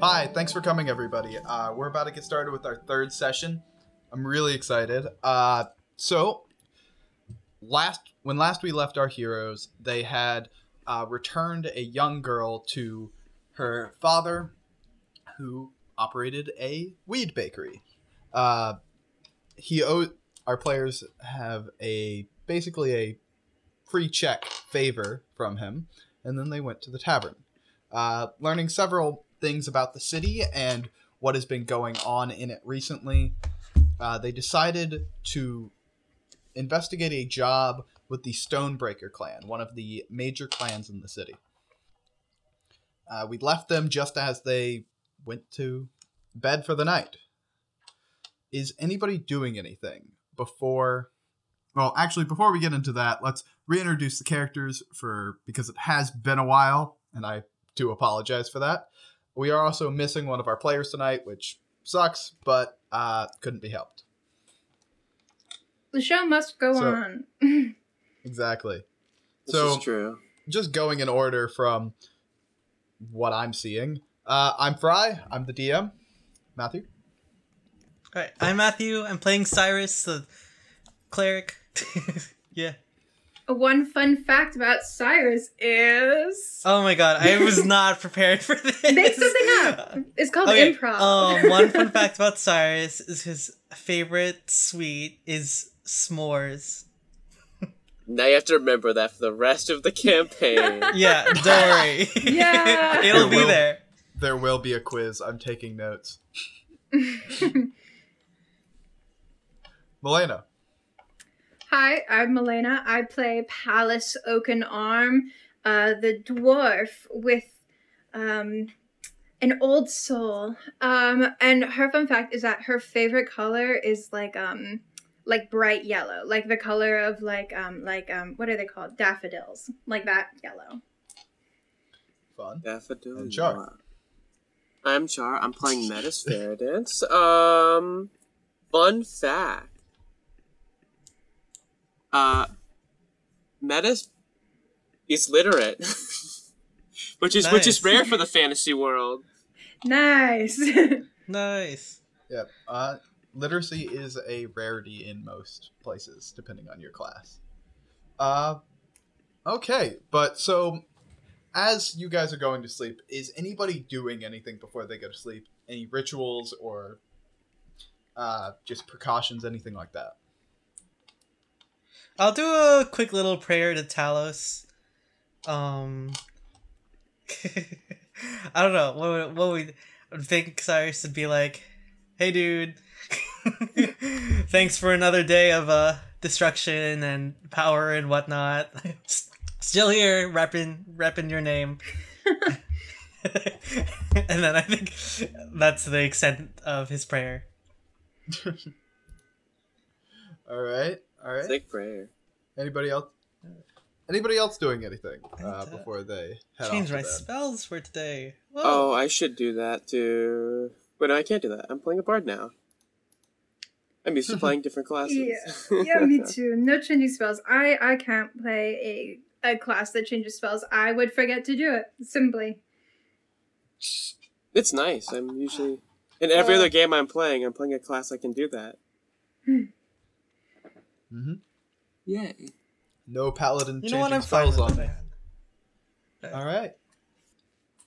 Hi, thanks for coming, everybody. Uh, we're about to get started with our third session. I'm really excited. Uh, so, last when last we left our heroes, they had uh, returned a young girl to her father, who operated a weed bakery. Uh, he owed our players have a basically a free check favor from him, and then they went to the tavern, uh, learning several things about the city and what has been going on in it recently. Uh, they decided to investigate a job with the Stonebreaker clan, one of the major clans in the city. Uh, we left them just as they went to bed for the night. Is anybody doing anything before? Well, actually, before we get into that, let's reintroduce the characters for because it has been a while, and I do apologize for that. We are also missing one of our players tonight, which sucks, but uh, couldn't be helped. The show must go So- on. Exactly. This so is true. just going in order from what I'm seeing. Uh, I'm Frye. I'm the DM. Matthew. Alright, I'm Matthew. I'm playing Cyrus, the cleric. yeah. One fun fact about Cyrus is Oh my god, I was not prepared for this. make something up. It's called Okay, improv. um, one fun fact about Cyrus is his favorite sweet is s'mores. Now you have to remember that for the rest of the campaign. Yeah, don't worry. Yeah. It'll be Will- there. There will be a quiz. I'm taking notes. Melena. Hi, I'm Melena. I play Palace Oaken Arm, uh, the dwarf with um, an old soul. Um, and her fun fact is that her favorite color is like um, like bright yellow, like the color of like um, like um, what are they called? Daffodils, like that yellow. Fun. Daffodil. And Char. I'm Char. I'm playing Metis Ferridance. Um, fun fact. Uh, Metis is literate, which is which is rare for the fantasy world. Nice. Nice. Yep. Uh, literacy is a rarity in most places, depending on your class. Uh, okay, but so as you guys are going to sleep, is anybody doing anything before they go to sleep? Any rituals or uh, just precautions, anything like that? I'll do a quick little prayer to Talos. Um, I don't know what would, what would would think Cyrus would be like. Hey, dude. Thanks for another day of uh destruction and power and whatnot. Still here, repping repping your name. and then I think that's the extent of his prayer. All right, all right. Sick prayer. Anybody else? Anybody else doing anything uh, to before they head Change off my bed? spells for today. Oh, I should do that too. But no, I can't do that. I'm playing a bard now. I'm used to playing different classes. Yeah, yeah, me too. No changing spells. I I can't play a a class that changes spells. I would forget to do it simply. It's nice. I'm usually in every other uh, game I'm playing. I'm playing a class I can do that. Hmm. Mm-hmm. Yay! No paladin You know what? changing I'm fine spells on that. me. All right.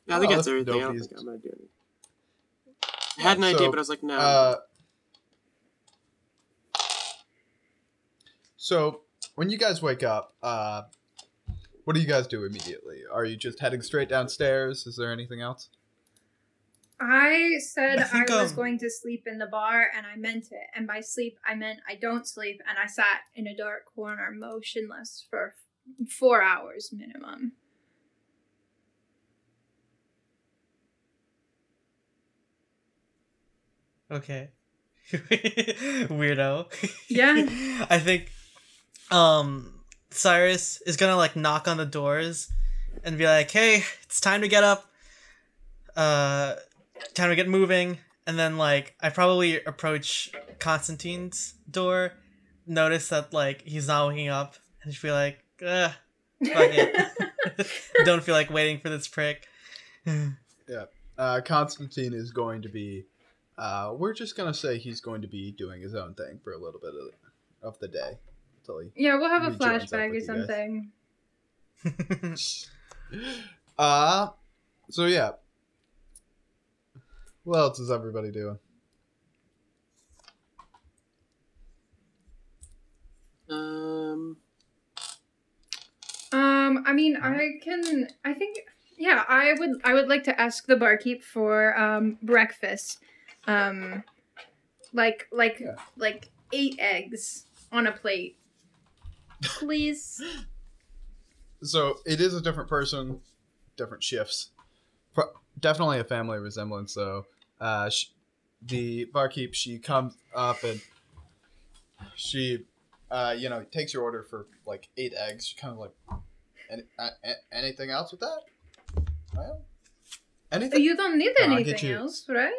I think Oh, that's that's everything. I don't think I'm gonna do anything. I had an So, idea, but I was like, no. Uh, so when you guys wake up, uh, what do you guys do immediately? Are you just heading straight downstairs? Is there anything else? I said I I, was um, going to sleep in the bar, and I meant it. And by sleep, I meant I don't sleep, and I sat in a dark corner, motionless for f- four hours minimum. Okay. Weirdo. Yeah. I think um Cyrus is gonna like knock on the doors and be like, Hey, it's time to get up. Uh time to get moving. And then like I probably approach Constantine's door, notice that like he's not waking up, and just be like, Ugh, fuck it. Don't feel like waiting for this prick. yeah. uh, Constantine is going to be. Uh, we're just gonna say he's going to be doing his own thing for a little bit of, of the day, till he. Yeah, we'll have a flashback or with you guys. something. Uh, so yeah. What else is everybody doing? Um, Um, I mean, I can. I think, yeah, I would. I would like to ask the barkeep for um breakfast, um, like like Yeah. like eight eggs on a plate, please. So it is a different person, different shifts. Pro- definitely a family resemblance. though. uh, sh- the barkeep she comes up and she, uh, you know, takes your order for like eight eggs. She kind of like, any, uh, anything else with that? Well, anything? You don't need No, anything you- else, right?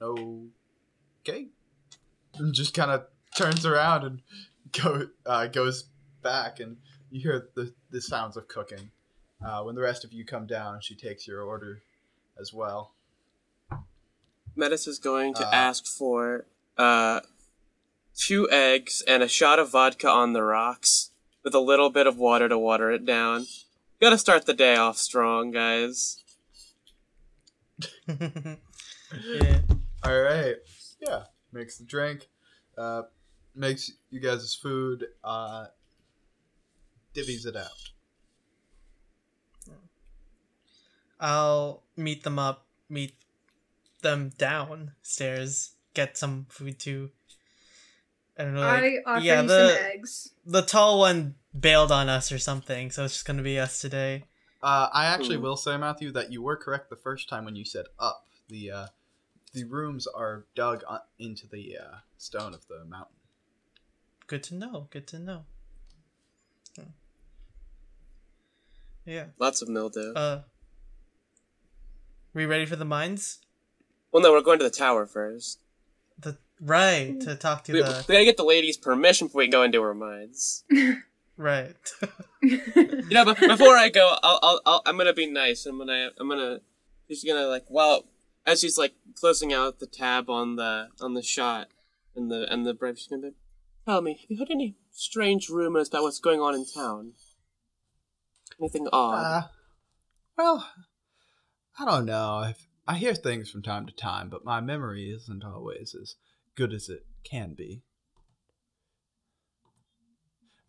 No. Okay. And just kind of turns around and go uh, goes back, and you hear the the sounds of cooking. Uh, when the rest of you come down, she takes your order as well. Metis is going to Uh, ask for uh, two eggs and a shot of vodka on the rocks with a little bit of water to water it down. Gotta start the day off strong, guys. yeah. All right, yeah, makes the drink, uh, makes you guys' food, uh, divvies it out. I'll meet them up, meet them downstairs, get some food too. I don't know. Like, I offer yeah, you the some eggs. the tall one bailed on us or something, so it's just gonna be us today. Uh, I actually Ooh. will say, Matthew, that you were correct the first time when you said up. The uh, the rooms are dug on- into the uh, stone of the mountain. Good to know. Good to know. Hmm. Yeah. Lots of mildew. Uh. We ready for the mines? well, no, we're going to the tower first. The right to talk to We, we gotta get the lady's permission before we go into her mines. right. You know, but before I go, I'll, I'll, I'll, I'm gonna be nice. I'm gonna, I'm gonna, she's gonna like, well, as she's like closing out the tab on the, on the shot, and the, and the bread, she's gonna be, tell me, have you heard any strange rumors about what's going on in town? Anything odd? Uh, well, I don't know. I've, I hear things from time to time, but my memory isn't always as good as it can be.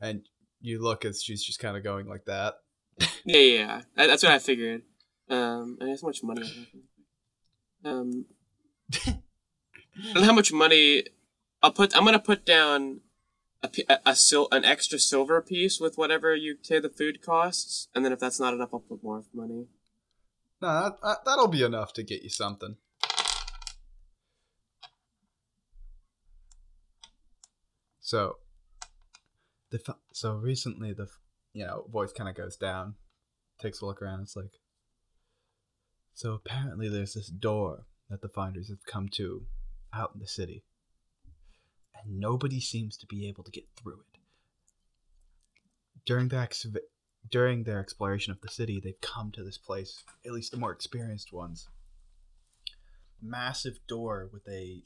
And you look as she's just kind of going like that. yeah, yeah, yeah. That- That's what I figured. Um, and how much money? Um, and how much money? I'll put. I'm gonna put down a, a, a sil- an extra silver piece with whatever you say the food costs, and then if that's not enough, I'll put more money. No, that, that, that'll be enough to get you something. So, the so recently the you know voice kind of goes down, takes a look around. It's like, so apparently there's this door that the finders have come to out in the city, and nobody seems to be able to get through it. During the excava- during their exploration of the city, they've come to this place, at least the more experienced ones. Massive door with a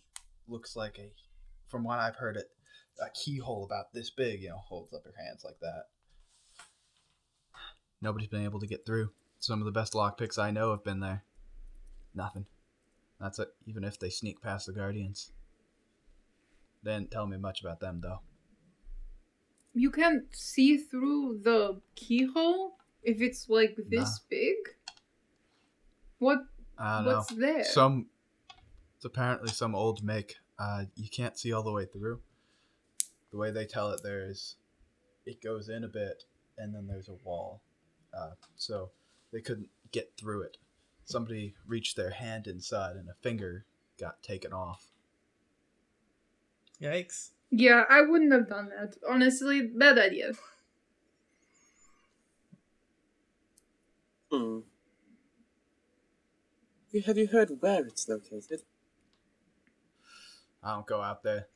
looks like a from what I've heard it, a keyhole about this big, you know, holds up your hands like that. Nobody's been able to get through. Some of the best lockpicks I know have been there. Nothing. That's it, even if they sneak past the Guardians. They didn't tell me much about them though. You can't see through the keyhole if it's like this big. What? I don't know. What's there? Some it's apparently some old make. Uh, you can't see all the way through. The way they tell it, there's it goes in a bit, and then there's a wall. Uh, so they couldn't get through it. Somebody reached their hand inside, and a finger got taken off. Yikes. Yeah, I wouldn't have done that. Honestly, bad idea. Hmm. Have you heard where it's located? I don't go out there.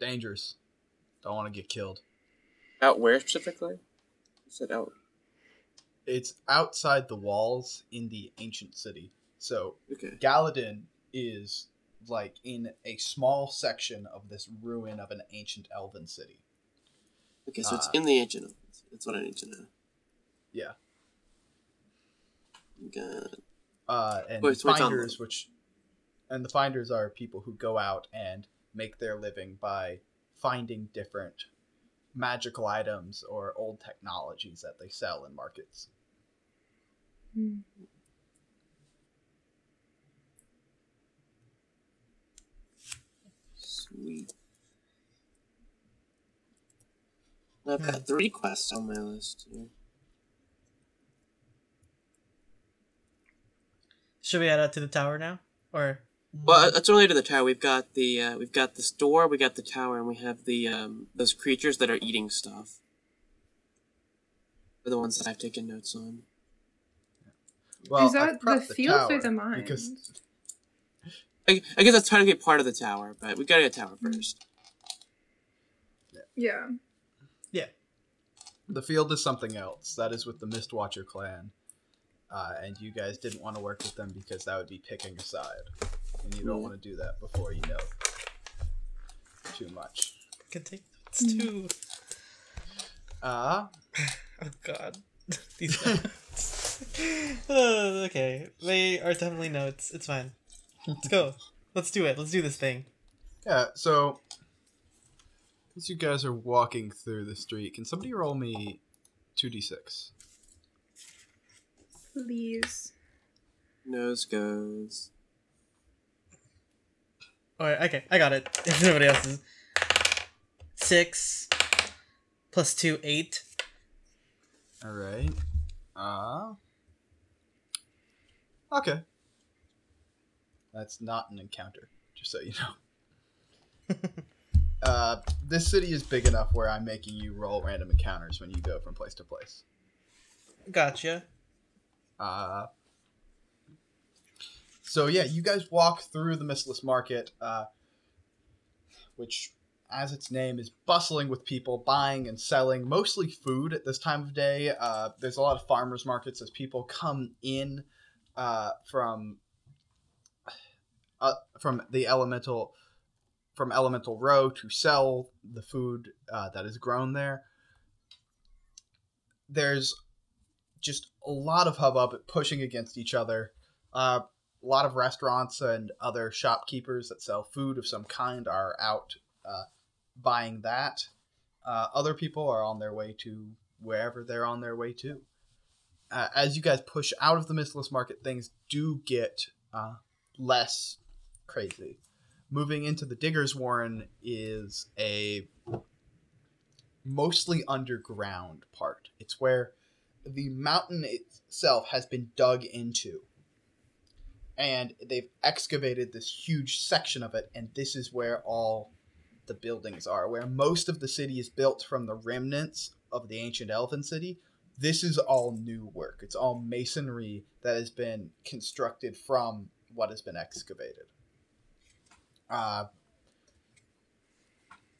Dangerous. Don't want to get killed. Out where specifically? You said out. it's outside the walls in the ancient city. So Okay. Galladin is like in a small section of this ruin of an ancient elven city. Okay, so it's Uh, in the ancient. Ones. That's what I need to know. Yeah. God. Uh, and Wait, so it's finders, which, and the finders are people who go out and make their living by finding different magical items or old technologies that they sell in markets. Hmm. Sweet. I've got three quests on my list here. Should we head out to the tower now, or Well, it's related to the tower. We've got the uh, we've got the store, we got the tower, and we have the um, those creatures that are eating stuff. They're the ones that I've taken notes on. Well, Is that I've prepped the fields or the mines? Because I, I guess that's trying to be part of the tower, but we gotta get tower first. Yeah. Yeah. The field is something else. That is with the Mistwatcher clan. Uh, and you guys didn't want to work with them because that would be picking a side. And you don't Yeah. want to do that before you know too much. can take notes too? Uh, Oh God, these notes. Uh, okay, they are definitely notes. It's fine. Let's go. Let's do it. Let's do this thing. yeah, so as you guys are walking through the street, can somebody roll me 2d6? Please. Nose goes. Alright, okay, I got it. If nobody else is. Six plus two, eight. All right. Uh, okay. That's not an encounter, just so you know. uh, this city is big enough where I'm making you roll random encounters when you go from place to place. Gotcha. Uh, so yeah, you guys walk through the Mistless Market, uh, which, as its name, is bustling with people buying and selling mostly food at this time of day. Uh, there's a lot of farmers markets as people come in uh, from uh, from the elemental from Elemental Row to sell the food uh, that is grown there. There's just a lot of hubbub pushing against each other. Uh, a lot of restaurants and other shopkeepers that sell food of some kind are out uh, buying that. Uh, other people are on their way to wherever they're on their way to. Uh, as you guys push out of the Mistless Market, things do get uh, less crazy. Moving into the Digger's Warren is a mostly underground part. It's where the mountain itself has been dug into and they've excavated this huge section of it and this is where all the buildings are where most of the city is built from the remnants of the ancient elven city this is all new work it's all masonry that has been constructed from what has been excavated uh,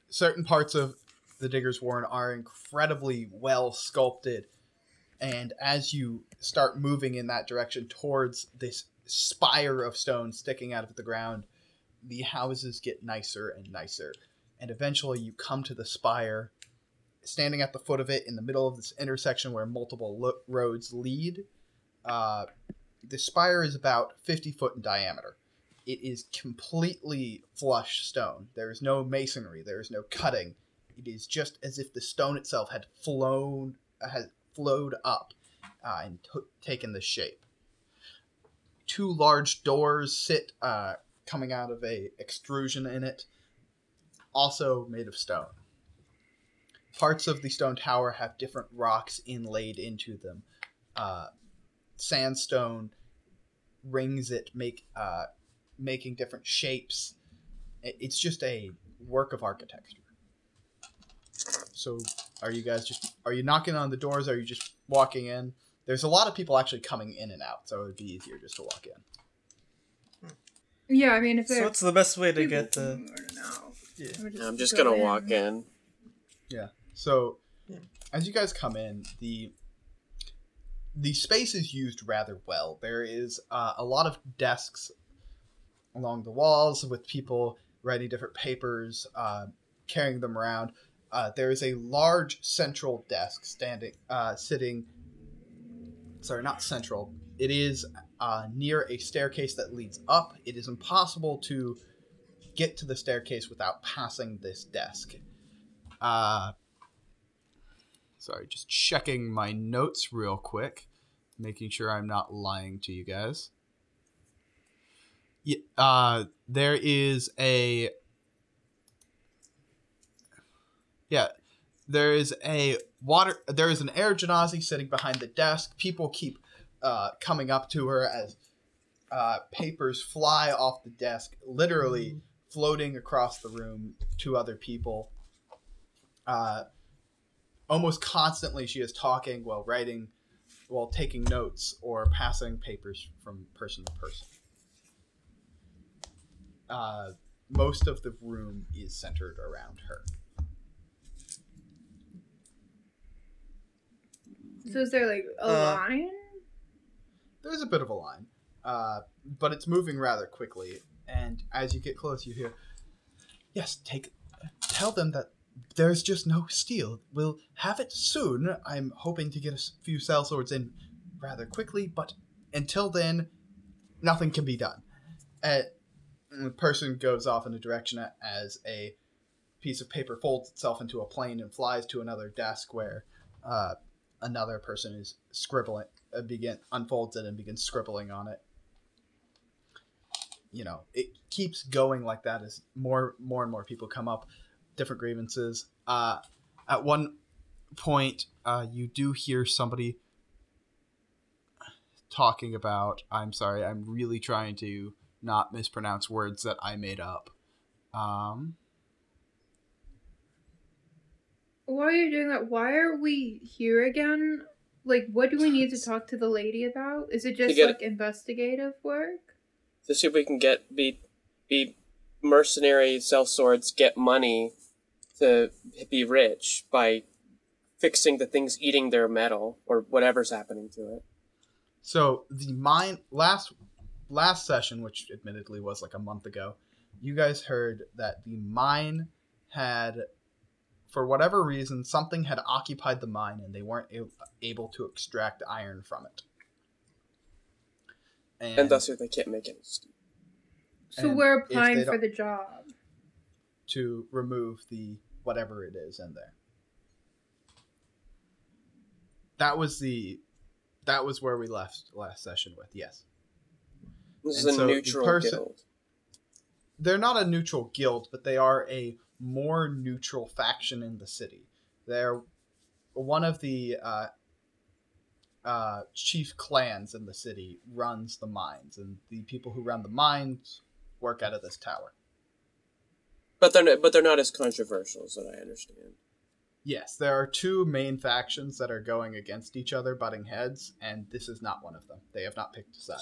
certain parts of the diggers warren are incredibly well sculpted and as you start moving in that direction towards this spire of stone sticking out of the ground, the houses get nicer and nicer. And eventually you come to the spire, standing at the foot of it in the middle of this intersection where multiple lo- roads lead. Uh, the spire is about 50 foot in diameter. It is completely flush stone. There is no masonry, there is no cutting. It is just as if the stone itself had flown, had flowed up uh, and t- taken this shape. Two large doors sit uh, coming out of a extrusion in it, also made of stone. Parts of the stone tower have different rocks inlaid into them. Uh, sandstone rings it, make uh, making different shapes. It's just a work of architecture. So, are you guys just are you knocking on the doors? Are you just walking in? There's a lot of people actually coming in and out, so it would be easier just to walk in. Yeah, I mean, if So there's what's the best way to get the? I don't know. Yeah. I would I'm just go gonna walk in. Yeah. So, Yeah. as you guys come in, the the space is used rather well. There is uh, a lot of desks along the walls with people writing different papers, uh, carrying them around. Uh, there is a large central desk standing, uh, sitting. Sorry, not central. It is uh, near a staircase that leads up. It is impossible to get to the staircase without passing this desk. Uh, sorry, just checking my notes real quick, making sure I'm not lying to you guys. Yeah, uh, there is a yeah, there is a water. There is an air genasi sitting behind the desk. People keep uh, coming up to her as uh, papers fly off the desk, literally floating across the room to other people. Uh, almost constantly, she is talking while writing, while taking notes or passing papers from person to person. Uh, most of the room is centered around her. So is there like a Uh, line? There's a bit of a line, uh, but it's moving rather quickly. And as you get close, you hear, "Yes, take, tell them that there's just no steel. We'll have it soon. I'm hoping to get a few sell swords in rather quickly, but until then, nothing can be done." Uh, and the person goes off in a direction as a piece of paper folds itself into a plane and flies to another desk where uh, another person is scribbling uh, begin unfolds it and begins scribbling on it. You know it keeps going like that as more more and more people come up different grievances. Uh at one point uh you do hear somebody talking about i'm sorry i'm really trying to not mispronounce words that i made up um Why are you doing that? Why are we here again? Like, what do we need to talk to the lady about? Is it just get- like investigative work? to see if we can get be be mercenary sell swords get money to be rich by fixing the things eating their metal or whatever's happening to it. So the mine last last session, which admittedly was like a month ago, you guys heard that the mine had, for whatever reason, something had occupied the mine and they weren't a- able to extract iron from it. And, And thus they can't make any steel. So we're applying for the job. to remove the whatever it is in there. That was the that was where we left last session with. Yes. This is a so neutral person- guild. they're not a neutral guild, but they are a more neutral faction in the city. They're one of the uh, uh, chief clans in the city runs the mines, and the people who run the mines work out of this tower. But they're not, but they're not as controversial as I understand. Yes, there are two main factions that are going against each other, butting heads, and this is not one of them. They have not picked a side.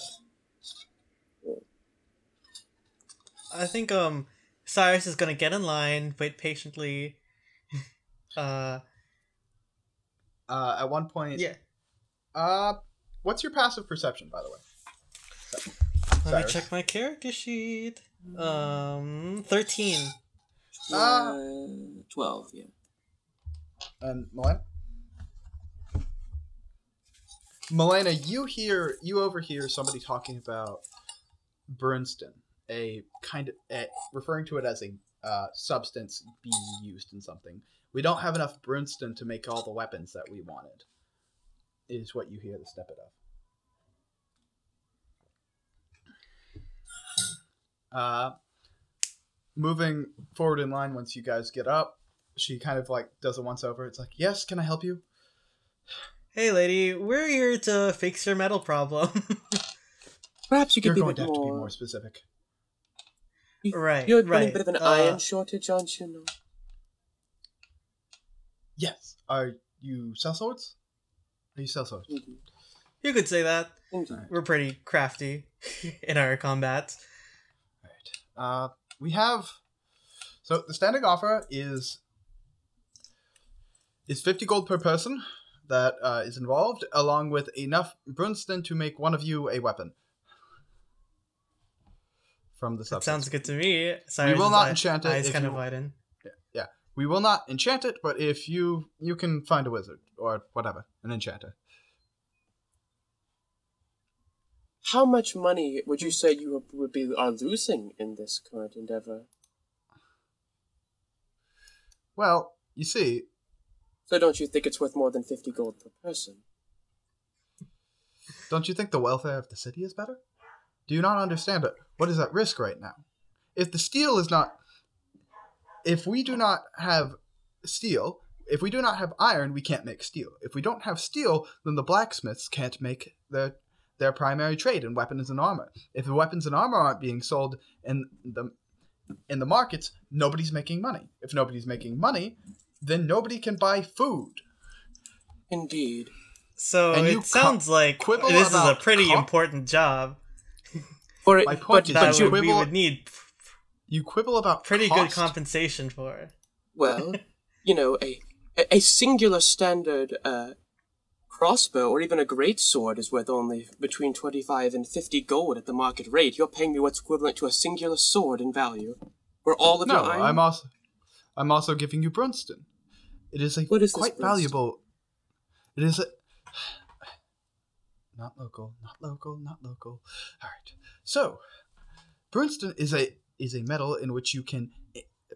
I think um Cyrus is gonna get in line, wait patiently. uh Uh, at one point, yeah. Uh, what's your passive perception, by the way? Let me check my character sheet. Um thirteen. Uh, Twelve, yeah. And Melena? Melena, you hear, you overhear somebody talking about Bernstein, a kind of, eh, referring to it as a uh, substance being used in something. We don't have enough Bernstein to make all the weapons that we wanted, is what you hear the snippet of. Uh, moving forward in line once you guys get up, she kind of like does a once over. It's like, yes, can I help you? Hey lady, we're here to fix your metal problem. Perhaps you could You're be a going bit to have to be more. more specific. You- right. You're running right. a bit of an Uh, iron shortage, aren't you? No. Yes. Are you sell swords? Are you sell swords? Indeed. You could say that. Indeed. We're pretty crafty in our combat. Right. Uh, we have. So the standing offer is is fifty gold per person. that uh, is involved, along with enough Brunston to make one of you a weapon. From the That sounds good to me. Sorry, we will not enchant it Eyes if kind you- of widen. We will not enchant it, but if you you can find a wizard or whatever, an enchanter. How much money would you say you would be are losing in this current endeavor? Well, you see, So don't you think it's worth more than fifty gold per person? don't you think the welfare of the city is better? Do you not understand it? What is at risk right now? If the steel is not if we do not have steel, if we do not have iron, we can't make steel. If we don't have steel, then the blacksmiths can't make their their primary trade in weapons and armor. If the weapons and armor aren't being sold in the in the markets, nobody's making money. If nobody's making money, then nobody can buy food. Indeed. So And it you co- sounds like this is a pretty co- important job For it, My point but, is that but that you, would, we quibble- would need You quibble about pretty good compensation for. it. well, you know, a a- a singular standard uh, crossbow or even a great sword is worth only between twenty five and fifty gold at the market rate. You're paying me what's equivalent to a singular sword in value. For all of No, your iron. I'm also I'm also giving you Brunston. It is a What is quite valuable. It is a not local, not local, not local. All right. So, Brunston is a is a metal in which you can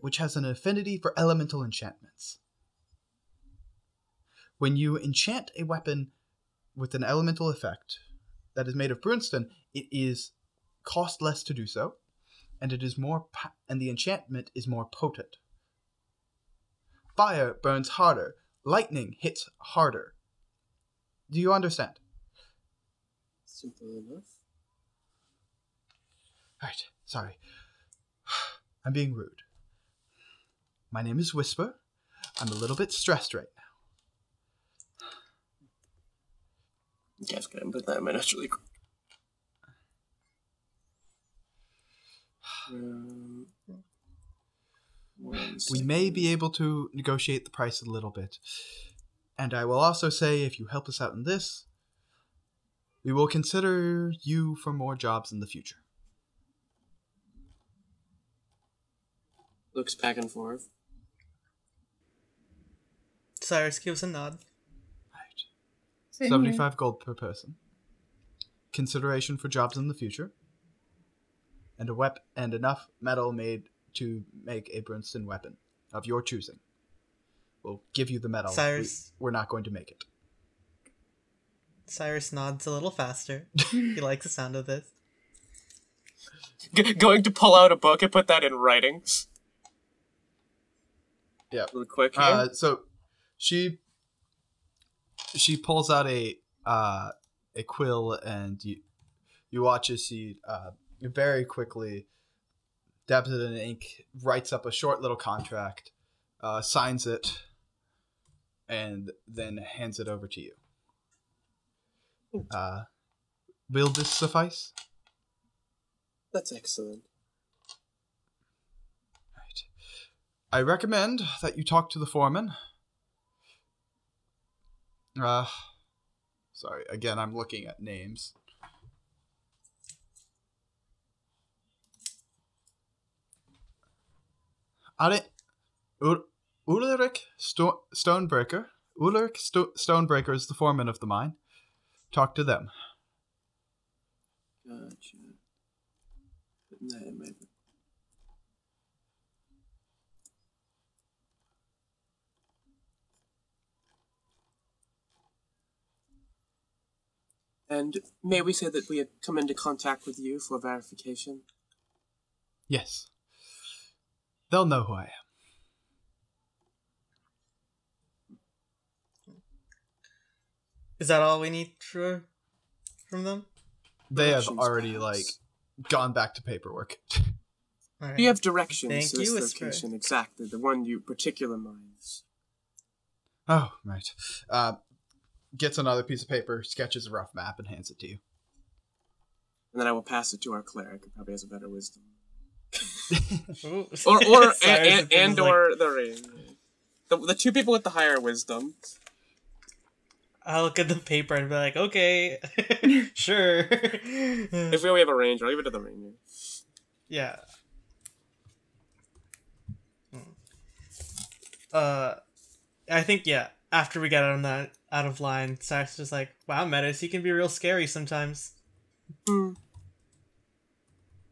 which has an affinity for elemental enchantments. When you enchant a weapon with an elemental effect that is made of Brunston, it is cost less to do so, and it is more and the enchantment is more potent. Fire burns harder, lightning hits harder. Do you understand? Simple enough. Right, sorry. I'm being rude. My name is Whisper. I'm a little bit stressed right now. Yes, can put that in my notes really quick? Um, We may be able to negotiate the price a little bit. And I will also say if you help us out in this, we will consider you for more jobs in the future. looks back and forth. Cyrus gives a nod. Right. Same here. 75 gold per person. Consideration for jobs in the future. And a wep- and enough metal made to make a Brunston weapon of your choosing. We'll give you the metal. We- Cyrus. we're not going to make it. Cyrus nods a little faster. he likes the sound of this. G- going to pull out a book and put that in writing. Yeah. Real quick here. Uh, so she she pulls out a uh, a quill and you you watch as she uh, very quickly dabs it in ink, writes up a short little contract, uh, signs it, and then hands it over to you. Uh, will this suffice? That's excellent. Right. I recommend that you talk to the foreman. Uh, sorry. Again, I'm looking at names. Are Ul- Ulrich Sto- Stonebreaker. Ulrich Sto- Stonebreaker is the foreman of the mine. Talk to them. Gotcha. Putting that in my book. And may we say that we have come into contact with you for verification? Yes. They'll know who I am. Is that all we need for, from them? They have already perhaps. like gone back to paperwork. All right. Do you have directions Thank to this you, Whisper. location exactly? The one you particular minds. Oh, right. Uh, gets another piece of paper, sketches a rough map, and hands it to you. And then I will pass it to our cleric, who probably has a better wisdom. Or or Cyrus and, and, and like- or the ring. The, the two people with the higher wisdom. I'll look at the paper and be like, okay, sure. If we only have a ranger, I'll give it to the ranger. yeah. Hmm. Uh, I think yeah. After we get out of that out of line, Cyrus is just like, "Wow, Metis, he can be real scary sometimes." Hmm.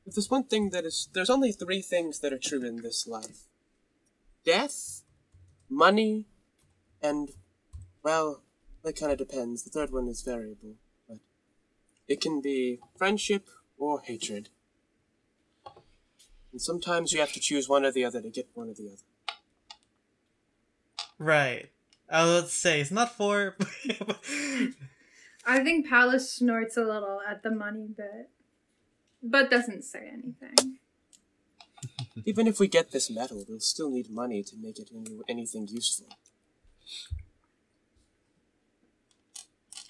If there's one thing that is, there's only three things that are true in this life: death, money, and, well, that kind of depends. The third one is variable, but it can be friendship or hatred. And sometimes you have to choose one or the other to get one or the other. Right. I was about to say it's not four. I think Pallas snorts a little at the money bit, but doesn't say anything. Even if we get this metal, we'll still need money to make it into anything useful.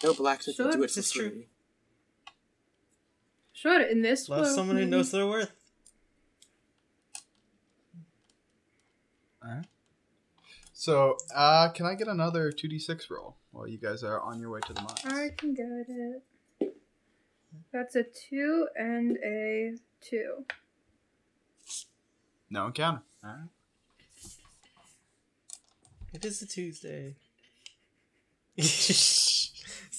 No blacksmith will Sure, do it for it's true. free. Sure, in this Love world, someone who knows their worth. So, uh, can I get another 2d6 roll while you guys are on your way to the mines? I can get it. That's a two and a two. No encounter. Alright. It is a Tuesday.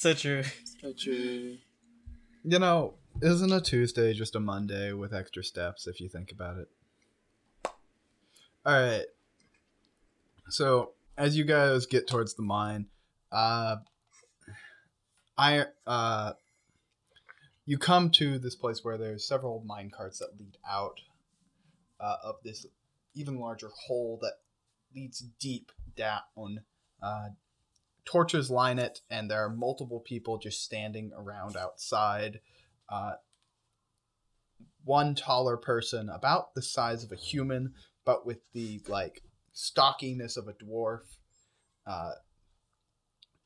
so true. But, uh, You know, isn't a Tuesday just a Monday with extra steps if you think about it? Alright. So, as you guys get towards the mine, uh, I, uh, you come to this place where there's several mine carts that lead out uh, of this even larger hole that leads deep down. Uh, torches line it, and there are multiple people just standing around outside. Uh, one taller person, about the size of a human, but with the like stockiness of a dwarf, uh,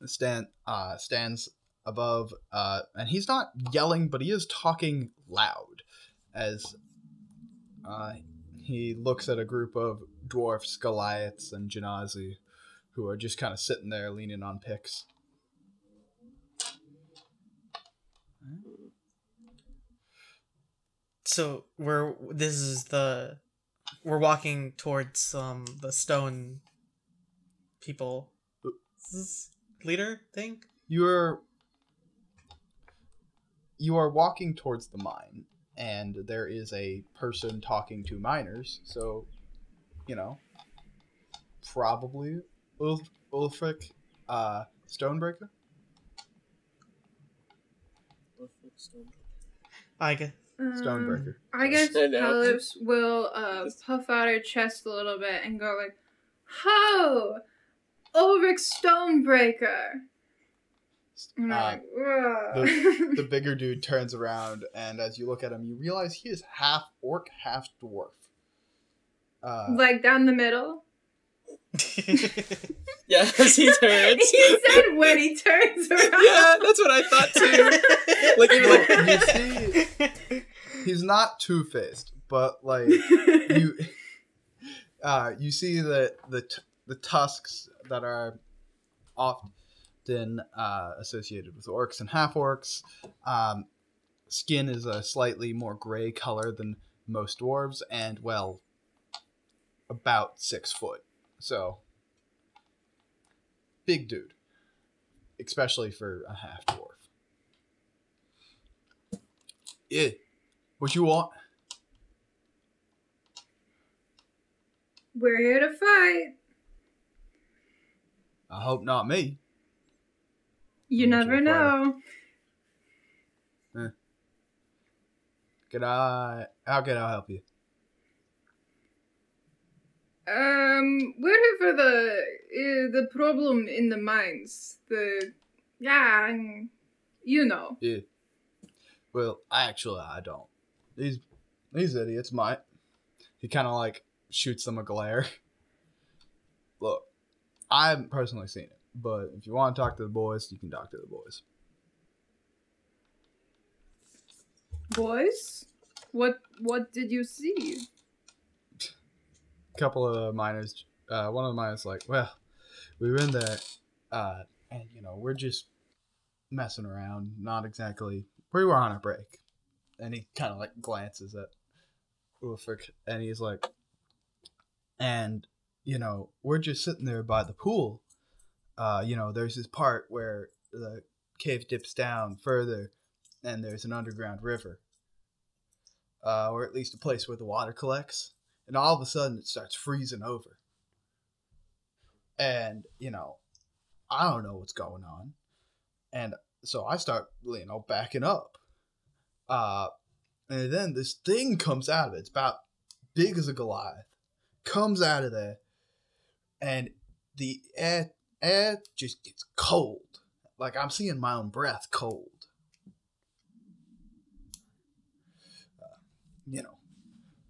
stand uh, stands above, uh, and he's not yelling, but he is talking loud as uh, he looks at a group of dwarfs, Goliaths, and genasi, who are just kind of sitting there leaning on picks. So we're this is the we're walking towards um the stone people leader thing. You are you are walking towards the mine, and there is a person talking to miners. So, you know, probably Ulf, Ulfric uh, Stonebreaker. I guess. Um, Stonebreaker. I guess I know. Pallas will uh, puff out her chest a little bit and go like, "Ho, Ulrich Stonebreaker." And Uh, like, "Ugh." the bigger dude turns around, and as you look at him, you realize he is half orc, half dwarf. Uh, like down the middle. yeah, as he turns. he said when he turns around. yeah, that's what I thought too. Like even like, you see, he's not two faced, but like you, uh, you see that the t- the tusks that are often uh, associated with orcs and half orcs. Um, skin is a slightly more gray color than most dwarves, and well, about six foot. So, big dude, especially for a half dwarf. Yeah. What you want? We're here to fight. I hope not me. You Mm, never know. Can I? How can I help you? Um, we're here for the uh, the problem in the mines. The yeah, you know. Yeah. Well, I actually, I don't. These these idiots might. He kind of like shoots them a glare. Look, I haven't personally seen it, but if you want to talk to the boys, you can talk to the boys. Boys, what what did you see? Couple of miners uh, one of the miners like well we were in there uh, and you know we're just messing around, not exactly. We were on a break, and he kind of like glances at Ulfric, and he's like, and you know we're just sitting there by the pool. Uh, you know, there's this part where the cave dips down further, and there's an underground river, uh, or at least a place where the water collects. And all of a sudden, it starts freezing over. And you know, I don't know what's going on, and so I start, you know, backing up. Uh, and then this thing comes out of it. It's about big as a Goliath. Comes out of there, and the air air just gets cold. Like I'm seeing my own breath cold. Uh, you know,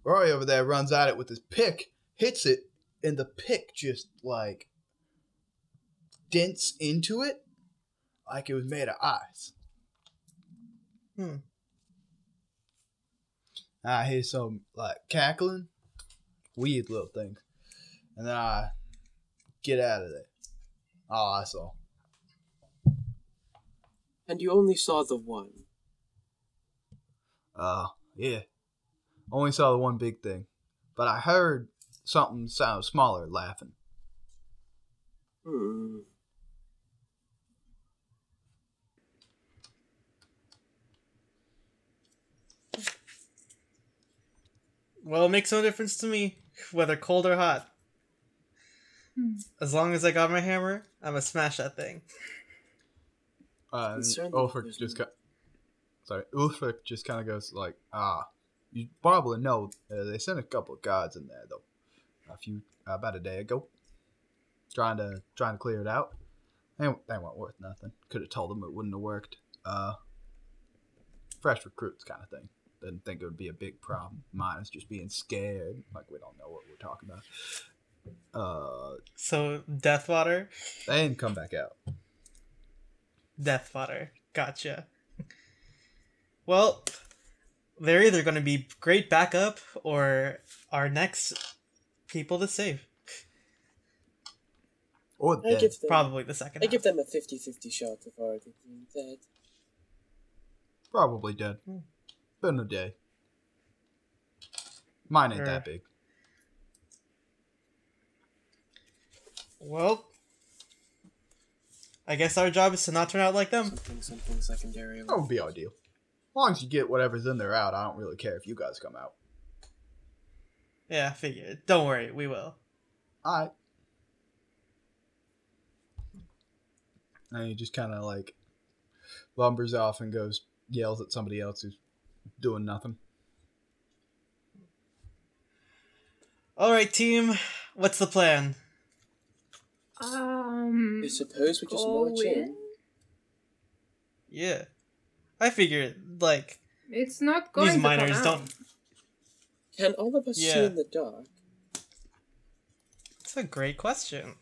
Rory over there runs at it with his pick, hits it, and the pick just like dents into it like it was made of ice. Hmm. I hear some like cackling, weird little things, and then I get out of there. Oh, I saw. And you only saw the one. Uh, yeah. Only saw the one big thing, but I heard something sound smaller laughing. Hmm. Well, it makes no difference to me whether cold or hot. As long as I got my hammer, I'm gonna smash that thing. Uh, and Ulfric just no- got. Sorry, Ulfric just kind of goes like, ah, you probably know uh, they sent a couple of guards in there though, a few about a day ago, trying to trying to clear it out. They, they weren't worth nothing. Could have told them it wouldn't have worked. Uh, fresh recruits kind of thing. Didn't think it would be a big problem. Mine is just being scared, like we don't know what we're talking about. Uh, So, Deathwater? they didn't come back out. Deathwater. Gotcha. Well, they're either gonna be great backup or our next people to save. Or I give them, Probably the second. I half. give them a 50-50 shot of already being dead. Probably dead. Hmm. Been a day. Mine ain't that big. Well, I guess our job is to not turn out like them. Something, something secondary. That would be ideal. As long as you get whatever's in there out, I don't really care if you guys come out. Yeah, I figured. Don't worry, we will. Alright. And he just kind of like lumbers off and goes, yells at somebody else who's doing nothing. All right, team. What's the plan? Um, I suppose we just go march in. in? Yeah, I figure like It's not going these to miners come don't. Can all of us see in the dark? It's a great question.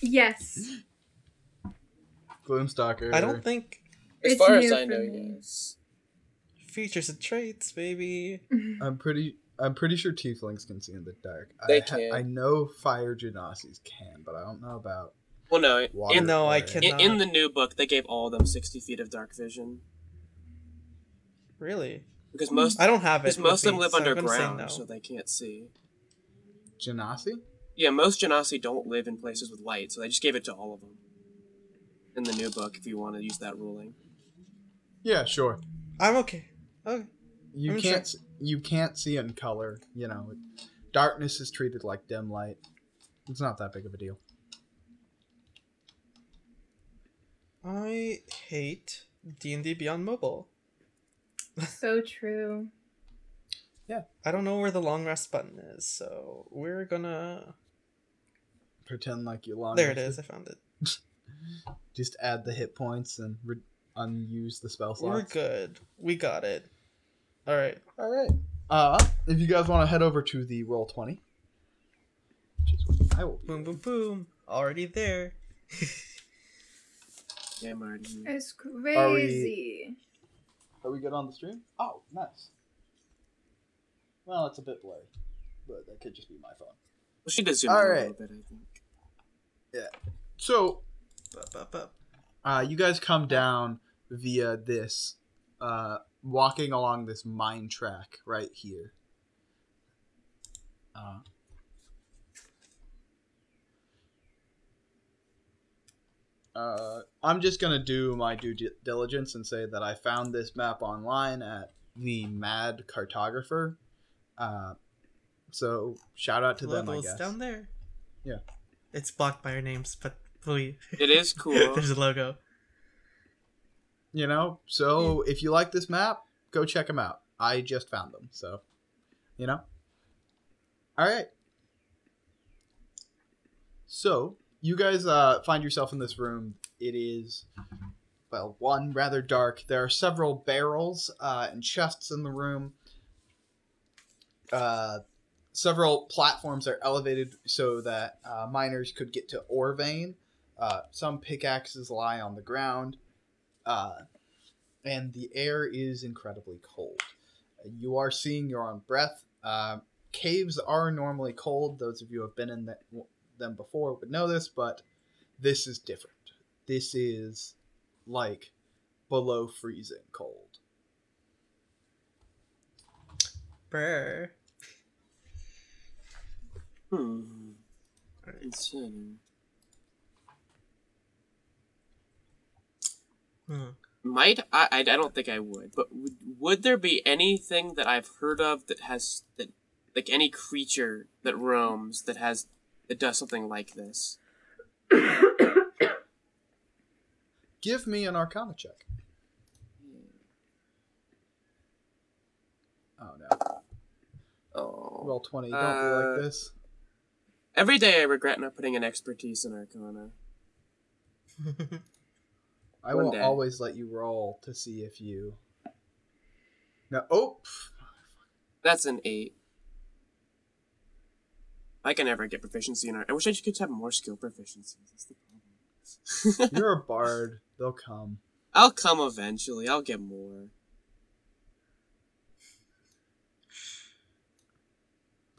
Yes. Gloomstalker. I don't think As It's far as I know, me. yes. features and traits, baby. I'm pretty. I'm pretty sure tieflings can see in the dark. They I, ha- can. I know fire genasi's can, but I don't know about Well, no. water. In, No, I fire. can- in, in the new book, they gave all of them 60 feet of dark vision. Really? Because most I don't have it. because most of them live me, so I'm gonna say underground, no. so they can't see. Genasi? Yeah, most Genasi don't live in places with light, so they just gave it to all of them. In the new book, if you want to use that ruling. Yeah, sure. I'm okay. Okay. You I'm can't. sure- You can't see in color. You know, darkness is treated like dim light. It's not that big of a deal. I hate D and D Beyond Mobile. So true. Yeah. I don't know where the long rest button is, so we're gonna. Pretend like you long. There it is. I found it. Just add the hit points and re- unuse the spell slots. We're good. We got it. All right. All right. Uh, if you guys want to head over to the roll twenty, which is what I will. be Boom, boom, boom. Already there. Yeah, I'm already here. It's crazy. Are we good on the stream? Oh, nice. Well, it's a bit blurry, but that could just be my phone. Well, she did zoom All in a little bit, I think. Yeah. So. Uh, you guys come down via this, uh, walking along this mine track right here. Uh, uh, I'm just gonna do my due diligence and say that I found this map online at the Mad Cartographer. Uh, so shout out to them, I guess. down there. Yeah. It's blocked by our names, but we It is cool. there's a logo. You know, so if you like this map, go check them out. I just found them, so you know. All right. So you guys uh, find yourself in this room. It is, well, one rather dark. There are several barrels uh, and chests in the room. Uh, several platforms are elevated so that uh, miners could get to ore vein. Uh, some pickaxes lie on the ground uh, and the air is incredibly cold. You are seeing your own breath. Caves are normally cold. Those of you who have been in the, them before would know this, but this is different. This is like below freezing cold. Brr. Hmm. Insane. Hmm. Might I? I I don't think I would. But would, would there be anything that I've heard of that has that like any creature that roams that has that does something like this? Give me an Arcana check. Oh no! Oh. Roll twenty. Don't Uh, be like this. Every day I regret not putting an expertise in Arcana. I one will day. always let you roll to see if you. No. Oh. That's an eight. I can never get proficiency in art. I wish I could have more skill proficiencies. That's the problem. You're a bard. They'll come. I'll come eventually. I'll get more.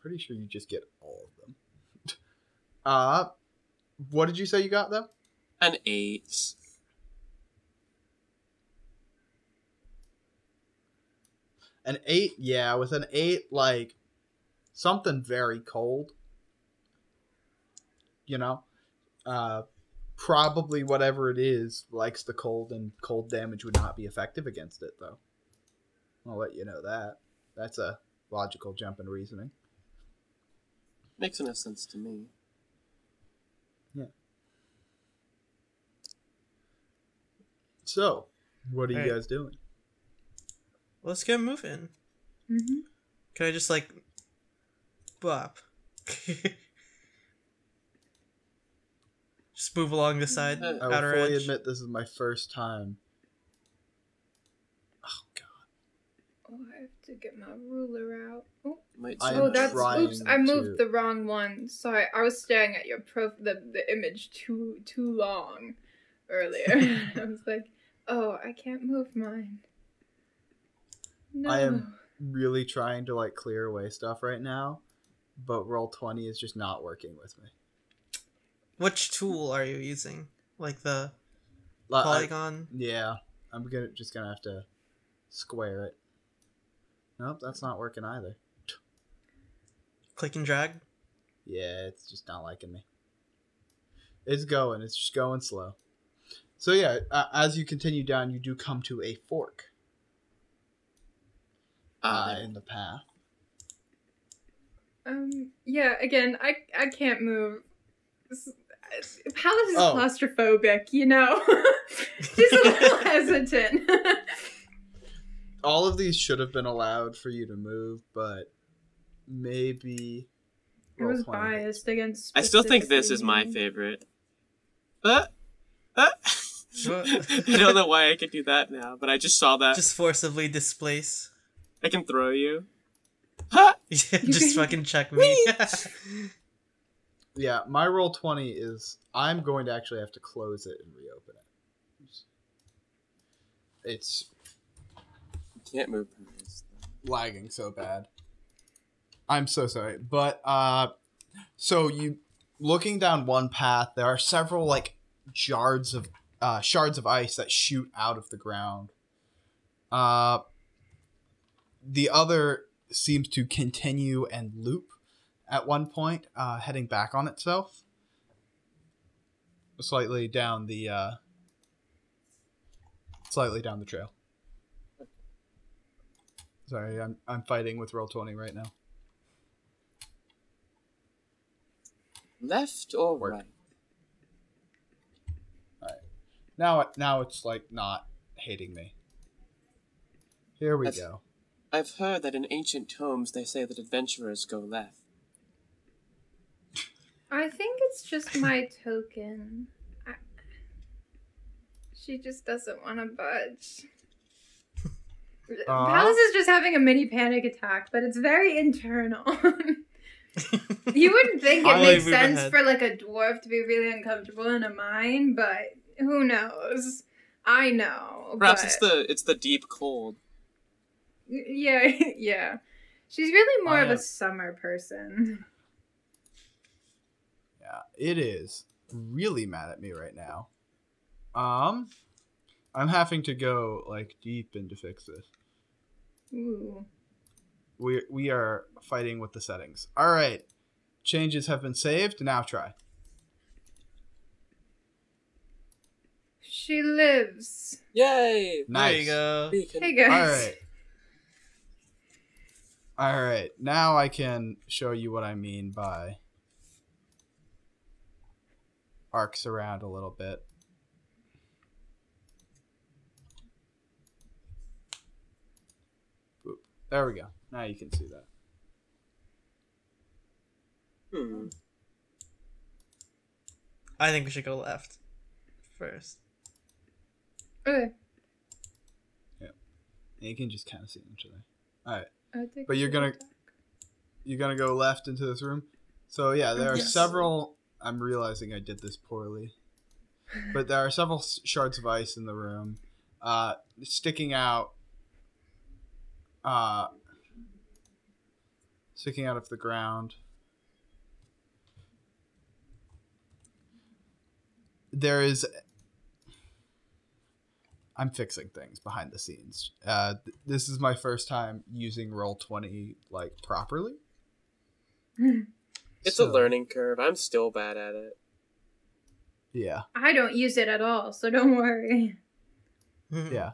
Pretty sure you just get all of them. Uh, what did you say you got though? An eight. An eight, yeah, with an eight, like something very cold. You know, uh, probably whatever it is likes the cold, and cold damage would not be effective against it, though. I'll let you know that. That's a logical jump in reasoning. Makes enough sense to me. Yeah so, what are you Alright. guys doing? Let's get moving. hmm Can I just like bop? just move along the side, Uh, I will outer fully edge. admit this is my first time. Oh god. Oh, I have to get my ruler out. Oh, I oh that's trying oops. I moved to- the wrong one. Sorry, I was staring at your pro the, the image too too long earlier. I was like, oh, I can't move mine. No. I am- Really trying to like clear away stuff right now, but roll twenty is just not working with me. Which tool are you using? Like the Li- I- polygon? yeah, I'm gonna just gonna have to square it. Nope, that's not working either. Click and drag? Yeah, it's just not liking me. It's going. It's just going slow. So yeah, uh, as you continue down, you do come to a fork Ah, uh, in the path. Um. Yeah. Again, I I can't move. This- Pallas is Oh. claustrophobic, you know. She's a little hesitant. All of these should have been allowed for you to move, but maybe. I roll was 20. biased against. I still think this is my favorite. Uh, uh. What? I don't know why I could do that now, but I just saw that. Just forcibly displace. I can throw you. Ha! Yeah, just fucking check me. Yeah, my roll 20 is. I'm going to actually have to close it and reopen it. It's Can't move lagging so bad. I'm so sorry. But uh so you looking down one path, there are several like shards of uh, shards of ice that shoot out of the ground. Uh, the other seems to continue and loop at one point, uh, heading back on itself, slightly down the uh, slightly down the trail. Sorry, I'm I'm fighting with roll twenty right now. Left or Work. right? Now it now it's like not hating me. Here we That's- go. I've heard that in ancient tomes they say that adventurers go left. I think it's just my token. I... She just doesn't want to budge. Uh? Pallas is just having a mini panic attack, but it's very internal. you wouldn't think it makes sense ahead. for like a dwarf to be really uncomfortable in a mine, but who knows? I know. Perhaps but... it's the it's the deep cold. Yeah, yeah. She's really more I of a summer person. Yeah, it is really mad at me right now. Um, I'm having to go like deep in to fix this. Ooh. We we are fighting with the settings. All right, changes have been saved. Now try. She lives. Yay! Nice. There you go. Hey guys. All right. All right. Now I can show you what I mean by arcs around a little bit. Boop. There we go. Now you can see that. Hmm. I think we should go left first. Okay. And you can just kind of see each other. All right. I'll But you're gonna- attack. You're gonna go left into this room. So yeah, there are Yes. several. I'm realizing I did this poorly, but there are several shards of ice in the room, uh, sticking out. Uh, sticking out of the ground. There is. I'm fixing things behind the scenes. Uh, th- this is my first time using roll twenty like properly. It's So, a learning curve. I'm still bad at it. Yeah, I don't use it at all, so don't worry. yeah.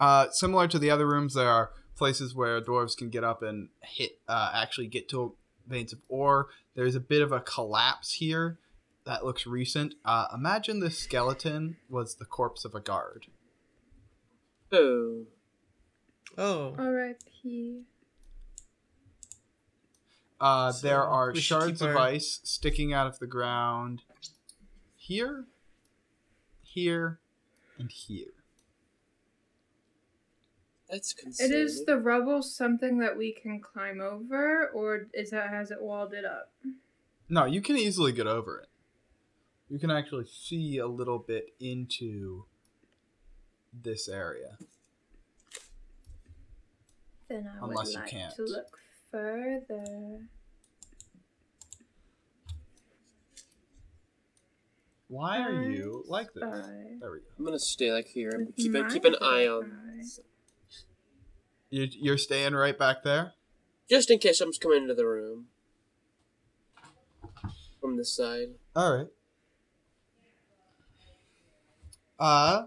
Uh, similar to the other rooms, there are places where dwarves can get up and hit, uh, actually get to veins of ore. There's a bit of a collapse here that looks recent. Uh, imagine this skeleton was the corpse of a guard. Oh. Oh. R.I.P. Uh, So, there are shards keep of ice sticking out of the ground here, here, and here. That's concerning. is the rubble something that we can climb over, or is that has it walled it up? No, you can easily get over it. You can actually see a little bit into this area. Then I Unless would you like can't. to look further. Why are you like this? There we go. I'm gonna stay like here and keep an, keep an eye on. You, you're staying right back there. just in case someone's coming into the room from this side. All right. Uh.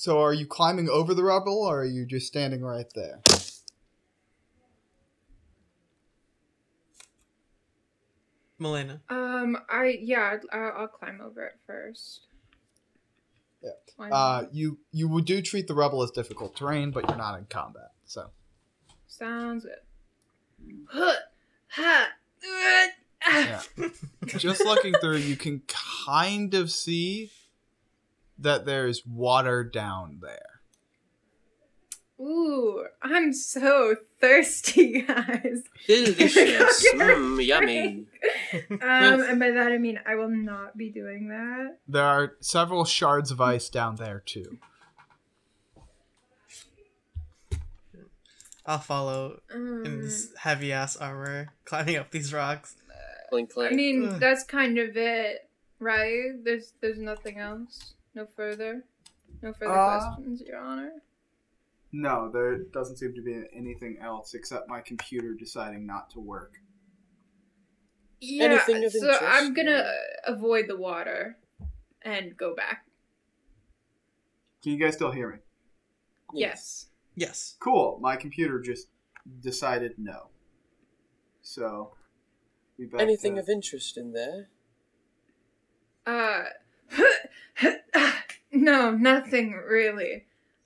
So, are you climbing over the rubble, or are you just standing right there? Melena. Um, I yeah, I'll, I'll climb over it first. Yeah. Why Uh, you you would do treat the rubble as difficult terrain, but you're not in combat, so. sounds good. Huh, ha, uh, ah. Yeah. just looking through, you can kind of see that there's water down there. Ooh, I'm so thirsty, guys. Delicious. Mmm, yummy. Um, and by that I mean I will not be doing that. There are several shards of ice down there too. I'll follow in Um, this heavy ass armor, climbing up these rocks. Blink I mean, that's kind of it, right? There's there's nothing else. No further. No further Uh, questions, Your Honor. No, there doesn't seem to be anything else except my computer deciding not to work. Yeah, Anything of so interest? I'm gonna uh, avoid the water and go back. Can you guys still hear me? Yes. Yes. Cool. My computer just decided no. So, we back Anything to- of interest in there? Uh, no, nothing really.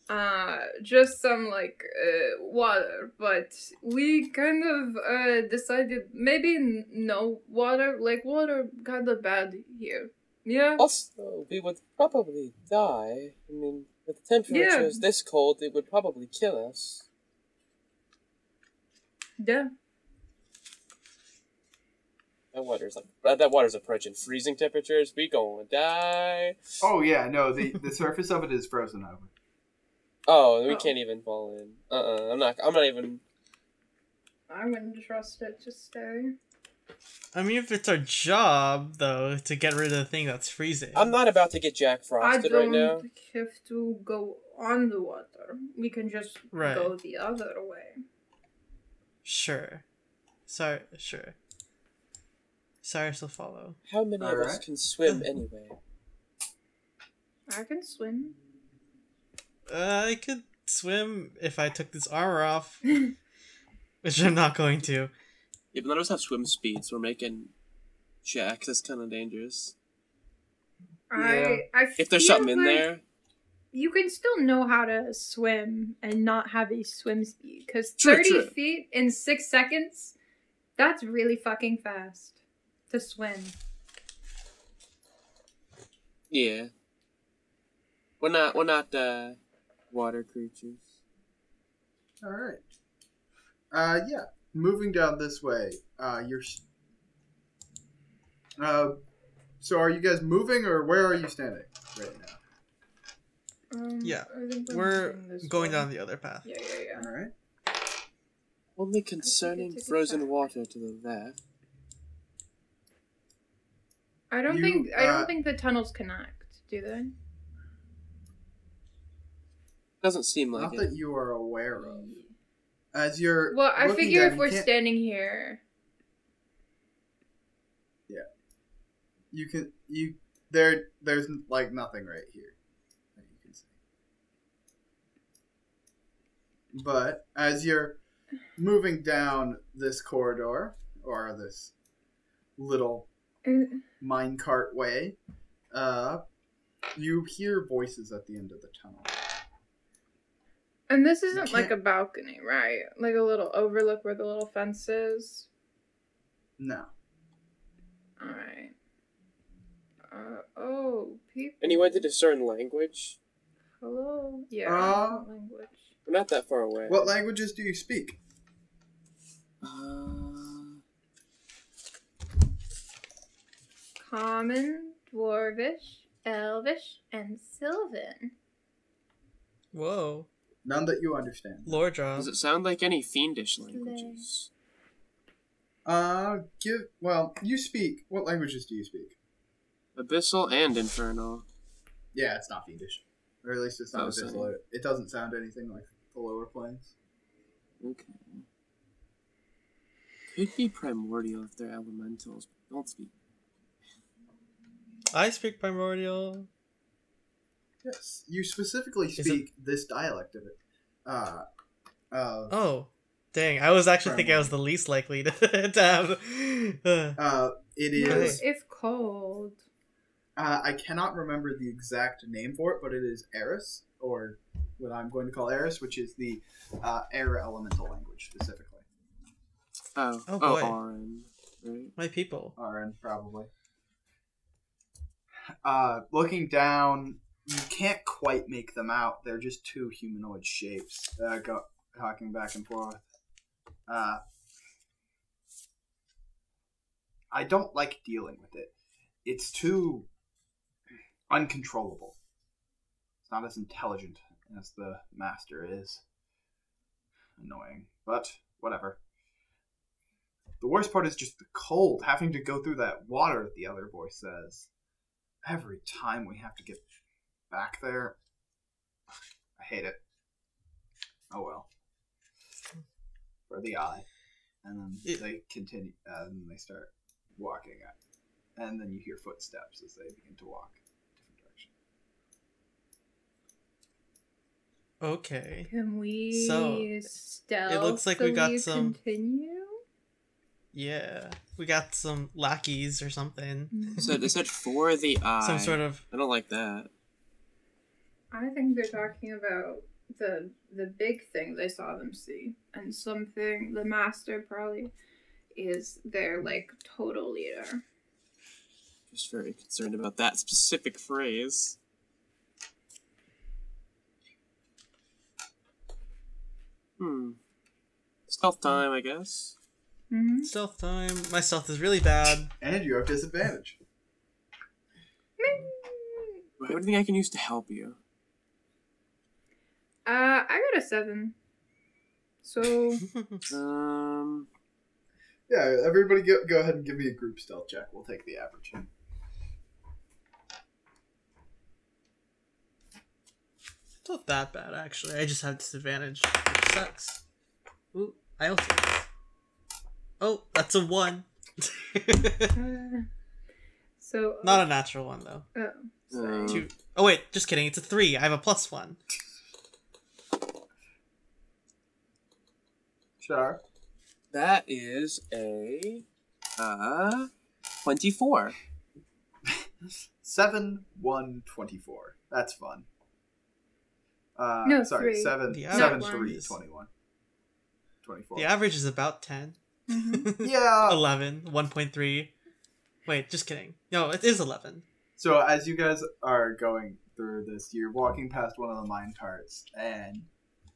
Uh, just some like uh, water, but we kind of uh decided maybe n- no water. Like water, kind of bad here. Yeah. Also, we would probably die. I mean, with the temperatures this cold, it would probably kill us. Yeah. That water's like that, that water's approaching freezing temperatures. We gonna die. Oh yeah, no. The the surface of it is frozen over. Oh, we Oh. can't even fall in. Uh, uh-uh, I'm not. I'm not even. I wouldn't trust it to stay. I mean, if it's our job though to get rid of the thing that's freezing. I'm not about to get Jack Frosted right now. I frosted don't have to go on the water. We can just Right. go the other way. Sure. Sorry. Sure. Cyrus will follow. How many of us Alright. can swim anyway? I can swim. Uh, I could swim if I took this armor off, which I'm not going to. Yeah, but none of us have swim speed, so we're making Jack. That's kind of dangerous. I I If there's feel something in there, you can still know how to swim and not have a swim speed because True, 30 true. feet in six seconds that's really fucking fast to swim yeah. We're not. We're not uh, water creatures. All right. Uh, yeah. Moving down this way. Uh, you're. s- Uh, so are you guys moving or where are you standing right now? um, Yeah, We're going way. down the other path. yeah yeah yeah All right. Only concerning frozen water to the left. I don't You, think i uh, don't think the tunnels connect do they Doesn't seem like Not it. that you are aware of. As you're. well i figure down, if we're can't- standing here yeah, you can you there there's like nothing right here that you can see but as you're moving down this corridor or this little uh, minecart way uh you hear voices at the end of the tunnel and this isn't like a balcony right like a little overlook where the little fence is no all right uh, oh people Any way to discern language? Hello? Yeah. Uh, language. We're not that far away. what languages do you speak Uh, Common, Dwarvish, Elvish, and Sylvan. Whoa, none that you understand lore job. does it sound like any fiendish languages? uh give well you speak what languages do you speak Abyssal and infernal. Yeah, it's not fiendish. Or at least it's not abyssal. same. It- It doesn't sound anything like the lower planes. Okay. Could be primordial if they're elementals, but don't speak. I speak primordial. Yes. You specifically Is it- speak this dialect of it. Uh, uh, Oh, dang! I was actually thinking I was the least likely to, to have. Uh, uh, it Really? is. If cold. Uh, I cannot remember the exact name for it, but it is Eris, or what I'm going to call Eris, which is the uh, air elemental language specifically. Oh, Oh, oh, boy. Auran, right? my people. RN, probably. Uh, looking down, you can't quite make them out. They're just two humanoid shapes uh, go, talking back and forth. Uh, I don't like dealing with it. It's too uncontrollable. It's not as intelligent as the master is. Annoying, but whatever. The worst part is just the cold, having to go through that water, the other voice says. Every time we have to get back there, I hate it. Oh well. For the eye. And then It- they continue, uh, and they start walking. Up. And then you hear footsteps as they begin to walk different direction. Okay. Can we So, stealth? looks like we got some- Continue. Yeah. We got some lackeys or something. so they said for the eye. Some sort of I don't like that. I think they're talking about the the big thing they saw them see, and something the master probably is their like total leader. Just very concerned about that specific phrase. Hmm. Stealth time, I guess. Mm-hmm. stealth time. My stealth is really bad. And you have disadvantage. Everything I can use to help you. Uh, I got a seven. So Um. Yeah, everybody go, go ahead and give me a group stealth check. We'll take the average. It's not that bad actually. I just have disadvantage, which sucks. Ooh, I also. Oh, that's a one. so not a natural one though. Oh, sorry. Two. Oh wait, just kidding. It's a three. I have a plus one. Sure. That is a uh, 24. 7 1 24. That's fun. Uh, no, sorry, three. 7, the 7 3 21. 24. The average is about 10. Mm-hmm. Yeah. 11, 1.3. Wait, just kidding. No, it is 11. So as you guys are going through this, you're walking past one of the mine carts, and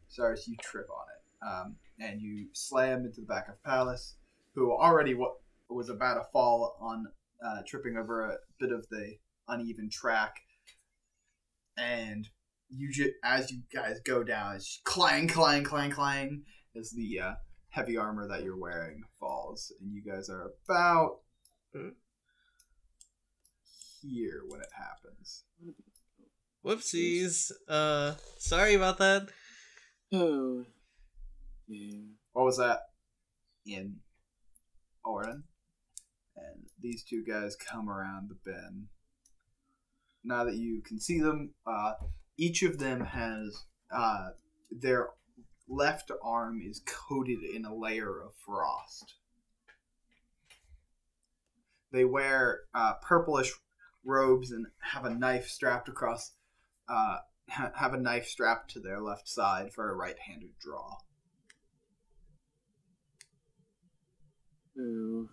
Cyrus, you trip on it, um, and you slam into the back of Pallas, who already w- was about to fall on uh, tripping over a bit of the uneven track, and you ju- as you guys go down, it's clang, clang, clang, clang, as the uh, heavy armor that you're wearing falls, and you guys are about here when it happens. Whoopsies. Uh, sorry about that. Oh. Yeah. What was that? In Auran. And these two guys come around the bend. Now that you can see them, uh, each of them has uh, their left arm is coated in a layer of frost. They wear uh, purplish robes and have a knife strapped across, uh, ha- have a knife strapped to their left side for a right-handed draw. Oh.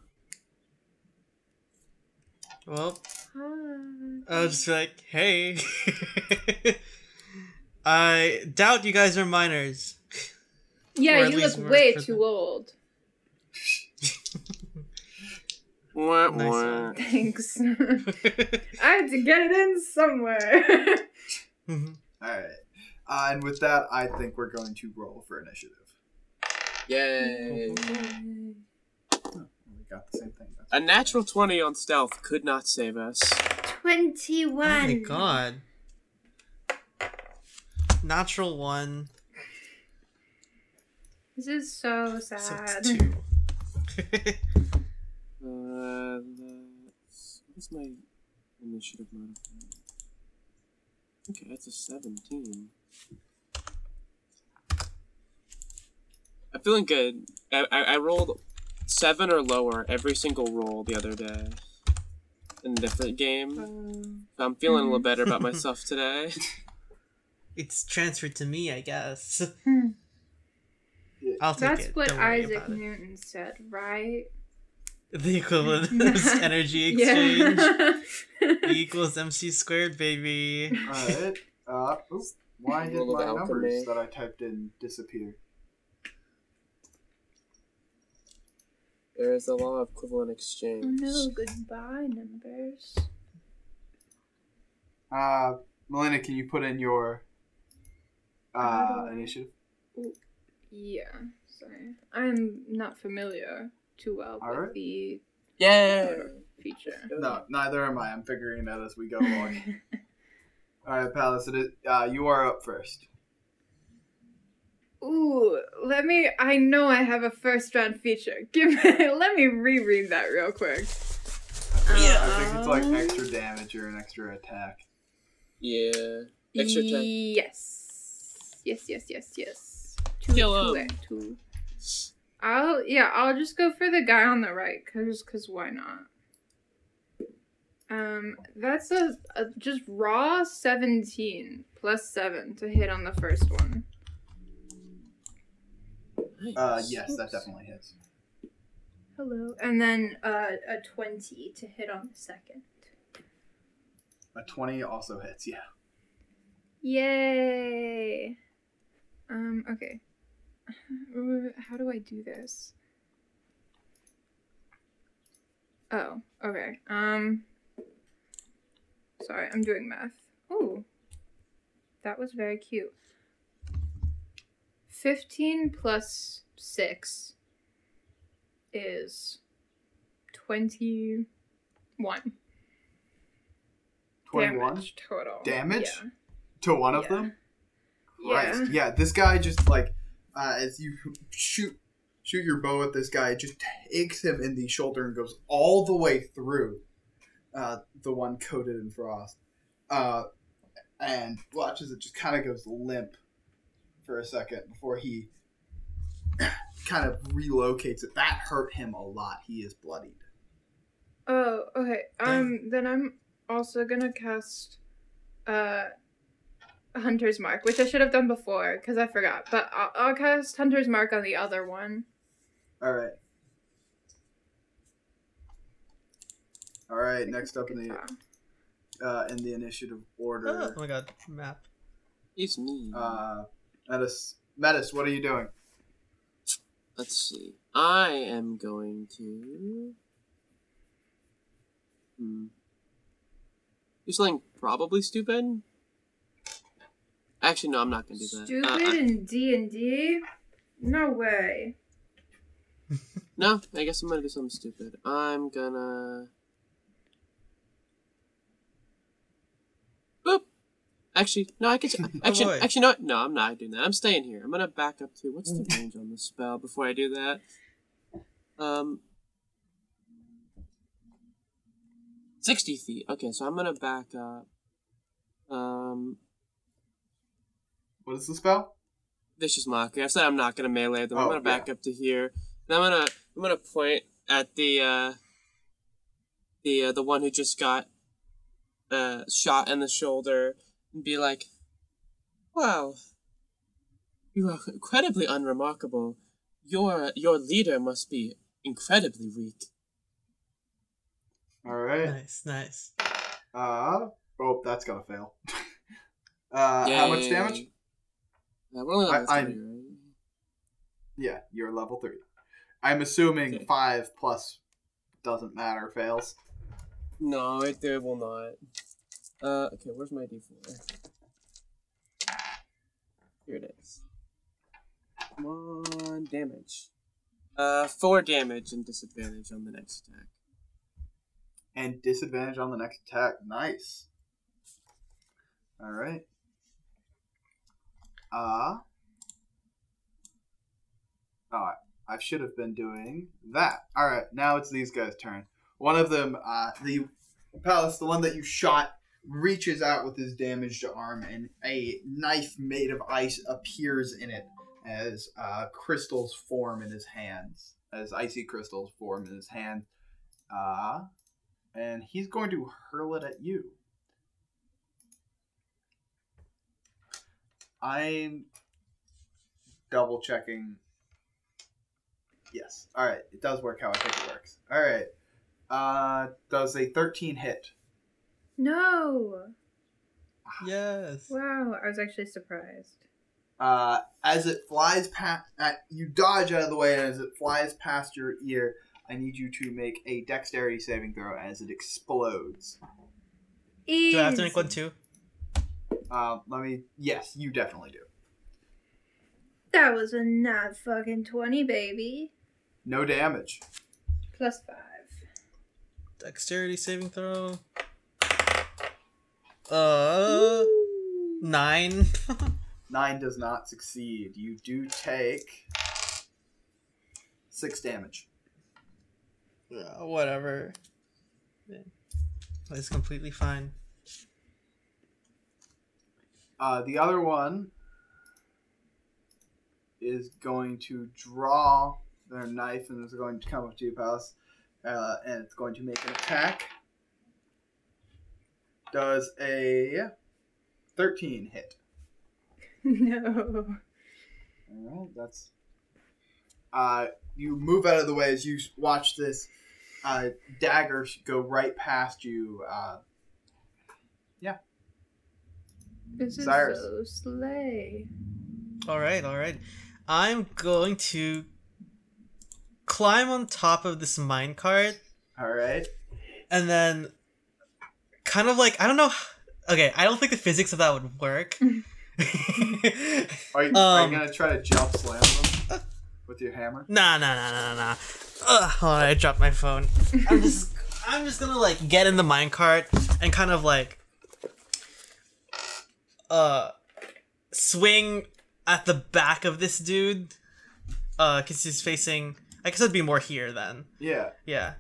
Well, Hi. I'll just be like, hey. I doubt you guys are minors. Yeah, you look way too old. What? Nice wah. Thanks. I had to get it in somewhere. Mhm. All right. Uh, and with that, I think we're going to roll for initiative. Yay. We got the same thing. That's A natural 20 on stealth could not save us. oh Twenty-one. my god. Natural one. This is so So sad. it's two. Uh, that's, what's my initiative modifier? Okay, that's a 17. I'm feeling good. I, I, I rolled 7 or lower every single roll the other day in a different game. Um, So I'm feeling a little better about myself today. it's transferred to me, I guess. I'll take That's it. what Don't worry Isaac about it. Newton said, right? The equivalent of energy exchange Yeah. equals MC squared, baby. All right. Uh, oops. Why did Roll my numbers that I typed in disappear? there is a law of equivalent oh exchange. no, goodbye numbers. Uh, Melena, can you put in your uh, do I- initiative? Yeah, sorry. I'm not familiar too well All with right. the Yeah. feature. No, neither am I. I'm figuring it out as we go along. All right, Pallas, it is, uh, you are up first. Ooh, let me. I know I have a first round feature. Give me. Let me reread that real quick. Yeah. I think it's like Um, extra damage or an extra attack. Yeah. Extra attack. Yes. Yes. Yes. Yes. Yes. Two. Kill two, him. two. I'll. Yeah. I'll just go for the guy on the right. Cause. Cause why not? Um. That's a, a just raw seventeen plus seven to hit on the first one. Uh, Nice. yes, that definitely hits. Hello. And then uh, a twenty to hit on the second. A 20 also hits, yeah. Yay! Um, okay. Uh, How do I do this? Oh, okay. Um, sorry, I'm doing math. Ooh, that was very cute. 15 plus 6 is 21 21 damage total. Damage? Yeah. to one of Yeah. them? Christ. Yeah. Yeah, this guy just like uh, as you shoot shoot your bow at this guy, it just takes him in the shoulder and goes all the way through uh, the one coated in frost. Uh, and watches it just kind of goes limp for a second before he kind of relocates it. That hurt him a lot. He is bloodied. Oh, okay. Um, then I'm also gonna cast, uh, Hunter's Mark, which I should have done before because I forgot. But I'll, I'll cast Hunter's Mark on the other one. All right. All right. Next up in the uh, in the initiative order. Oh my god, map. It's me. Uh, Metis, Metis, what are you doing? Let's see. I am going to. Hmm. Do something probably stupid. Actually, no, I'm not gonna do that. Stupid Uh, I- in D and D? No way. no, I guess I'm gonna do something stupid. I'm gonna. Boop. Actually, no, I can. Actually, boy. actually, no, no, I'm not doing that. I'm staying here. I'm gonna back up to what's the range on this spell before I do that. Um, sixty feet. Okay, so I'm gonna back up. Um, What is the spell? vicious mockery. I said I'm not gonna melee them. I'm Oh, gonna back up to here. And I'm gonna I'm gonna point at the uh the uh, the one who just got uh shot in the shoulder and be like, "Wow, you are incredibly unremarkable. Your your leader must be incredibly weak." All right. Nice, nice. Uh, oh, that's gonna fail. uh, how much Yay. damage? Uh, we're only level I- I- three, right? Yeah, you're level three. I'm assuming Okay. five plus doesn't matter fails. No, it, it will not. Uh, okay, where's my d4? Here it is. Come on, damage. Uh, four damage and disadvantage on the next attack. And disadvantage on the next attack. Nice. All right. Uh. Oh, I should have been doing that. All right, now it's these guys' turn. One of them, uh, the Pallas, the one that you shot, reaches out with his damaged arm, and a knife made of ice appears in it as uh, crystals form in his hands, as icy crystals form in his hand. Uh, and he's going to hurl it at you. I'm double checking. Yes. All right. It does work how I think it works. All right. Uh, does a 13 hit? No. Yes. Wow, I was actually surprised. Uh, as it flies past, uh, you dodge out of the way, and as it flies past your ear, I need you to make a dexterity saving throw as it explodes. Easy. Do I have to make one too? Uh, let me. Yes, you definitely do. That was a not fucking 20, baby. No damage. Plus five. Dexterity saving throw. Uh, nine. Nine does not succeed. You do take six damage. Uh, whatever. It's completely fine. Uh, the other one is going to draw their knife and is going to come up to you, Pallas, uh, and it's going to make an attack. Does a 13 hit. no. Alright, that's. Uh, you move out of the way as you watch this uh, dagger go right past you. Uh, This is Cyrus. so slay. All right, all right. I'm going to climb on top of this minecart Alright. and then kind of like I don't know. Okay, I don't think the physics of that would work. Are you, are you Um, going to try to jump slam them with your hammer? Nah, nah, nah, nah, nah. Ugh, hold on, I dropped my phone. I'm just, I'm just gonna like get in the minecart and kind of like, uh, swing at the back of this dude. Uh, cause he's facing. I guess it'd be more here then. Yeah. Yeah.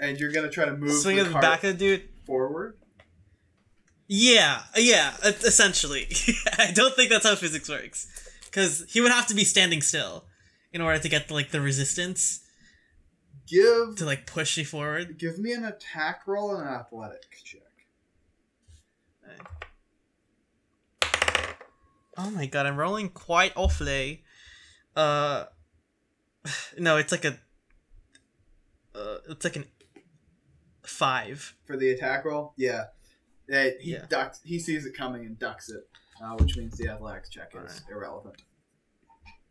And you're going to try to move swing the at the back of the dude. forward? Yeah, yeah, essentially. I don't think that's how physics works. Because he would have to be standing still in order to get like the resistance Give to like push you forward. give me an attack roll and an athletic check. Oh my god, I'm rolling quite awfully. Uh, no, it's like a. Uh, it's like an five. For the attack roll? Yeah. Yeah, he Yeah. ducks he sees it coming and ducks it. Uh, which means the athletics check is Alright. irrelevant.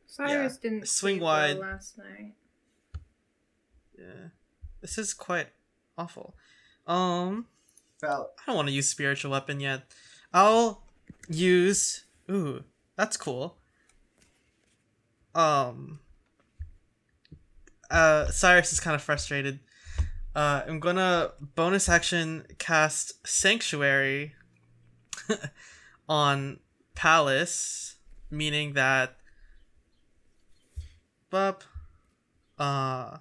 Cyrus didn't Swing wide. last night. Yeah, this is quite awful. Um, Val- I don't want to use spiritual weapon yet. I'll use. Ooh, that's cool. Um. Uh, Cyrus is kind of frustrated. Uh, I'm gonna bonus action cast Sanctuary on Pallas, meaning that. Bup. Uh,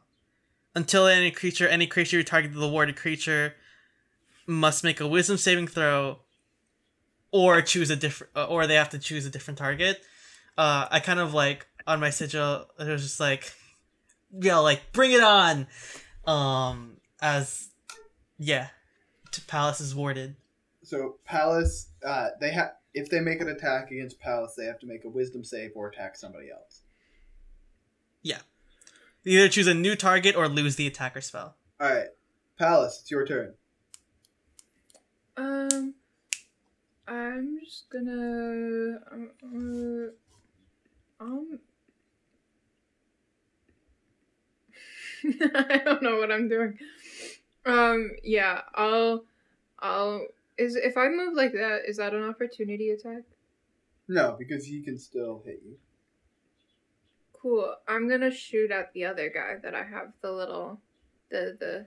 until any creature, any creature you target the warded creature must make a wisdom saving throw or choose a different uh, or they have to choose a different target. Uh i kind of like on my sigil it was just like yeah like bring it on! Um as yeah t- Pallas is warded. So Pallas, uh, they have if they make an attack against Pallas, they have to make a Wisdom save or attack somebody else. you either choose a new target or lose the attacker spell. All right, Pallas, it's your turn. Um, I'm just gonna. Um, uh, um I don't know what I'm doing. Um, yeah, I'll, I'll. Is if I move like that, is that an opportunity attack? No, because he can still hit you. Cool. I'm gonna shoot at the other guy that I have the little, the the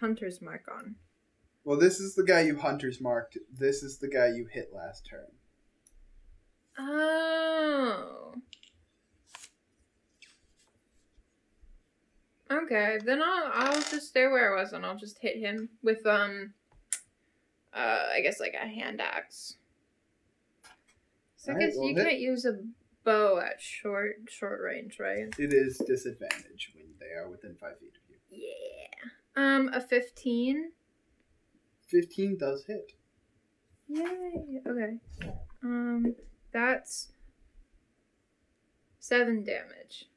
hunter's mark on. Well, this is the guy you hunters marked. This is the guy you hit last turn. Oh. Okay, then I'll I'll just stay where I was and I'll just hit him with um uh I guess like a hand axe. So I guess well, you hit. can't use a bow at short short range, right? It is disadvantage when they are within five feet of you. Yeah. Um a fifteen. Fifteen does hit. Yay. Okay. Um that's seven damage.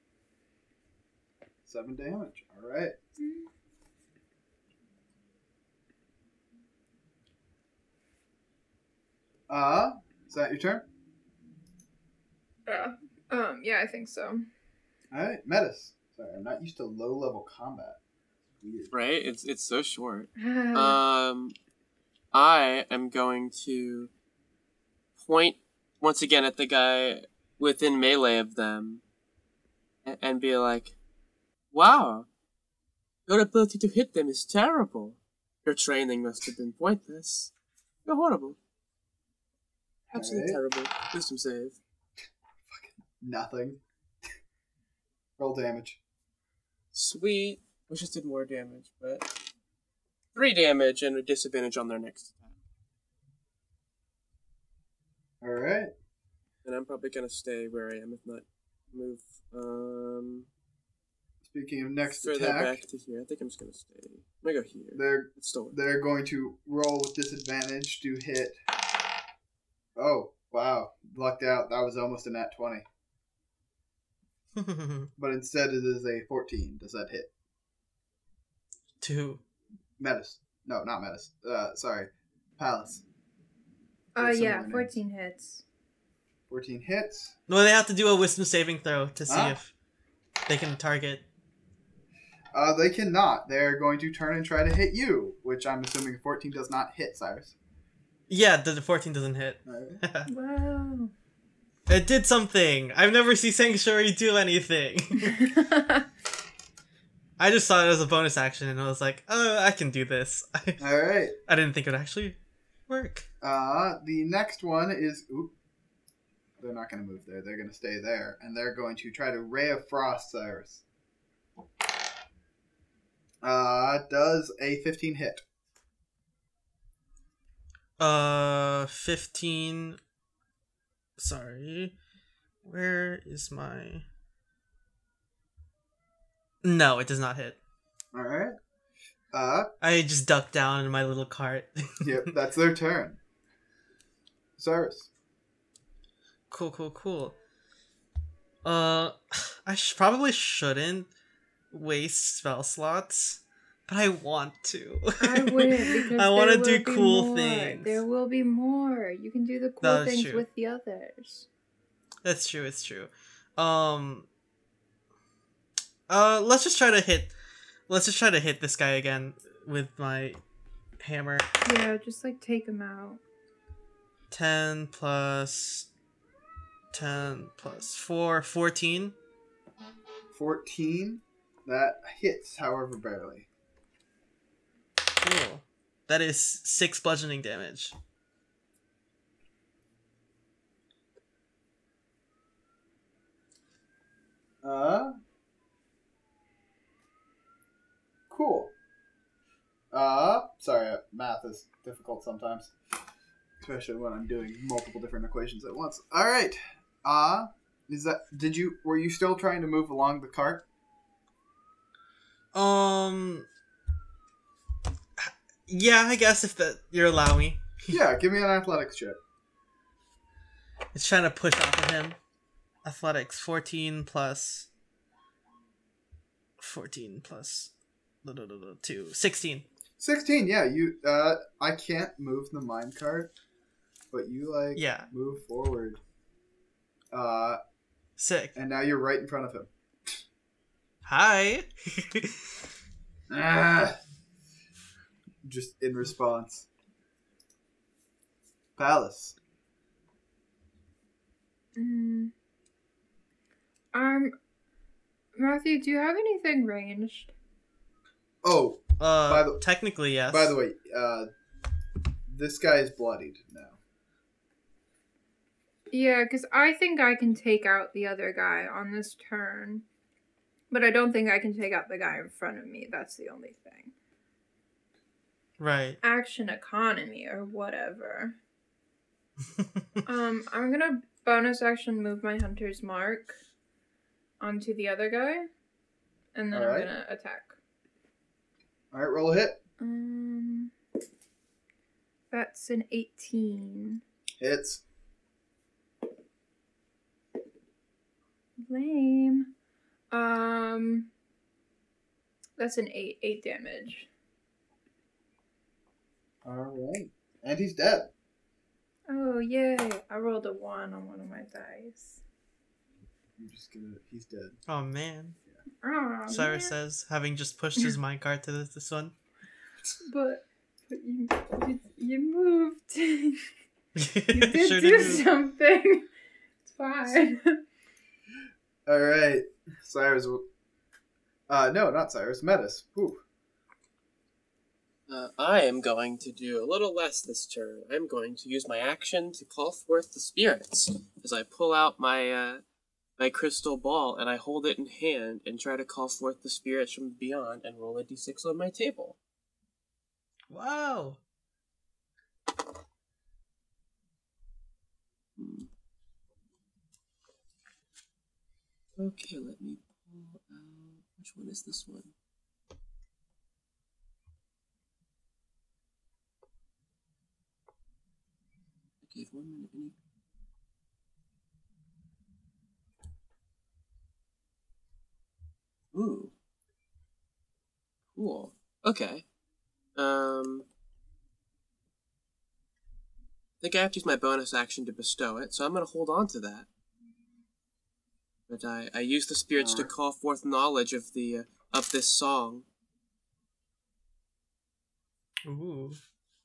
Seven damage. All right. Uh, is that your turn? Yeah. Um yeah, I think so. All right, Metis. Sorry, I'm not used to low level combat. Weird. Right? It's it's so short. Uh, Um, I am going to point once again at the guy within melee of them, and, be like, "Wow, Your ability to hit them is terrible. Your training must have been pointless. You're horrible. Absolutely Alright. terrible. Wisdom save. Nothing. Roll damage. Sweet. Wish it did more damage, but three damage and a disadvantage on their next attack. All right. And I'm probably gonna stay where I am, if not move um Speaking of next further attack, back to here. I think I'm just gonna stay. I'm gonna go here. they're It's still they're going to roll with disadvantage to hit. Oh wow! Lucked out. That was almost a nat twenty, but instead it is a fourteen. Does that hit? Two. Metis. No, not Metis. Uh, sorry, Pallas. Uh, yeah, other names. 14 hits. Fourteen hits. No, they have to do a wisdom saving throw to see Ah. if they can target. Uh, they cannot. They're going to turn and try to hit you, which I'm assuming fourteen does not hit, Cyrus. Yeah, the, the 14 doesn't hit. Alright. Wow. it did something. I've never seen Sanctuary do anything. I just saw it as a bonus action and I was like, oh, I can do this. All right. I didn't think it would actually work. Uh, the next one is. Oop. They're not going to move there. They're going to stay there, and they're going to try to ray of frost Cyrus. Uh, does a 15 hit? Uh, 15. Sorry. Where is my. No, it does not hit. All right. Uh, I just ducked down in my little cart. yep, that's their turn. Cyrus. cool, cool, cool. Uh, I sh- probably shouldn't waste spell slots, but I want to. I wouldn't because I want to do cool more. things. There will be more. You can do the cool things true. with the others. That's true. It's true. Um. Uh, let's just try to hit. Let's just try to hit this guy again with my hammer. Yeah, just like take him out. Ten plus. Ten plus four. Fourteen. 14. That hits, however, barely. Cool. That is six bludgeoning damage. Uh. Cool. Uh, sorry, math is difficult sometimes. Especially when I'm doing multiple different equations at once. Alright. Uh, is that, did you, were you still trying to move along the cart? Um. Yeah, I guess if that you allow me. Yeah, give me an athletics check. It's trying to push off of him. Athletics 14 plus. plus 14 plus 2 16. 16, yeah, you, uh, I can't move the mine cart, but you, like, Yeah. move forward. Uh, Sick. and now you're right in front of him. Hi. Ah. Just in response. Pallas. Mm. Um, Matthew, do you have anything ranged? Oh, uh By the- technically yes. by the way, uh, this guy is bloodied now. Yeah, because I think I can take out the other guy on this turn. But I don't think I can take out the guy in front of me. That's the only thing. Right. Action economy or whatever. Um, I'm gonna bonus action move my hunter's mark onto the other guy, and then Alright. I'm gonna attack. All right, roll a hit. Um, that's an 18. Hits. Lame. Um, that's an eight. Eight damage. All right, and he's dead. Oh yay! I rolled a one on one of my dice. I'm just gonna. He's dead. oh man. Oh, Cyrus man. says having just pushed his minecart to this, this one. But, but you, you you moved. you you did sure do did something. It's fine. All right, Cyrus. will- Uh, no, not Cyrus. Metis. Ooh. Uh, I am going to do a little less this turn. I'm going to use my action to call forth the spirits as I pull out my uh, my crystal ball and I hold it in hand and try to call forth the spirits from beyond and roll a d6 on my table. Wow. Okay, let me pull out. Which one is this one? Okay, one minute. Ooh. Cool. Okay. Um. I think I have to use my bonus action to bestow it, so I'm gonna hold on to that. But I, I use the spirits to call forth knowledge of the uh, of this song. Ooh.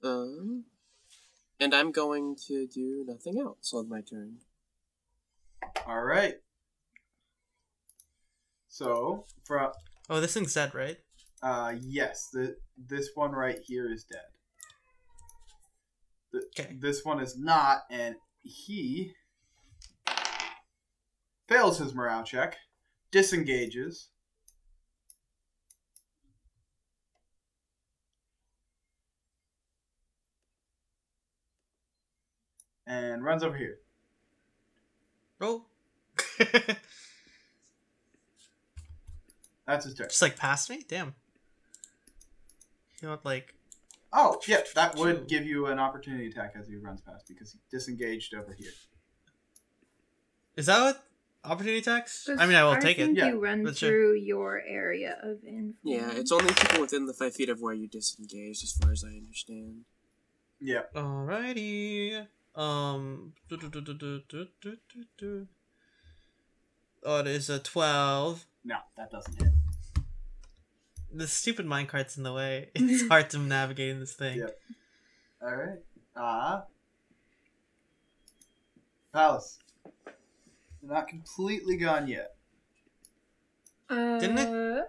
Um, and I'm going to do nothing else on my turn. All right. So, for Oh, this thing's dead, right? uh, yes, the this one right here is dead. The, Okay. This one is not, and he fails his morale check, disengages. And runs over here. Oh. That's his turn. Just like past me? Damn. You know what, like. Oh, yeah, that would give you an opportunity attack as he runs past because he disengaged over here. Is that what opportunity attacks? I mean, I will I take think it. You yeah. run That's through your area of influence. Yeah, it's only people within the five feet of where you disengaged, as far as I understand. Yeah. Alrighty. Um. Do, do, do, oh, it is a twelve. No, that doesn't hit. The stupid minecart's in the way. It's hard to navigate in this thing. Yep. All right. Uh Pallas. You're not completely gone yet. Uh, Didn't it?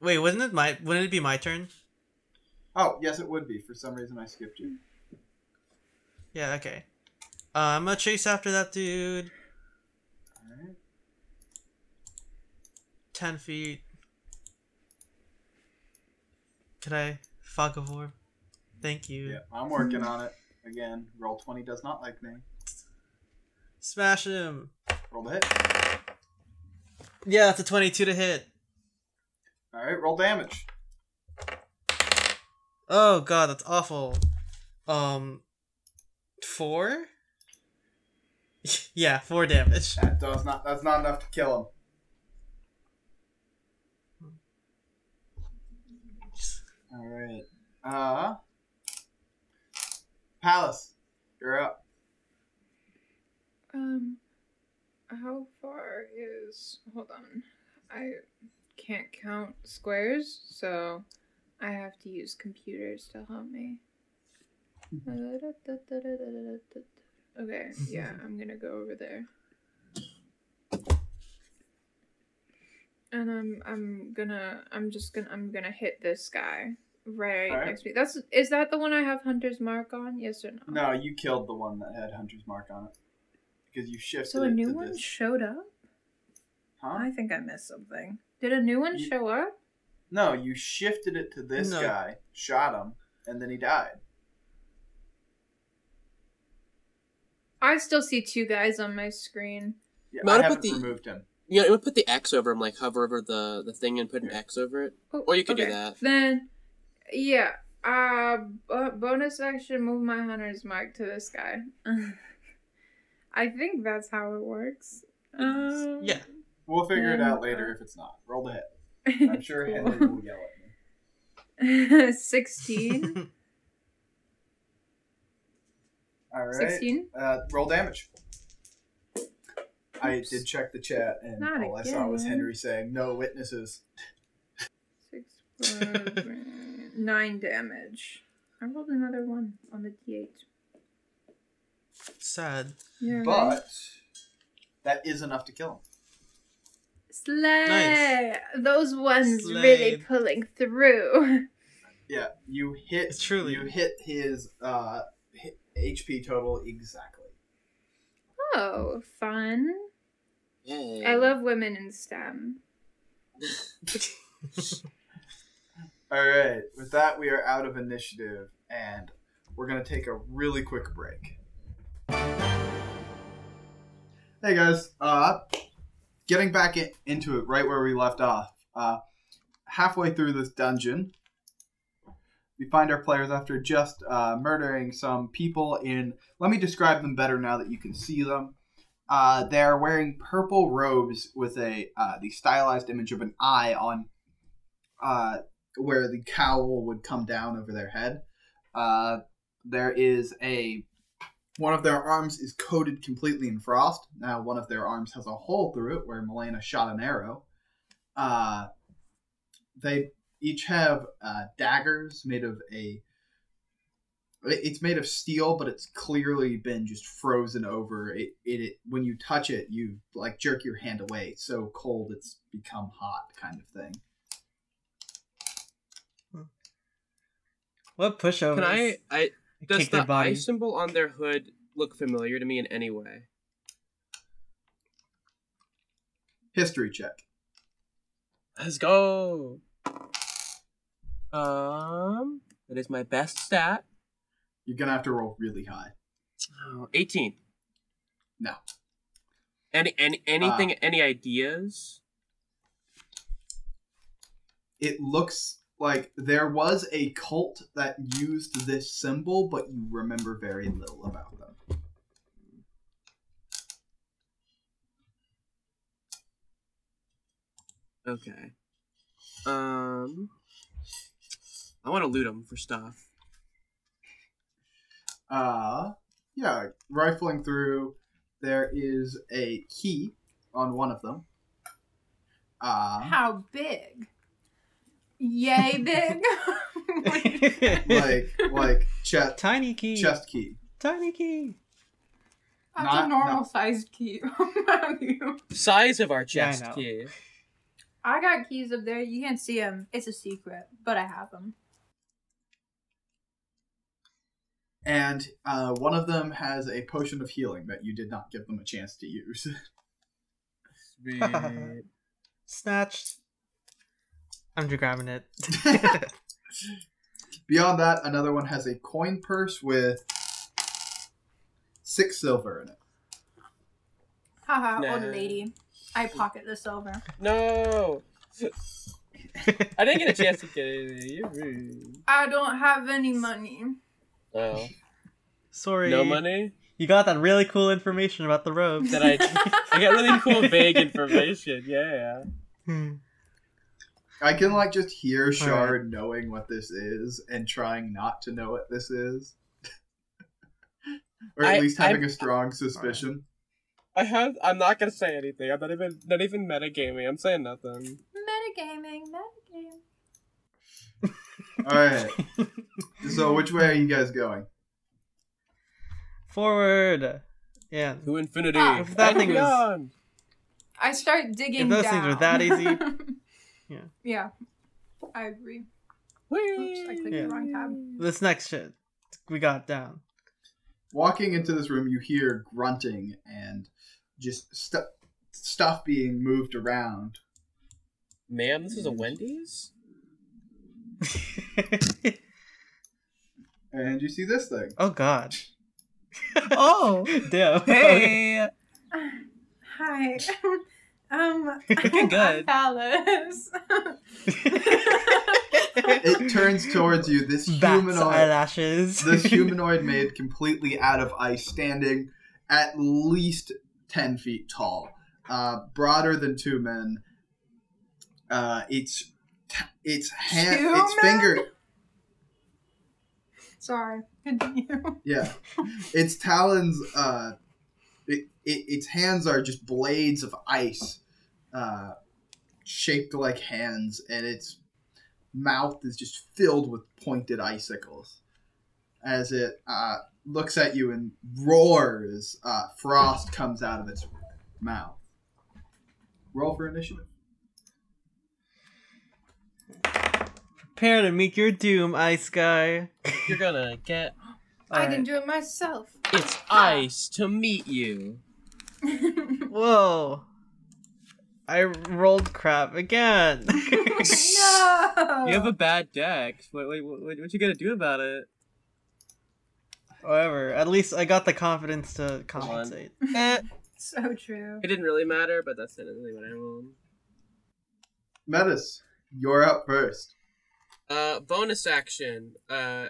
Wait, wasn't it my wouldn't it be my turn? Oh, yes, it would be. For some reason, I skipped you. Yeah, okay. Uh, I'm gonna chase after that dude. All right. Ten feet. Could I fog of orb? Thank you. Yeah, I'm working on it. Again, roll 20 does not like me. Smash him. Roll the hit. Yeah, that's a twenty-two to hit. All right, roll damage. Oh god, that's awful. Um, four. yeah, four damage. That does not. That's not enough to kill him. All right. Uh, Pallas, you're up. Um, how far is? Hold on, I can't count squares, so I have to use computers to help me. Okay, yeah, I'm gonna go over there. And I'm I'm gonna I'm just gonna I'm gonna hit this guy right Alright. next to me. That's is that the one I have Hunter's mark on? Yes or no? No, you killed the one that had Hunter's mark on it because you shifted So a it new to one this. showed up? Huh? I think I missed something. Did a new one You- show up? No, you shifted it to this No. guy, shot him, and then he died. I still see two guys on my screen. Yeah, Might I have put haven't the- removed him. You know, you would put the X over him, like hover over the, the thing and put an X over it. Oh, Or you could do that. Then, yeah. Uh, bo- bonus action, move my hunter's mark to this guy. I think that's how it works. Um, Yeah. We'll figure it out later if it's not. Roll the hit. I'm sure Cool. Henry will yell at me. 16. All right. 16. Uh, roll damage. I did check the chat, and Not all I saw was again. Henry saying no witnesses. Six, five, nine damage. I rolled another one on the d8. Sad. Yeah. But that is enough to kill him. Slay! Nice. Those ones really pulling through. Yeah, you hit. It's truly- you hit his uh, hit HP total exactly. Oh, fun. Yay. I love women in STEM. All right. With that, we are out of initiative, and we're gonna take a really quick break. Hey guys, uh, getting back in, into it right where we left off. Uh, halfway through this dungeon, we find our players after just uh, murdering some people in. Let me describe them better now that you can see them. Uh, they're wearing purple robes with a uh, the stylized image of an eye on uh, where the cowl would come down over their head. Uh, there is a one of their arms is coated completely in frost. Now one of their arms has a hole through it where Melena shot an arrow. Uh, they each have uh, daggers made of a. It's made of steel, but it's clearly been just frozen over. It, it, it when you touch it, you like jerk your hand away. It's so cold, it's become hot, kind of thing. What pushovers? Can I? I does Kick the body. eye symbol on their hood look familiar to me in any way? History check. Let's go. Um, that is my best stat. You're gonna have to roll really high. Oh, 18. No. Any any anything? Uh, any ideas? It looks like there was a cult that used this symbol, but you remember very little about them. Okay. Um, I want to loot them for stuff. Uh, yeah, rifling through, there is a key on one of them. Uh, How big? Yay big. like like chest Tiny key. chest key. Tiny key. That's Not- a normal not- sized key. How do you- Size of our Yeah, I chest key. I got keys up there. You can't see them. It's a secret, but I have them. And uh, one of them has a potion of healing that you did not give them a chance to use. Sweet. Snatched. I'm just grabbing it. Beyond that, another one has a coin purse with six silver in it. Haha, Nah. old lady. I pocket the silver. no. I didn't get a chance to get it. I don't have any money. Oh. Sorry. No money? You got that really cool information about the robes. That I I got really cool vague information. Yeah. Hmm. I can like just hear Alright. Shard knowing what this is and trying not to know what this is. or at I- least having I- a strong suspicion. I have. I'm not gonna say anything. I'm not even not even metagaming. I'm saying nothing. Metagaming, metagame. Alright. so which way are you guys going? Forward. Yeah. To infinity. Ah, if that and thing was- I start digging If those down. things are that easy, yeah. Yeah. I agree. Whee! Oops, I clicked Yeah. the wrong tab. This next shit we got down. Walking into this room, you hear grunting and just stu- stuff being moved around. Ma'am, this is a Wendy's. And you see this thing. oh god. Oh, Damn. hey. Hi. Um, Good. I'm Pallas. It turns towards you, this Bats humanoid eyelashes. this humanoid made completely out of ice, standing at least ten feet tall, uh, broader than two men. Uh, its its hand, Two its men? finger, Sorry. Continue. yeah, its talons. Uh, it, it, its hands are just blades of ice, uh, shaped like hands, and its mouth is just filled with pointed icicles. As it uh, looks at you and roars, uh, frost comes out of its mouth. Roll for initiative. Prepare to meet your doom, ice guy. You're gonna get I can do it myself. it's ice to meet you. Whoa. I rolled crap again. no. You have a bad deck. What, what, what, what you gonna do about it? However, at least I got the confidence to Come compensate. Eh, so true. it didn't really matter, but that's not really what I rolled. Metis, you're up first. Uh, bonus action. Uh,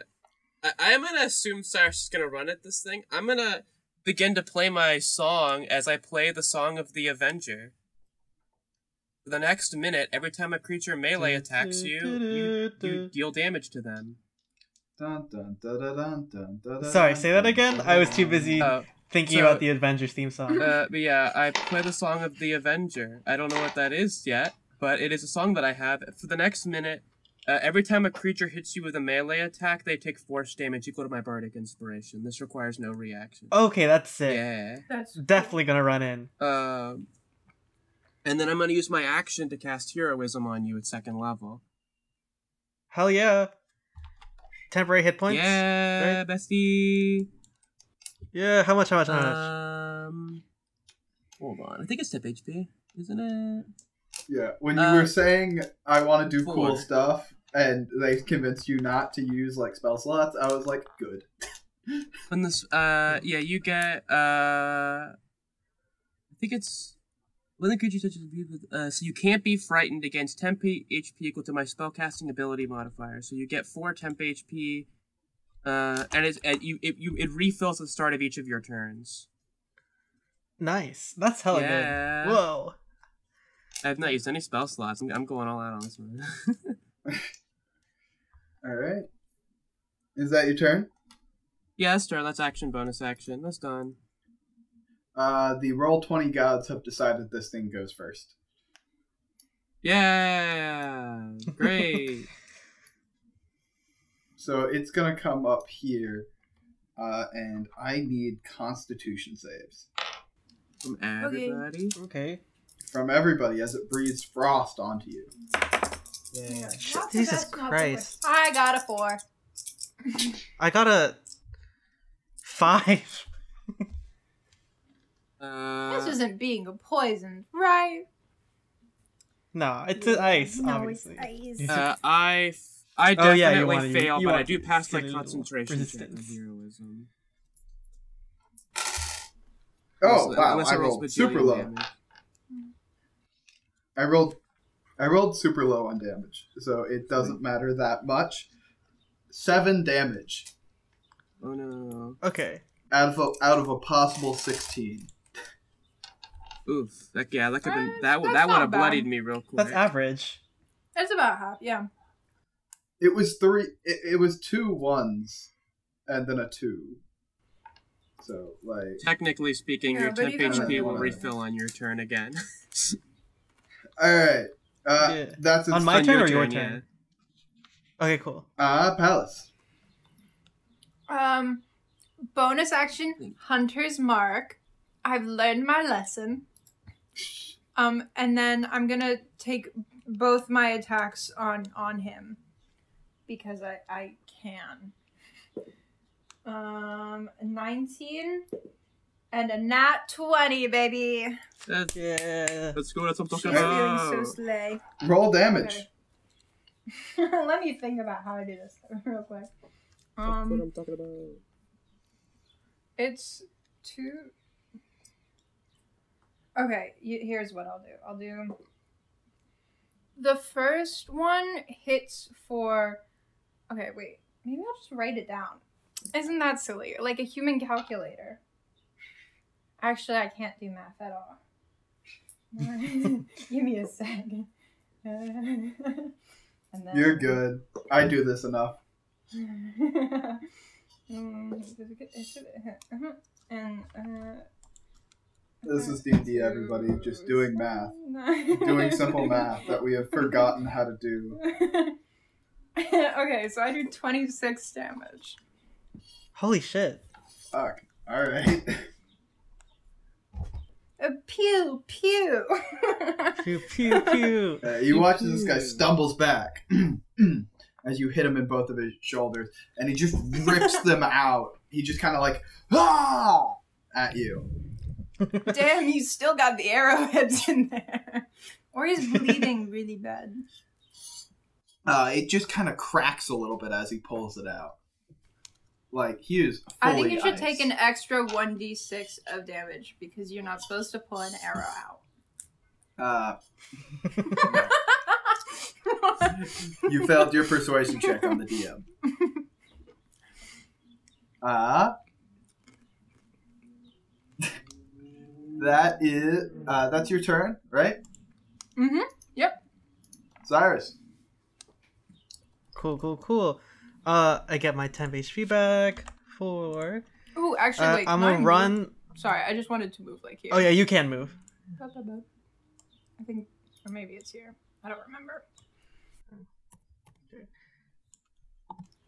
I, I'm gonna assume Cyrus is gonna run at this thing. I'm gonna begin to play my song as I play the song of the Avenger. For the next minute, every time a creature melee attacks you, you, you deal damage to them. Dun, dun, dun, Sorry, say that again? I was too busy Uh, thinking So- about the Avengers theme song. uh, but yeah, I play the song of the Avenger. I don't know what that is yet, but it is a song that I have. For the next minute, uh, every time a creature hits you with a melee attack, they take force damage equal to my bardic inspiration. This requires no reaction. Okay, that's sick. Yeah. That's Definitely gonna run in. Um, and then I'm gonna use my action to cast heroism on you at second level. Hell yeah. Temporary hit points? yeah, right? bestie. Yeah, how much, how much, how much? Um, hold on. I think it's tip HP, isn't it? Yeah, when you Uh, were saying I want to do cool stuff, and they convinced you not to use like spell slots, I was like, good. When this, uh, yeah, you get, uh, I think it's when the creature touches you with, uh, so you can't be frightened against temp HP equal to my spellcasting ability modifier. So you get four temp HP, uh, and it's and you it you it refills at the start of each of your turns. Nice. That's hella Yeah. good. Whoa. I've not used any spell slots. I'm, I'm going all out on this one. All right. Is that your turn? yeah, that's turn. That's action. Bonus action. That's done. Uh, the roll twenty gods have decided this thing goes first. Yeah, great. So it's gonna come up here, uh, and I need Constitution saves From everybody. Okay. from everybody as it breathes frost onto you. Yeah. Not Jesus best, not the Christ. I got a four. I got a five. Uh, this isn't being poisoned, right? No, it's an ice, No, obviously. it's ice. Uh, I, f- I Oh, yeah, you definitely wanna- fail, you but I do pass my citadel concentration check resistance. heroism. Oh Unless- wow! unless I it rolled super low. damage. I rolled, I rolled super low on damage, so it doesn't matter that much. Seven damage Oh no! Okay. out of a, out of a possible sixteen. Oof! That yeah, that could been that would that's that would have bloodied me real quick. That's average. It's about half, yeah. It was three. It, it was two ones, and then a two. So like, Technically speaking, Yeah, your temp you HP will refill on your turn again. all right. Uh, Yeah. that's On my turn your or your turn, turn? Okay, cool. Uh, Pallas. Um, bonus action, Hunter's Mark. I've learned my lesson. Um, and then I'm gonna take both my attacks on on him because I I can. Um, nineteen and a nat twenty, baby. That's, Yeah. let's go. That's what I'm She's talking feeling so about. slay. Roll damage. Okay. Let me think about how I do this real quick. That's what Um, I'm talking about. it's two. Okay, here's what I'll do. I'll do. The first one hits for. Okay, wait. Maybe I'll just write it down. Isn't that silly? Like a human calculator. Actually, I can't do math at all. Give me a second. and then... You're good. I do this enough. and uh, This is D&D, everybody. Just doing math. Doing simple math that we have forgotten how to do. okay, so I do 26 damage. Holy shit. Fuck. All right. Uh, pew, pew. Pew pew pew. Uh, you watch as this guy stumbles back. as you hit him in both of his shoulders, and he just rips them out. He just kind of like ah at you. Damn, you still got the arrowheads in there. Or he's bleeding really bad. Uh, it just kind of cracks a little bit as he pulls it out. Like he is. I think you should take an extra 1d6 of damage because you're not supposed to pull an arrow out. Uh, you failed your persuasion check on the DM. Uh, that is uh, that's your turn, right? mm-hmm. Yep. Cyrus. Cool, cool, cool. Uh, I get my 10 HP back for. Ooh, actually, Uh, wait. I'm gonna move? run. Sorry, I just wanted to move like here. Oh yeah, you can move. I think, or maybe it's here. I don't remember.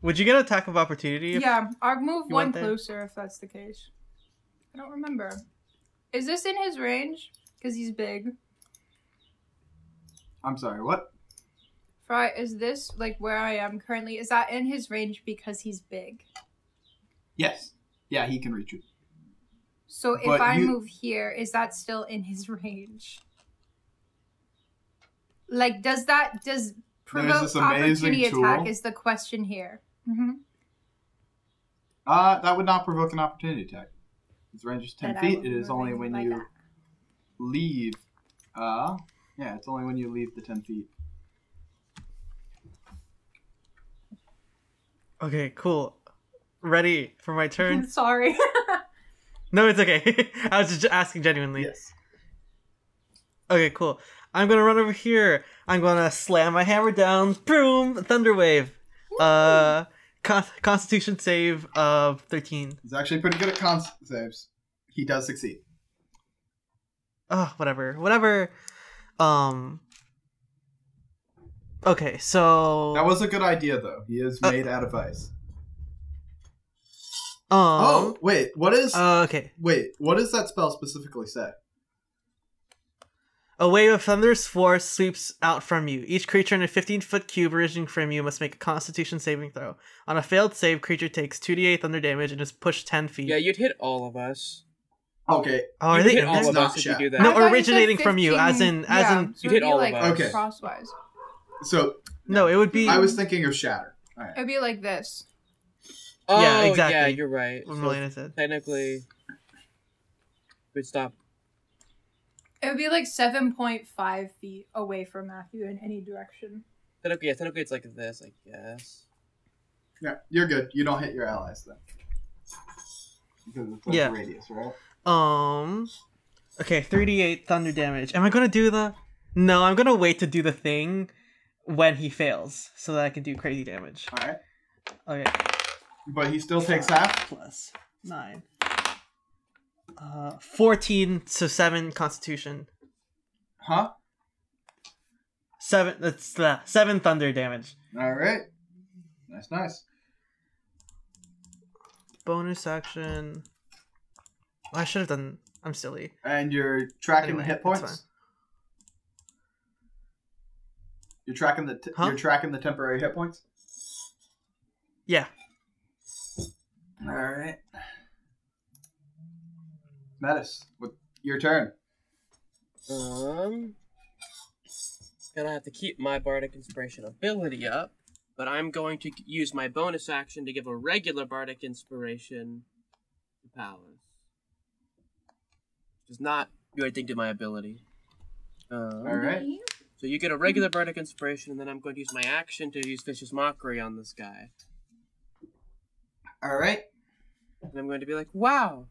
Would you get attack of opportunity? if- Yeah, I'll move one want there? closer if that's the case. I don't remember. Is this in his range? Because he's big. I'm sorry. What? Frye, is this like where I am currently? Is that in his range because he's big? Yes. Yeah, he can reach you. So if But I you- move here, is that still in his range? Like, does that does provoke opportunity attack? Is the question here? hmm Uh, that would not provoke an opportunity attack. His range is ten Then I feet. It is only when you that. leave. Uh, yeah, it's only when you leave the ten feet. Okay, cool. Ready for my turn? Sorry. no, it's okay. I was just asking genuinely. Yes. Okay, cool. I'm gonna run over here. I'm gonna slam my hammer down. Boom! Thunder wave. Uh, con- Constitution save of 13. He's actually pretty good at con saves. He does succeed. Oh, whatever, whatever. Um. Okay, so That was a good idea, though. He is Uh, made out of ice. um. oh, wait. What is? Uh, okay. wait. What does that spell specifically say? A wave of thunderous force sweeps out from you. Each creature in a 15 foot cube originating from you must make a constitution saving throw. On a failed save, creature takes 2d8 thunder damage and is pushed 10 feet. Yeah, you'd hit all of us. Okay. oh, are you'd they hit all there? It's of not us if you do that. No, I you originating from you, as in- as yeah, in- so You it'd hit be all of like us. Okay. crosswise. So No, it would be. I was thinking of shatter. All right. It'd be like this. Oh, Yeah, yeah, exactly. you're right. What So Melena said. technically, wait, stop. It would be like seven point five feet away from Matthew in any direction. Technically, yeah, technically it's like this, I guess. Yeah, you're good. You don't hit your allies then. Because it's like Yeah. radius, right? Um. Okay, 3d8 thunder damage. Am I gonna do the. No, I'm gonna wait to do the thing when he fails so that I can do crazy damage. All right. Okay. But he still takes half. Plus 9. Uh, 14, to 7 constitution. Huh? 7, that's uh, 7 thunder damage. All right. Nice, nice. Bonus action. I should have done. I'm silly. And you're tracking Anyway, the hit points. You're tracking the t- Huh? you're tracking the temporary hit points. Yeah. All right. Metis, with your turn. Um, gonna have to keep my bardic inspiration ability up, but I'm going to use my bonus action to give a regular bardic inspiration to Pallas. Which does not do anything to my ability. Um, All right. So you get a regular bardic inspiration, and then I'm going to use my action to use vicious mockery on this guy, All right. and I'm going to be like, "Wow,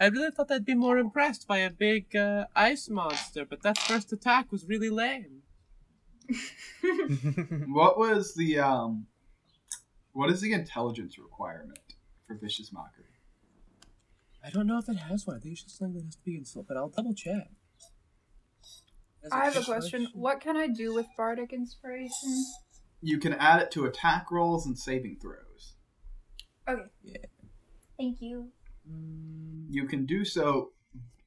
I really thought I'd be more impressed by a big uh, ice monster, but that first attack was really lame." What was the um? What is the intelligence requirement for vicious mockery? I don't know if it has one. I think it's just something that has to be installed, but I'll double check. I have a good question. What can I do with bardic inspiration? You can add it to attack rolls and saving throws. Okay. Yeah. Thank you. You can do so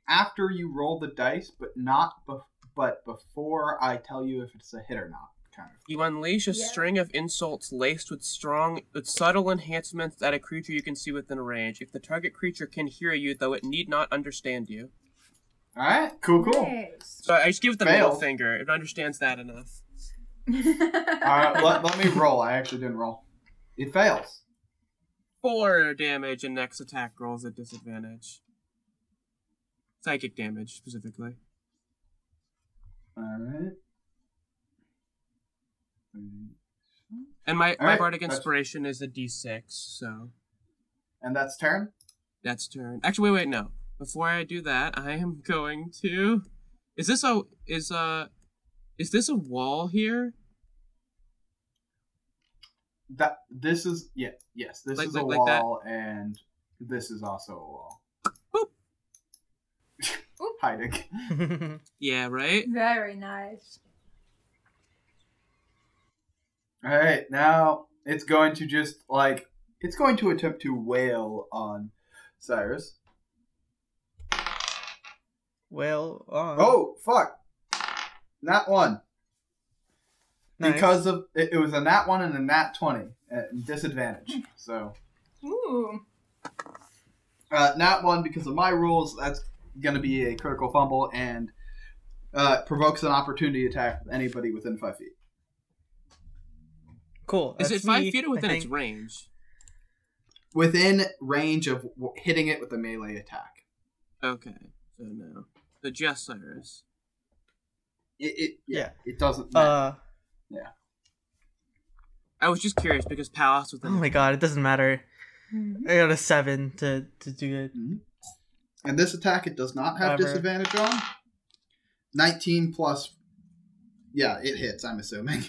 after you roll the dice, but not bef- but before I tell you if it's a hit or not. kind of. You unleash a Yeah. string of insults laced with strong, with subtle enhancements at a creature you can see within range. If the target creature can hear you, though it need not understand you. All right, cool, cool. Nice. So I just give it the middle finger. It understands that enough. All right, let, let me roll. I actually didn't roll. It fails. Four damage, and next attack rolls at disadvantage. Psychic damage, specifically. All right. And my, my Alright, bardic that's- inspiration is a d6, so And that's turn. that's turn. Actually, wait, wait, no. Before I do that, I am going to. Is this a is uh is this a wall here? That this is yeah yes this Like- is a like- like that? wall and this is also a wall. Boop. Hiding. Yeah, right. Very nice. All right, now it's going to just like it's going to attempt to wail on Cyrus. well, uh, Oh fuck! Not one nice. because of it, it was a nat one and a nat twenty at disadvantage. So Ooh. uh, nat one because of my rules. That's going to be a critical fumble and uh, provokes an opportunity attack with anybody within five feet. cool. Is it five me, feet or within its range? Within range of w- hitting it with a melee attack. Okay, so no. The just Cyrus. It, it yeah, Yeah. it doesn't. matter. Uh, I was just curious because Pallas was. oh my god, it doesn't matter. Mhm. I got a seven to to do it. And this attack it does not have However- disadvantage on. 19 plus. Yeah, it hits, I'm assuming.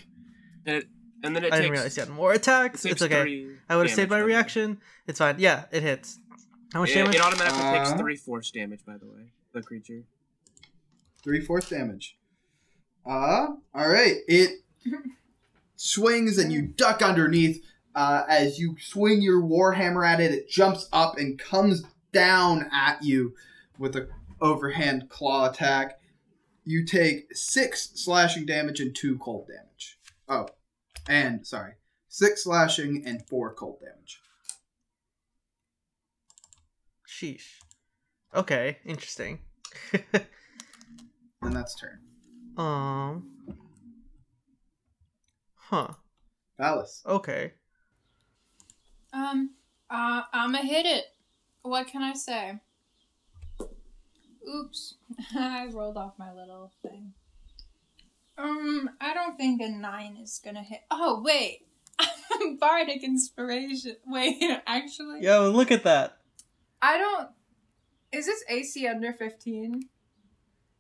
and, it, and then it I takes. didn't realize you had more attacks. takes It's okay. I would have saved my by the way. reaction. It's fine. Yeah, it hits. How much It, damage? it automatically takes Uh, three force damage, by the way. The creature. Three fourths damage. Uh, alright. It swings and you duck underneath. Uh, as you swing your warhammer at it, it jumps up and comes down at you with a overhand claw attack. You take six slashing damage and two cold damage. Oh, and sorry, six slashing and four cold damage. Sheesh. Okay, interesting. And that's turn. um. Huh. Pallas. Okay. Um, uh, I'ma hit it. What can I say? Oops, I rolled off my little thing. Um, I don't think a nine is gonna hit. Oh wait, I'm bardic inspiration. Wait, actually, Yo, look at that. I don't. Is this AC under fifteen?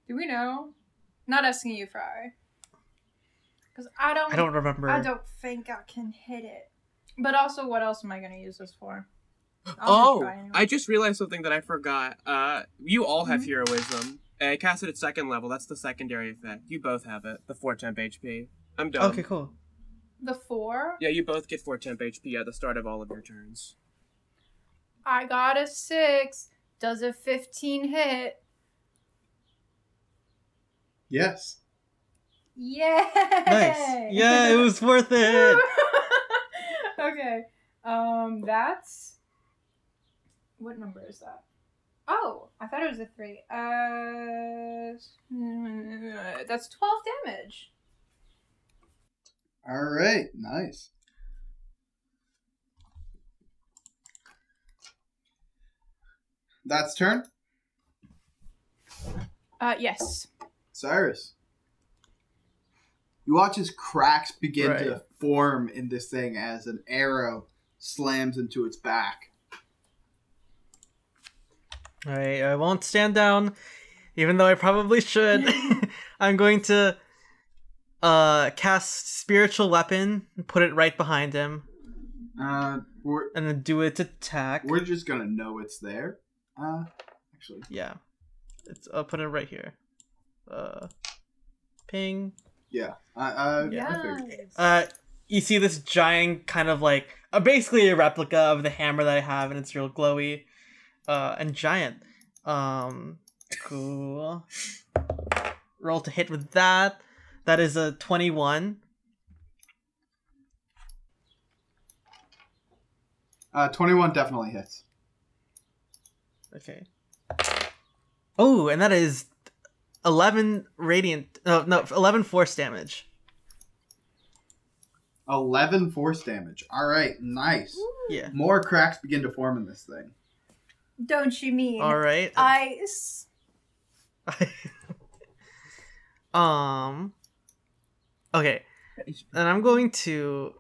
Do we know? Not asking you, Frye. Because I don't. I don't remember. I don't think I can hit it. But also, what else am I gonna use this for? I'll Oh, try anyway. I just realized something that I forgot. Uh, you all have Mhm. heroism. I cast it at second level. That's the secondary effect. You both have it. The four temp HP. I'm done. Okay, cool. the four. Yeah, you both get four temp HP at the start of all of your turns. I got a six. Does a fifteen hit? Yes. Yay! Nice. Yeah, it was worth it. okay. Um, that's what number is that? Oh, I thought it was a three. Uh, that's twelve damage. All right. Nice. That's turn. Uh, yes. Cyrus. You watch as cracks begin to form in this thing as an arrow slams into its back. Alright, I won't stand down, even though I probably should. I'm going to uh cast spiritual weapon, and put it right behind him, Uh, and then do its attack. we're just gonna know it's there. Uh, actually, Yeah. It's I'll put it right here. Uh ping. Yeah. I, I uh, you see this giant kind of like uh, basically a replica of the hammer that I have, and it's real glowy uh, and giant. Um, cool. Roll to hit with that. That is a 21. Uh, 21 definitely hits. Okay. Oh, and that is 11 radiant. No, no, 11 force damage. 11 force damage. All right, nice. Yeah. More cracks begin to form in this thing. Don't you mean All right. ice? um. Okay. And I'm going to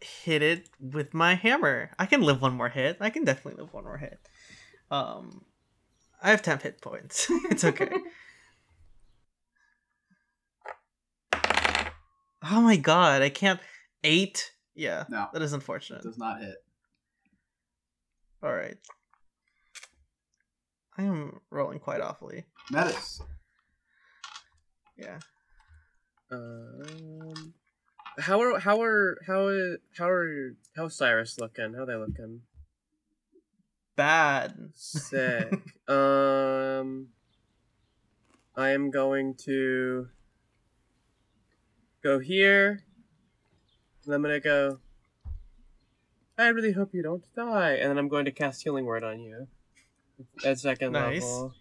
hit it with my hammer. I can live one more hit. I can definitely live one more hit. Um, I have temp hit points. it's okay. oh my god! I can't. Eight. Yeah. No. That is unfortunate. Does not hit. All right. I am rolling quite awfully. Metis. Yeah. Um, how are how are how are how are how's Cyrus looking? How are they looking? Bad. Sick. um, I am going to go here. And I'm gonna go. I really hope you don't die, and then I'm going to cast Healing Word on you at second Nice. level.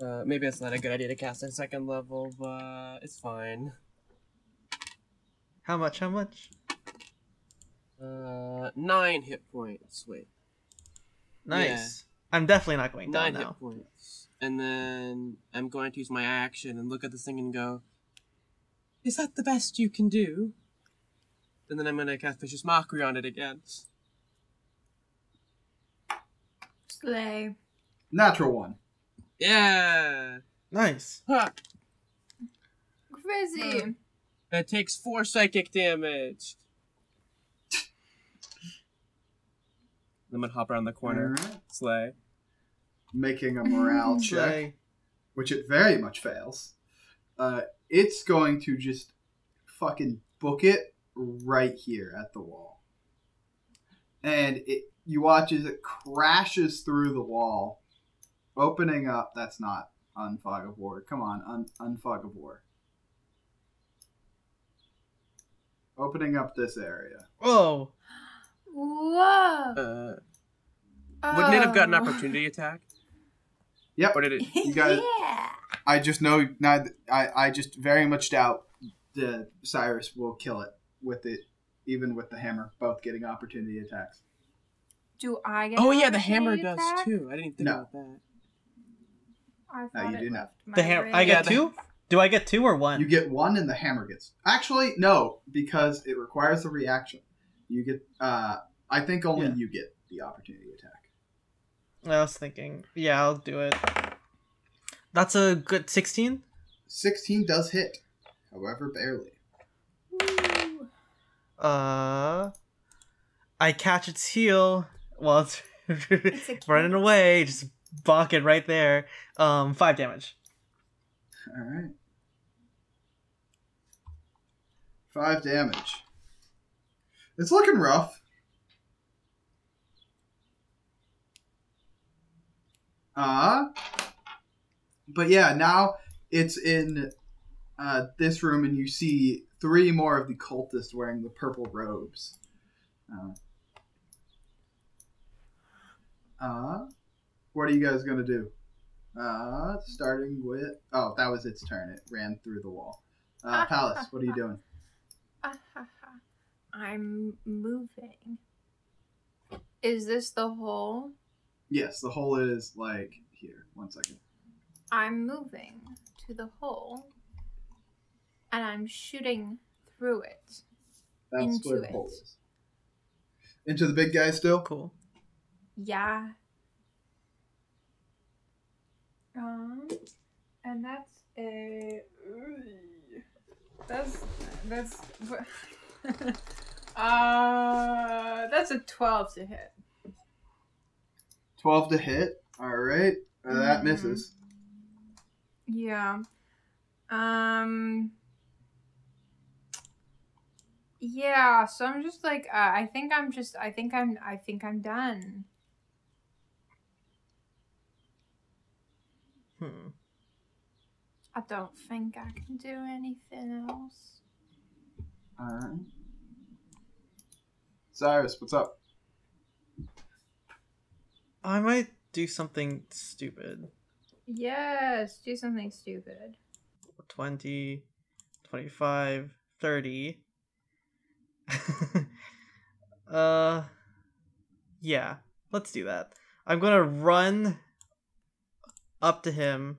Uh, maybe it's not a good idea to cast at second level, but it's fine. How much? How much? Uh, nine hit points. Wait, Nice. I'm definitely not going down nine hit points, and then I'm going to use my action and look at this thing and go, "Is that the best you can do?" And then I'm gonna cast Vicious Mockery on it again. Slay. Natural one. Yeah. Nice. Ha! Crazy. That takes four psychic damage. I'm gonna hop around the corner. Alright. Slay. Making a morale check, which it very much fails. Uh, it's going to just fucking book it right here at the wall. And it you watch as it crashes through the wall, opening up. That's not unfog of war. Come on, un, unfog of war. Opening up this area. Whoa. Whoa. Uh, wouldn't it have gotten an Oh. opportunity attack? Yep. Or did it? You guys- yeah. I just know now. I I just very much doubt that Cyrus will kill it with it, even with the hammer, both getting opportunity attacks. Do I get? Oh an yeah, the hammer opportunity does too. I didn't think No. about that. I no, you do not. left my The hammer. I brain. get Yeah, two. Do I get two or one? You get one, and the hammer gets. Actually, no, because it requires a reaction. You get. uh I think only Yeah. you get the opportunity attack. I was thinking. Yeah, I'll do it. That's a good sixteen. Sixteen does hit, however, barely. Ooh. Uh, I catch its heel while it's It's running away. Just bonk it right there. Um, five damage. All right. Five damage. It's looking rough. Uh but yeah, now it's in uh, this room, and you see three more of the cultists wearing the purple robes. Uh, uh, what are you guys gonna do? Uh, starting with oh, that was its turn. It ran through the wall. Uh, Pallas, what are you doing? I'm moving. Is this the hole? Yes, the hole is like here. One second. I'm moving to the hole, and I'm shooting through it. That's Into where the it. hole is. Into the big guy still. Cool. Yeah. Um, and that's a. That's that's. uh, that's a twelve to hit. Twelve to hit. All right, uh, that Mhm. misses. Yeah. Um. Yeah, so I'm just like uh, I think I'm just I think I'm I think I'm done. Hmm. I don't think I can do anything else. All right. Cyrus, what's up? I might do something stupid. Yes, do something stupid. 20, 25, 30. uh, yeah, let's do that. I'm gonna run up to him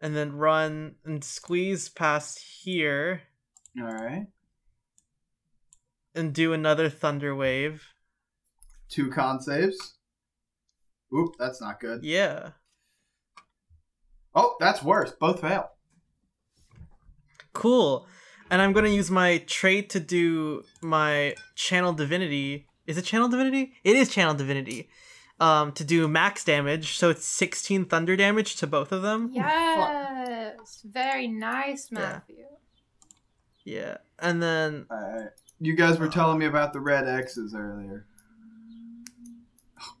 and then run and squeeze past here All right. and do another thunder wave. Two con saves. Oop, that's not good. Yeah. Oh, that's worse. Both fail. Cool. And I'm gonna use my trait to do my channel divinity. Is it channel divinity? It is channel divinity. Um, to do max damage, so it's 16 thunder damage to both of them. Yes, very nice, Yeah. Matthew. Yeah. And then All right. You guys were telling me about the red X's earlier. Oh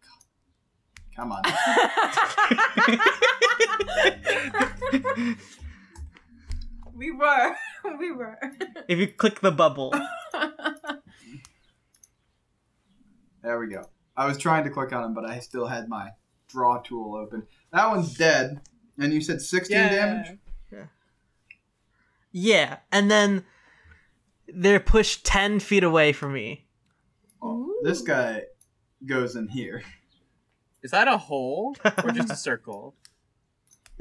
god. Come on. we were, we were. if you click the bubble, There we go. I was trying to click on him, but I still had my draw tool open. That one's dead. And you said 16 damage? Yeah. Yeah. And then they're pushed 10 feet away from me. Oh, this guy goes in here. Is that a hole or just a circle?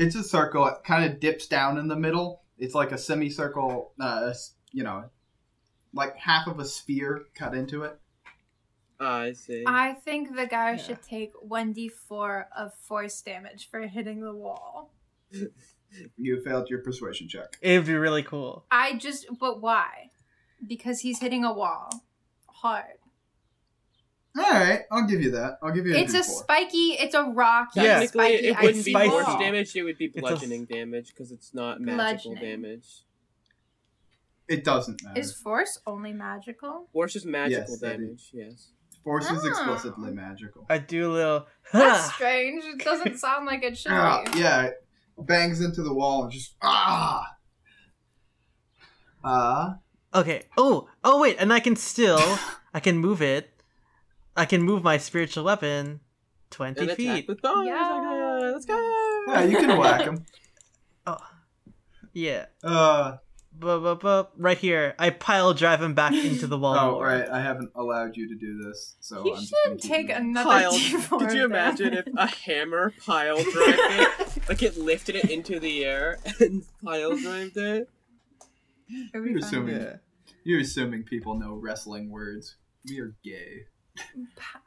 It's a circle. It kind of dips down in the middle. It's like a semicircle, uh, you know, like half of a sphere cut into it. Ah, I see. I think the guy Yeah. should take 1d4 of force damage for hitting the wall. You failed your persuasion check. It'd be really cool. I just, but why? Because he's hitting a wall. Hard. All right, I'll give you that. I'll give you a It's a D4. spiky, it's a rocky, Yeah. Technically, spiky it wouldn't be spicy. force damage. It would be It's a- bludgeoning damage because it's not magical damage. It doesn't matter. Is force only magical? Force is magical Yes, that is- damage. Yes. Force is Ah. explicitly magical. I do a little. That's strange. It doesn't sound like it should Ah, be. yeah, it bangs into the wall and just ah. Uh, Okay. Oh, oh wait, and I can still I can move it. I can move my spiritual weapon twenty And feet. with bonus. Yes. Okay, let's go. yeah, you can whack him. Oh, yeah. Uh, Bu- bu- bu- right here. I pile drive him back into the wall. oh right, I haven't allowed you to do this, so You I'm should take moving. another Pile. Could you imagine if a hammer pile drived it? Like it lifted it into the air and pile drived it? You're fun. assuming Yeah. you're assuming people know wrestling words. We are gay.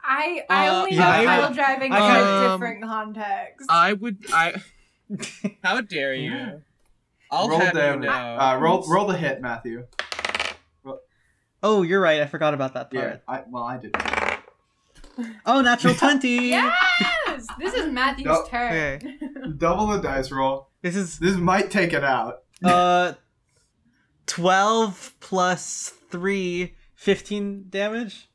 I I Uh, only yeah, know I pile would- driving in a Um, different context. I would. I. How dare you? I'll roll have you damage. know. Uh, roll roll the hit, Matthew. Oh, you're right. I forgot about that Yeah, part. I, well, I did. Oh, natural twenty. yes, this is Matthew's No. turn. Double the dice roll. This is This might take it out. uh, twelve plus three, 15 damage.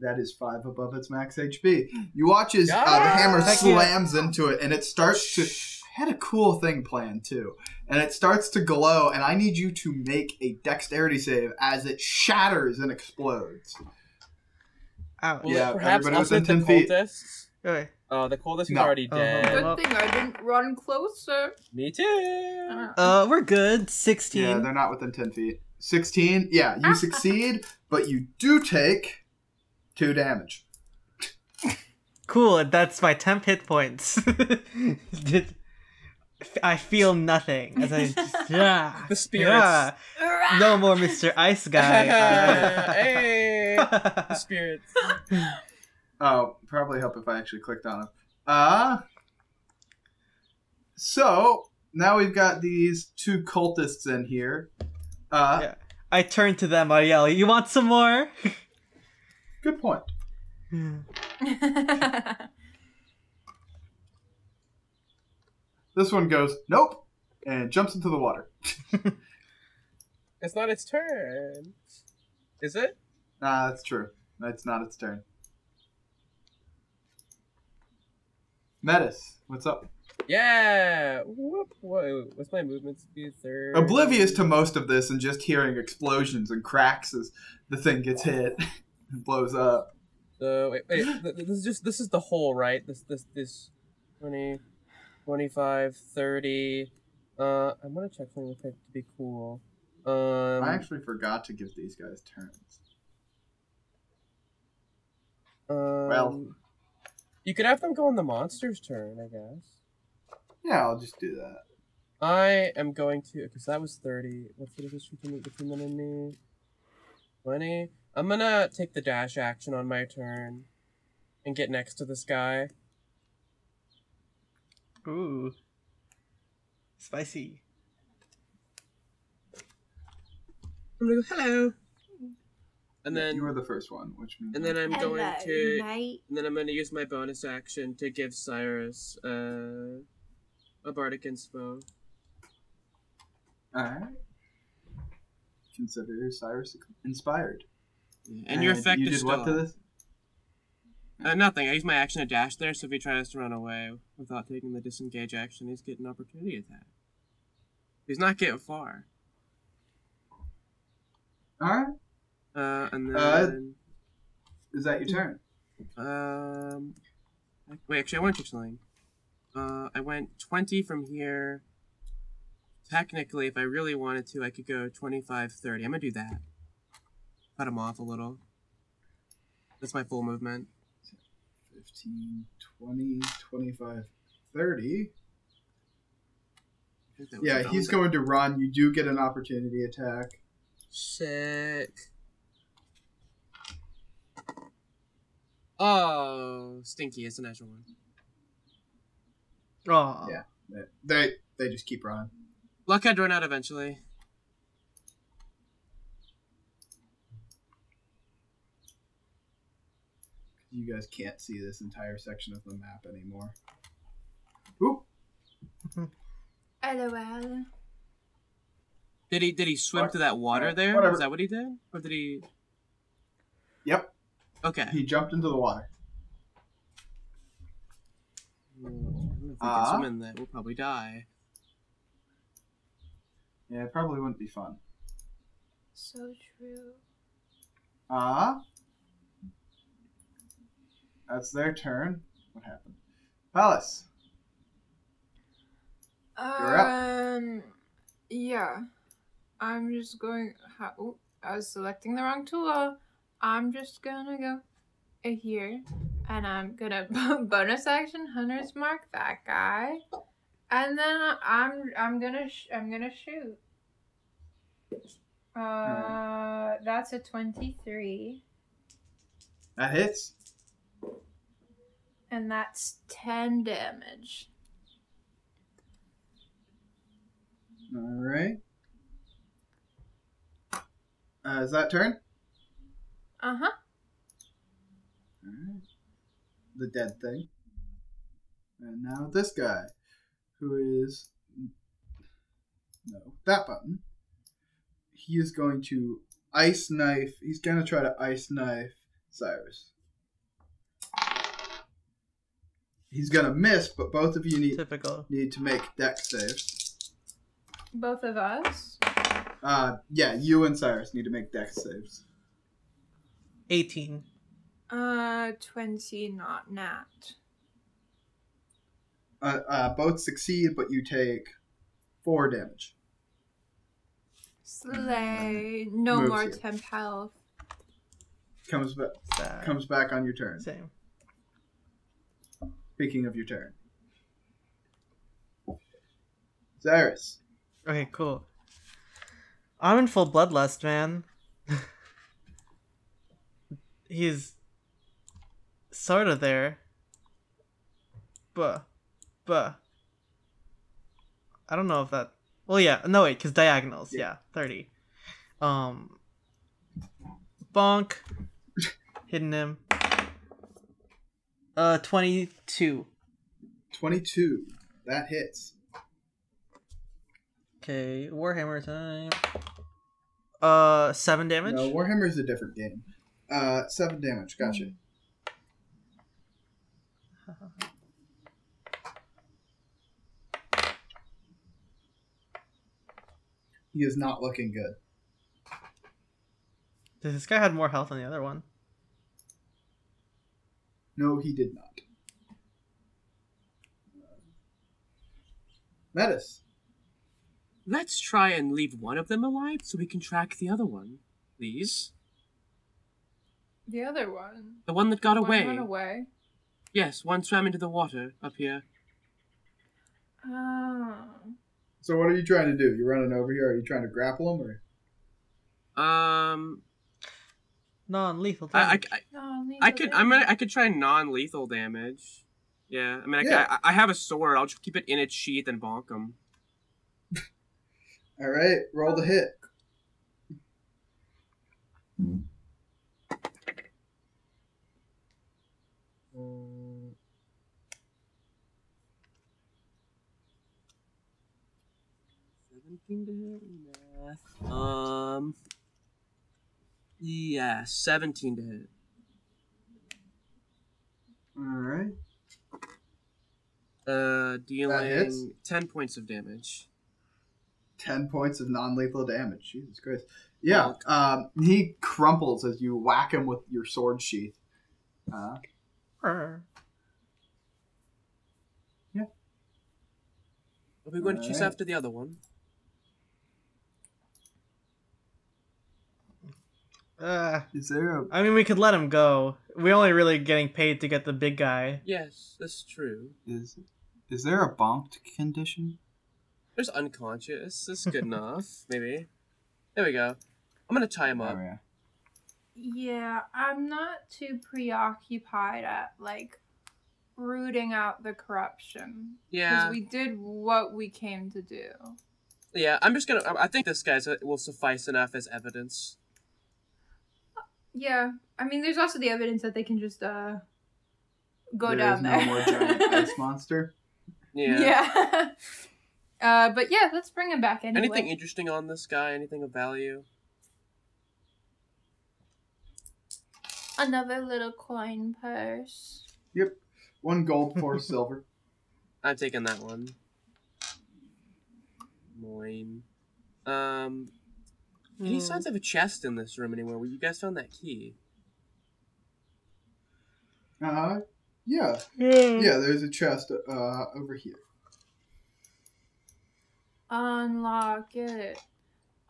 That is five above its max HP. You watch as uh, the hammer Heck yeah. slams into it, and it starts to. I had a cool thing planned too, and it starts to glow. And I need you to make a dexterity save as it shatters and explodes. Ow. Will Yeah, it perhaps everybody also within the 10 feet. cultists? Okay. Oh, the cultist is No. already Oh, dead. Well- Good thing I didn't run closer. Me too. Uh, we're good. Sixteen. Yeah, they're not within ten feet. Sixteen. Yeah, you succeed, but you do take two damage. Cool. and That's my temp hit points. Did- I feel nothing as I just, yeah. The spirits. Yeah. No more Mr. Ice Guy. hey, the spirits. Oh, probably help if I actually clicked on them. Uh so now we've got these two cultists in here. Uh Yeah. I turn to them. I yell, "You want some more?" Good point. This one goes, Nope, and jumps into the water. It's not its turn. Is it? Ah, that's true. It's not its turn. Metis, what's up? Yeah. Whoop. Whoa. What's my movement speed? Third. Oblivious to most of this and just hearing explosions and cracks as the thing gets hit blows up. So wait, wait. th- th- This is just this is the whole right. This this this 20, 25, 30. Uh, I'm gonna check something real quick to be cool. Um, I actually forgot to give these guys turns. um, well- you could have them go on the monster's turn, I guess. Yeah, I'll just do that. I am going to because that was thirty. What's the difference between between them and me? Twenty. I'm gonna take the dash action on my turn, and get next to this guy. Ooh. Spicy. I'm gonna go hello. And then you then were the first one, which means and then I'm going to night. and then I'm gonna use my bonus action to give Cyrus uh, a bardic inspo. all right. Consider Cyrus inspired. And your effect you is did still what to this? Uh, nothing. I use my action to dash there, so if he tries to run away without taking the disengage action, he's getting an opportunity attack. He's not getting far. All right. Uh, and then Uh, Is that your turn? um, wait. Actually, I want to check something. Uh, I went twenty from here. Technically, if I really wanted to, I could go 25, 30. I'm gonna do that. Cut him off a little. That's my full movement. 15, 20, 25, 30. I think that was Yeah, he's going to run. You do get an opportunity attack. Sick. Oh, stinky! It's a natural one. Oh. Yeah. They, they they just keep running. Luck I'd run out eventually. You guys can't see this entire section of the map anymore. Oop. LOL. Did he? Did he swim What? to that water Uh, there? Is whatever. that what he did, or did he? Yep. Okay. He jumped into the water. Hmm, I don't know if we Ah. can swim in that. We'll probably die. Yeah, it probably wouldn't be fun. So true. Ah. That's their turn. What happened? Pallas. Um, yeah. I'm just going. Ha- oh, I was selecting the wrong tool. I'm just gonna go here, and I'm gonna bonus action hunter's mark that guy, and then I'm I'm gonna sh- I'm gonna shoot. Uh, that's a twenty-three, That hits. And that's ten damage. All right. Uh, is that turn? Uh huh. All right. The dead thing. And now this guy, who is no that button. He is going to ice knife. He's gonna try to ice knife Cyrus. He's gonna miss, but both of you need Typical. need to make Dex saves. Both of us. Uh, yeah, you and Cyrus need to make Dex saves. 18. Uh, twenty, not nat. Uh, uh, both succeed, but you take four damage. Slay. No Moves more you. temp health. Comes back. Comes back on your turn. Same. Speaking of your turn, Cyrus. Okay, cool. I'm in full bloodlust, man. He's sort of there. But, but. I don't know if that. Well, yeah. No, wait, because diagonals. Yeah. Yeah, 30. Um. Bonk. Hitting him. Uh, 22. 22. That hits. Okay, Warhammer time. Uh, 7 damage? No, Warhammer is a different game. Uh, 7 damage. Gotcha. He is not looking good. This guy had more health than the other one. No, he did not. Metis. Let's try and leave one of them alive so we can track the other one, please. The other one. The one that got One away. Run away. Yes, one swam into the water up here. Oh. So what are you trying to do? You running over here? Are you trying to grapple him or? Um, Non-lethal I, I, damage. I, No, I could, I'm gonna, I could try non-lethal damage. Yeah, I mean, I, Yeah. I, I have a sword. I'll just keep it in its sheath and bonk him. All right, roll the hit. Seventeen to hit. Um. Yeah, seventeen to hit. All right. Uh, dealing 10 points of damage. 10 points of non-lethal damage. Jesus Christ. Yeah, um, he crumples as you whack him with your sword sheath. Uh, yeah. Are we going to chase Alright. after the other one? Uh, is there a... I mean, we could let him go. We're only really getting paid to get the big guy. Yes, that's true. Is, is there a bonked condition? There's unconscious. That's good enough. Maybe. There we go. I'm gonna tie him up. Oh, yeah. Yeah, I'm not too preoccupied at like rooting out the corruption. Yeah. Because we did what we came to do. Yeah, I'm just gonna. I I think this guy's uh, will suffice enough as evidence. Yeah, I mean, there's also the evidence that they can just uh go There down is there. no more giant ice monster. Yeah. Yeah. uh, but yeah, let's bring him back anyway. Anything interesting on this guy? Anything of value? Another little coin purse. Yep. One gold, four silver. I'm taking that one. Moin. Um. Any Hmm. signs of a chest in this room anywhere? Where you guys found that key? Uh, yeah. Yeah. Yeah, there's a chest uh, over here. Unlock it.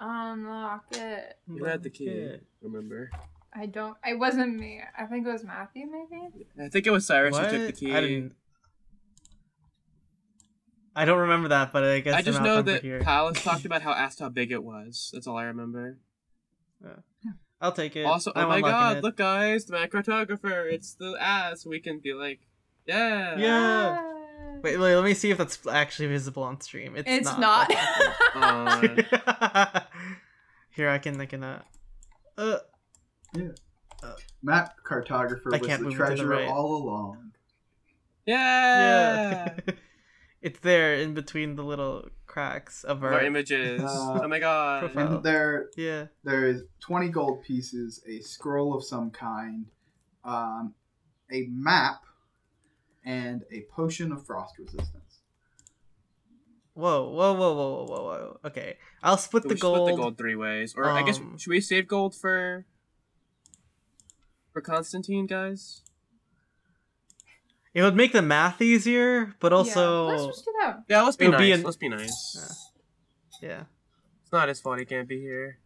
Unlock it. You had the key. Remember? I don't. It wasn't me. I think it was Matthew. Maybe. I think it was Cyrus What? who took the key. I didn't. I don't remember that, but I guess I just know that here. Pallas talked about how asked how big it was. That's all I remember. I'll take it. Also, oh I'm my unlocking god, it. look guys, the macrophotographer. It's the ass. We can be like, yeah. Yeah. Ah. Wait, wait, let me see if that's actually visible on stream. It's, It's not. not. Uh, Here, I can, I can, uh, uh, Map cartographer I was can't the move it to the treasure right. all along. yeah. yeah. it's there in between the little cracks of our, Our images. Uh, oh my god. profile. And there, yeah. there is 20 gold pieces, a scroll of some kind, um, a map, and a potion of frost resistance. Whoa, whoa, whoa, whoa, whoa, whoa, whoa. Okay, I'll split So the gold. Split the gold three ways, or I guess Um, should we save gold for for Constantine, guys? It would make the math easier, but also Yeah, also, let's just do that. Yeah, let's be It would nice. be an- Let's be nice. yeah. It's not his fault he can't be here.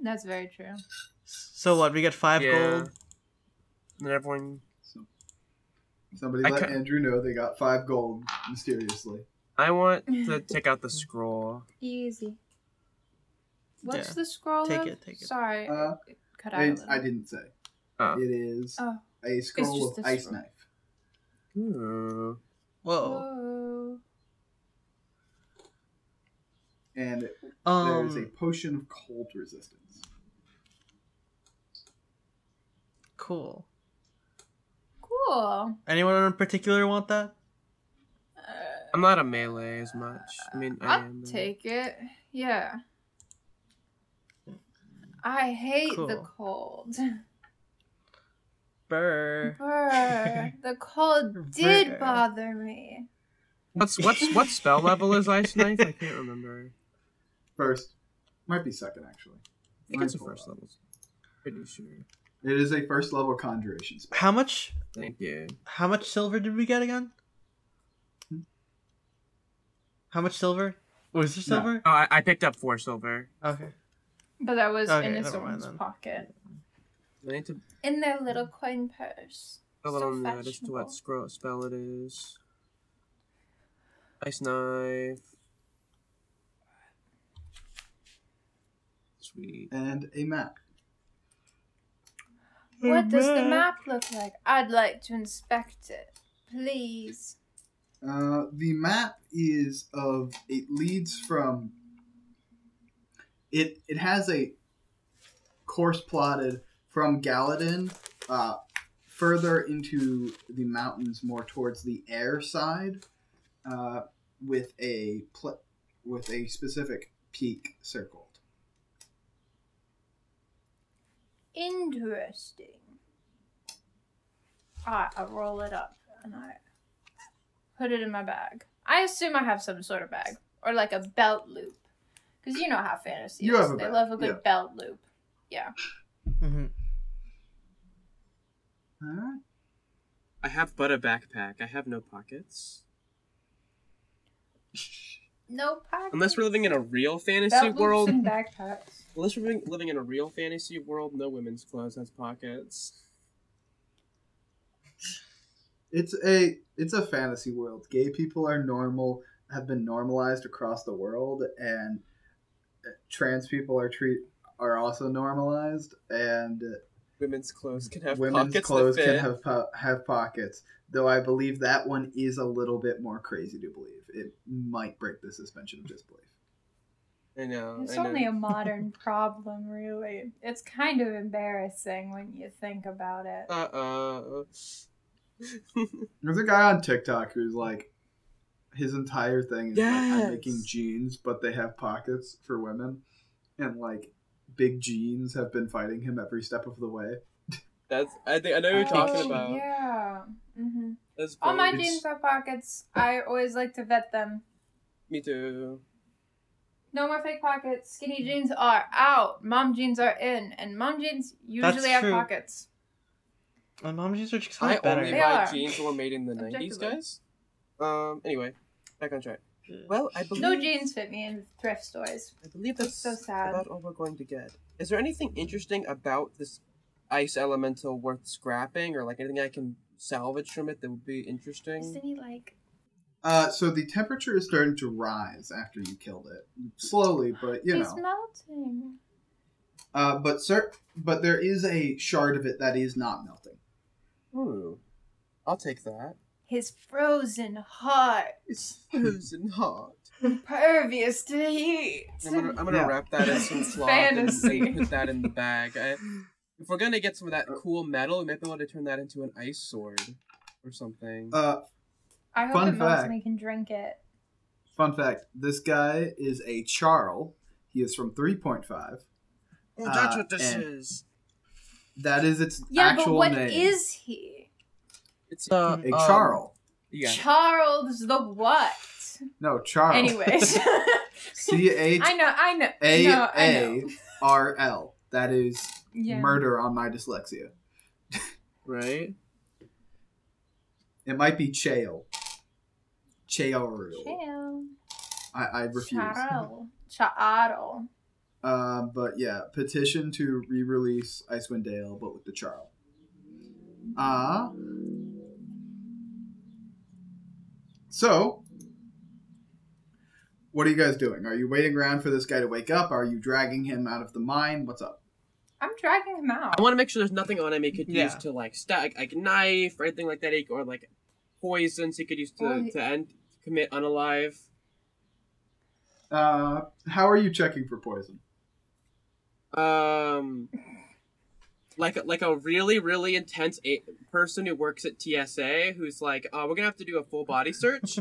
That's very true. So what? We get five yeah. gold. And then everyone. Somebody I let ca- Andrew know they got five gold mysteriously. I want to take out the scroll. Easy. What's Yeah. the scroll? Take of? it, take it. Sorry, Uh, cut out a I. I didn't say. Oh. It is Oh. A scroll of ice scroll. knife. Ooh. Whoa. Whoa. And there's a Um. potion of cold resistance. Cool. Cool. Anyone in particular want that? Uh, I'm not a melee as much. I mean, I I'll am. but- take it. Yeah. I hate the cold. Brr. Brr, the cold did Brr. bother me. What's what's what spell level is Ice Knife? I can't remember. First. Might be second, actually. I think it's a first of. level. Pretty sure. It is a first level conjuration spell. How much? Thank you. How much silver did we get again? Hmm? How much silver? Was there No. silver? Oh, I, I picked up four silver. Okay. But that was Okay, in never someone's mind pocket. I need to In their little coin purse. a So little notice to fashionable. what scroll spell it is. Ice knife. Sweet. And a map. What does the map look like? I'd like to inspect it. Please. Uh, the map is of it leads from it it has a course plotted from Galladin uh, further into the mountains more towards the air side uh, with a pl- with a specific peak circled. Interesting. Alright, I roll it up and I put it in my bag. I assume I have some sort of bag. Or like a belt loop. Because you know how fantasy You is. have a they bag, love a good yeah. belt loop. Yeah. hmm All right. I have but a backpack. I have no pockets. No pockets. Unless we're living in a real fantasy belt loops world. and backpacks. Unless we're living, living in a real fantasy world, no women's clothes has pockets. It's a it's a fantasy world. Gay people are normal, have been normalized across the world, and uh, trans people are treat are also normalized, and uh, Women's clothes can have women's pockets clothes that can have po- have pockets. Though I believe that one is a little bit more crazy to believe. It might break the suspension of disbelief. I know. It's I know. only a modern problem, really. It's kind of embarrassing when you think about it. Uh uh. There's a guy on TikTok who's like, his entire thing is like, I'm making jeans, but they have pockets for women, and like big jeans have been fighting him every step of the way. That's. I think I know what you're talking Oh, about. Yeah. Mm-hmm. All my great. jeans have pockets. I always like to vet them. Me too. No more fake pockets. Skinny jeans are out. Mom jeans are in, and mom jeans usually That's have true. pockets. My mom jeans are just I kind of better. only They buy are. jeans that were made in the nineties, guys. Um. Anyway, back on track. Well, I believe. No jeans fit me in thrift stores. I believe That's that's so sad. about all we're going to get. Is there anything interesting about this ice elemental worth scrapping, or like anything I can salvage from it that would be interesting? Is interesting? any like Uh, so the temperature is starting to rise after you killed it, slowly, but you know it's melting? Uh, but sir, but there is a shard of it that is not melting. Ooh, I'll take that. His frozen heart, His frozen heart. impervious to heat. I'm gonna, I'm gonna Yeah. wrap that in some It's cloth and, fantasy. and put that in the bag. I, if we're gonna get some of that cool metal, we might be able to turn that into an ice sword or something. Uh, I hope Fun it melts fact. and we can drink it. fun fact: this guy is a Charl. He is from three point five. oh, that's uh, what this is. That is its Yeah, but actual what is name. he? It's uh, a um, Charl? Yeah. Charles the what? No, Charl. Anyways, C H I know, I know. A no, I A know. R L. That is Yeah. murder on my dyslexia. Right. It might be Chael. Chael. Chael. I, I refuse. Charl. Charl. Uh, but yeah, petition to re-release Icewind Dale, but with the Charl. Uh so what are you guys doing? Are you waiting around for this guy to wake up? Are you dragging him out of the mine? What's up? I'm dragging him out. I want to make sure there's nothing on him he could Yeah. use to like stack like knife or anything like that, he- or like poisons he could use to, Well, he- to end commit unalive. Uh, how are you checking for poison? Um, like a- like a really really intense a- person who works at TSA who's like, oh, we're gonna have to do a full body search.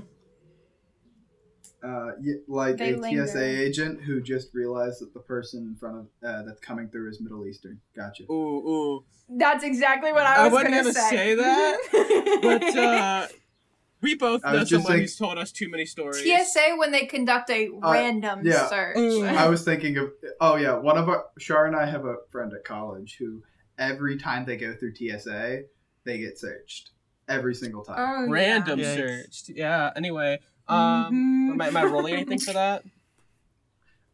Uh, y- like They a linger. TSA agent who just realized that the person in front of uh, that's coming through is Middle Eastern. Gotcha. ooh ooh. That's exactly what I was, I was wasn't gonna, gonna say. say that, But uh, We both know was just someone think- who's told us too many stories. TSA when they conduct a Uh, random yeah. search. Mm. I was thinking of oh yeah, one of our Char and I have a friend at college who every time they go through TSA, they get searched every single time. Oh. Random Yikes. search. Yeah. Anyway, um, Mhm. am, I, am I rolling anything for that?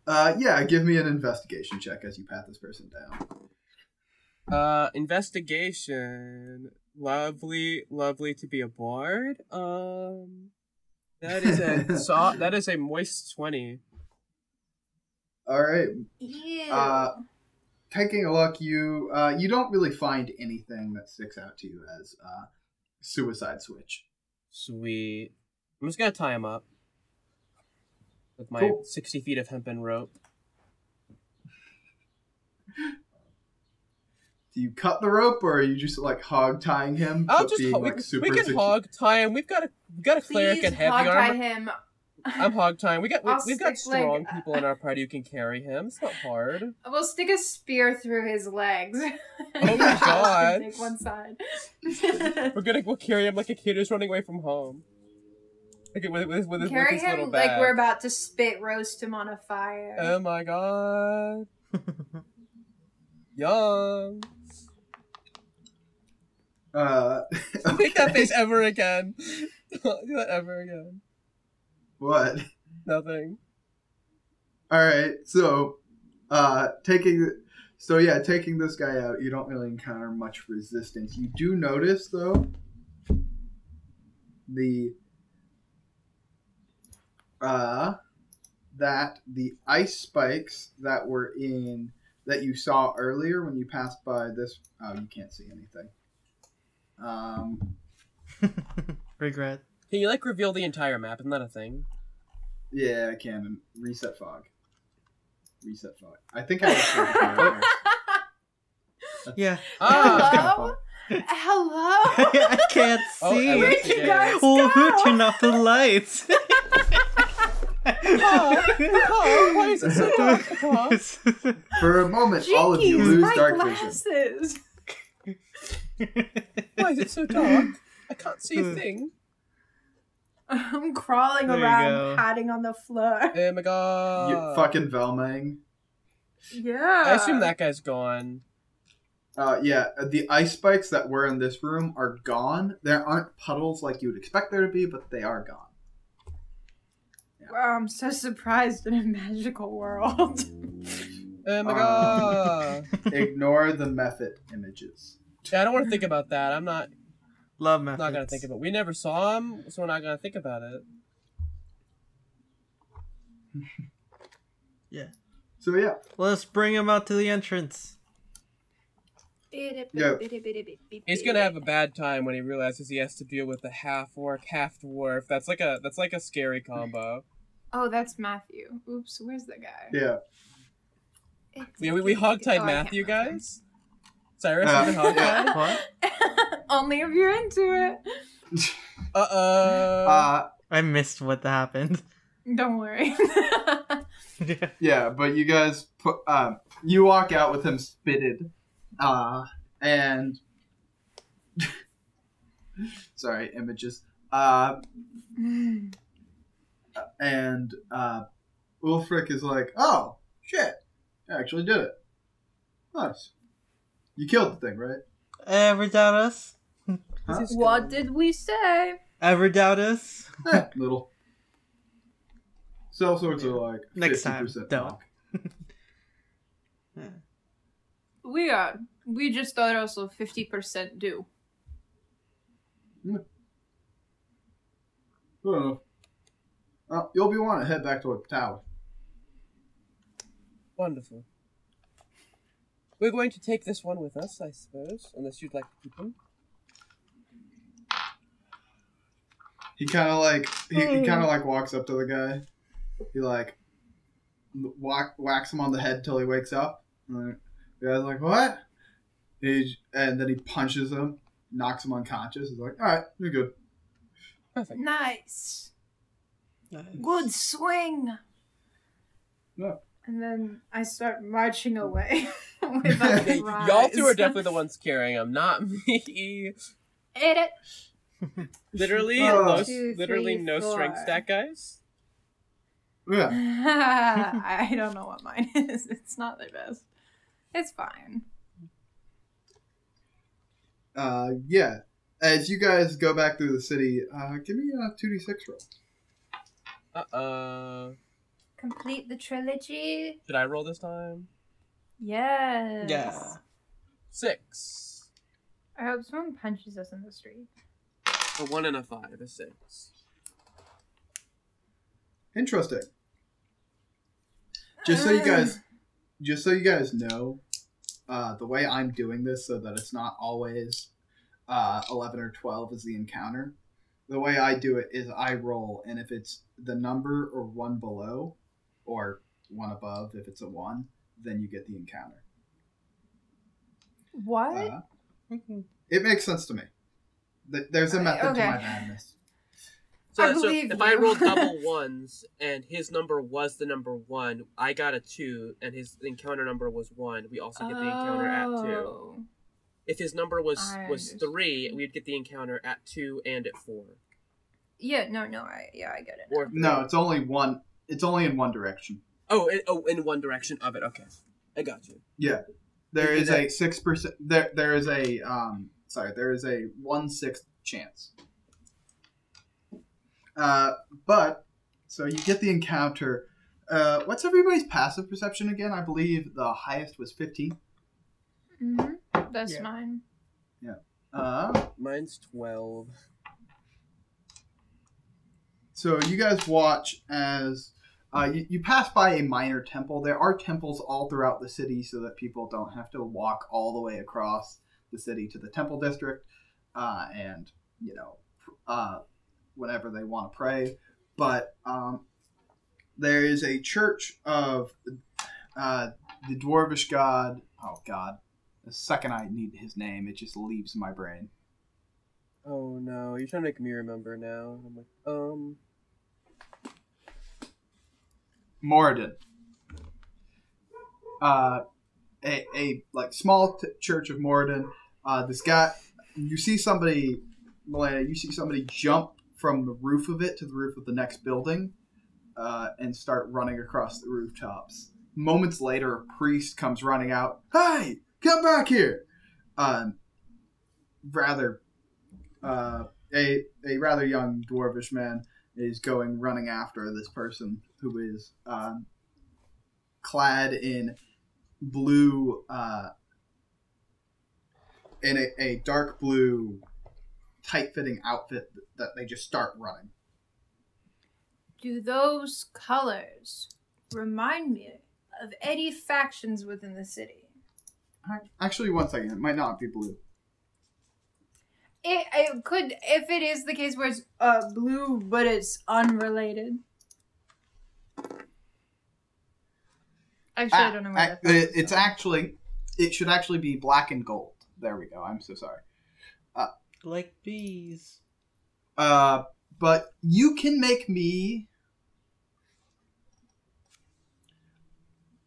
Uh, yeah, give me an investigation check as you pat this person down. Uh, investigation. Lovely, lovely to be aboard. Um, that is a so, that is a moist twenty. All right, Ew. Uh, taking a look, you uh, you don't really find anything that sticks out to you as uh, suicide switch. Sweet. I'm just gonna tie him up with my Cool. sixty feet of hempen rope. Do you cut the rope, or are you just like hog tying him? I'll just being, ho- we, like, we can secu- hog tie him. We've got a we've got a cleric Please and heavy hog tie armor. him. I'm hog tying. We got we, we've got stick, like, strong people in our party who can carry him. It's not hard. We'll stick a spear through his legs. Oh my God. Take one side. We're gonna we'll carry him like a kid who's running away from home. Like with with with, with Carry his him bag. like we're about to spit roast him on a fire. Oh my god. Yum. Uh, Don't Make that face ever again. Do that ever again. What? Nothing. All right, so uh, taking so yeah, taking this guy out, you don't really encounter much resistance. You do notice though the uh that the ice spikes that were in that you saw earlier when you passed by this oh you can't see anything. Um Regret. Can you like reveal the entire map? Isn't that a thing? yeah, I can reset fog. Reset fog. I think I was Yeah. Ah. Hello? Hello? I can't Oh, see. I Where'd you did. guys oh, who go? turned off the lights? oh, why is it so dark? Oh. For a moment, all of you Jinkies, lose my dark vision. glasses. Why is it so dark? I can't see a thing. I'm crawling There around, go. padding on the floor. Oh my god. You fucking Velmang. Yeah. I assume that guy's gone. Uh, yeah, the ice spikes that were in this room are gone. There aren't puddles like you would expect there to be, but they are gone. Wow, I'm so surprised in a magical world. Oh my Um, god. Ignore the method images. yeah, I don't want to think about that. I'm not Love methods. not gonna think about. We never saw him, so we're not gonna think about it. Yeah. So yeah, Let's bring him out to the entrance. Yeah. He's gonna have a bad time when he realizes he has to deal with the half orc, half dwarf. That's like a that's like a scary combo. Oh, that's Matthew. Oops, where's the guy? yeah. Yeah, we, we hogtied Oh, Matthew, can't remember. guys. Cyrus, Uh, you been hogtied? What? Only if you're into it. Uh oh. Uh, I missed what happened. Don't worry. yeah. yeah, but you guys put um, you walk out with him spitted, uh, and sorry, images. Uh, and uh, Ulfric is like, "Oh shit, I actually did it. Nice. You killed the thing, right? Ever doubt us? Huh? what did we say? Ever doubt us? Eh, little. Sell sorts of like Next time, 50% don't. knock. We are. We just thought also 50% do. I don't know. Oh, you'll be wanting to head back to the tower. Wonderful. We're going to take this one with us, I suppose, unless you'd like to keep him. He kind of like he, he kind of hmm. like walks up to the guy. He like whack, whacks him on the head till he wakes up. And the guy's like, "What?" He, and then he punches him, knocks him unconscious. He's like, "All right, you're good." Perfect. Nice. Good swing. No. And then I start marching away with a Okay, rise. y'all two are definitely the ones carrying him, not me. Ate it. Literally, Oh. low, Two, literally three, no strength four. stat, guys. Yeah. I don't know what mine is. It's not the best. It's fine. Uh, yeah. As you guys go back through the city, uh, give me a two d six roll. Uh uh Complete the trilogy. Did I roll this time? Yes. Yeah. Six. I hope someone punches us in the street. A one and a five, a six. Interesting. Just so you guys, just so you guys know, uh, the way I'm doing this, so that it's not always uh, eleven or twelve is the encounter. The way I do it is I roll, and if it's the number or one below, or one above, if it's a one, then you get the encounter. What? Uh, it makes sense to me. There's a Okay, method to my madness. So, I so believe if I rolled double ones and his number was the number one, I got a two, and his encounter number was one. We also get the encounter at two. Oh. If his number was I was understand. three, we'd get the encounter at two and at four. Yeah, no, no, I yeah, I get it. Or No, it's only one. It's only in one direction. oh, in, oh, in one direction of it. Okay, I got you. Yeah, there Is is it a six percent. There, there is a um. Sorry, there is a one sixth chance. Uh, but so you get the encounter. Uh, what's everybody's passive perception again? I believe the highest was fifteen. hmm That's Yeah. mine. Yeah. Uh, Mine's twelve. so you guys watch as uh, you, you pass by a minor temple. There are temples all throughout the city, so that people don't have to walk all the way across the city to the temple district, uh, and you know, uh, whenever they want to pray. But um, there is a church of uh, the dwarvish god. Oh God! The second I need his name, it just leaves my brain. Oh no, you're trying to make me remember now. I'm like, um, Moradin. Uh, a, a like small t- church of Moradin. Uh, this guy, you see somebody, Melena, you see somebody jump from the roof of it to the roof of the next building, uh, and start running across the rooftops. Moments later, a priest comes running out. Hey, come back here! Um, rather, uh, a a rather young dwarvish man is going running after this person who is um, clad in blue uh, in a, a dark blue tight fitting outfit that they just start running. Do those colors remind me of any factions within the city? actually one second. It might not be blue It, it could, if it is the case where it's uh, blue, but it's unrelated. Actually, I don't know where Ah, that it- it's actually it should actually be black and gold. There we go. I'm so sorry. Like bees. uh, but you can make me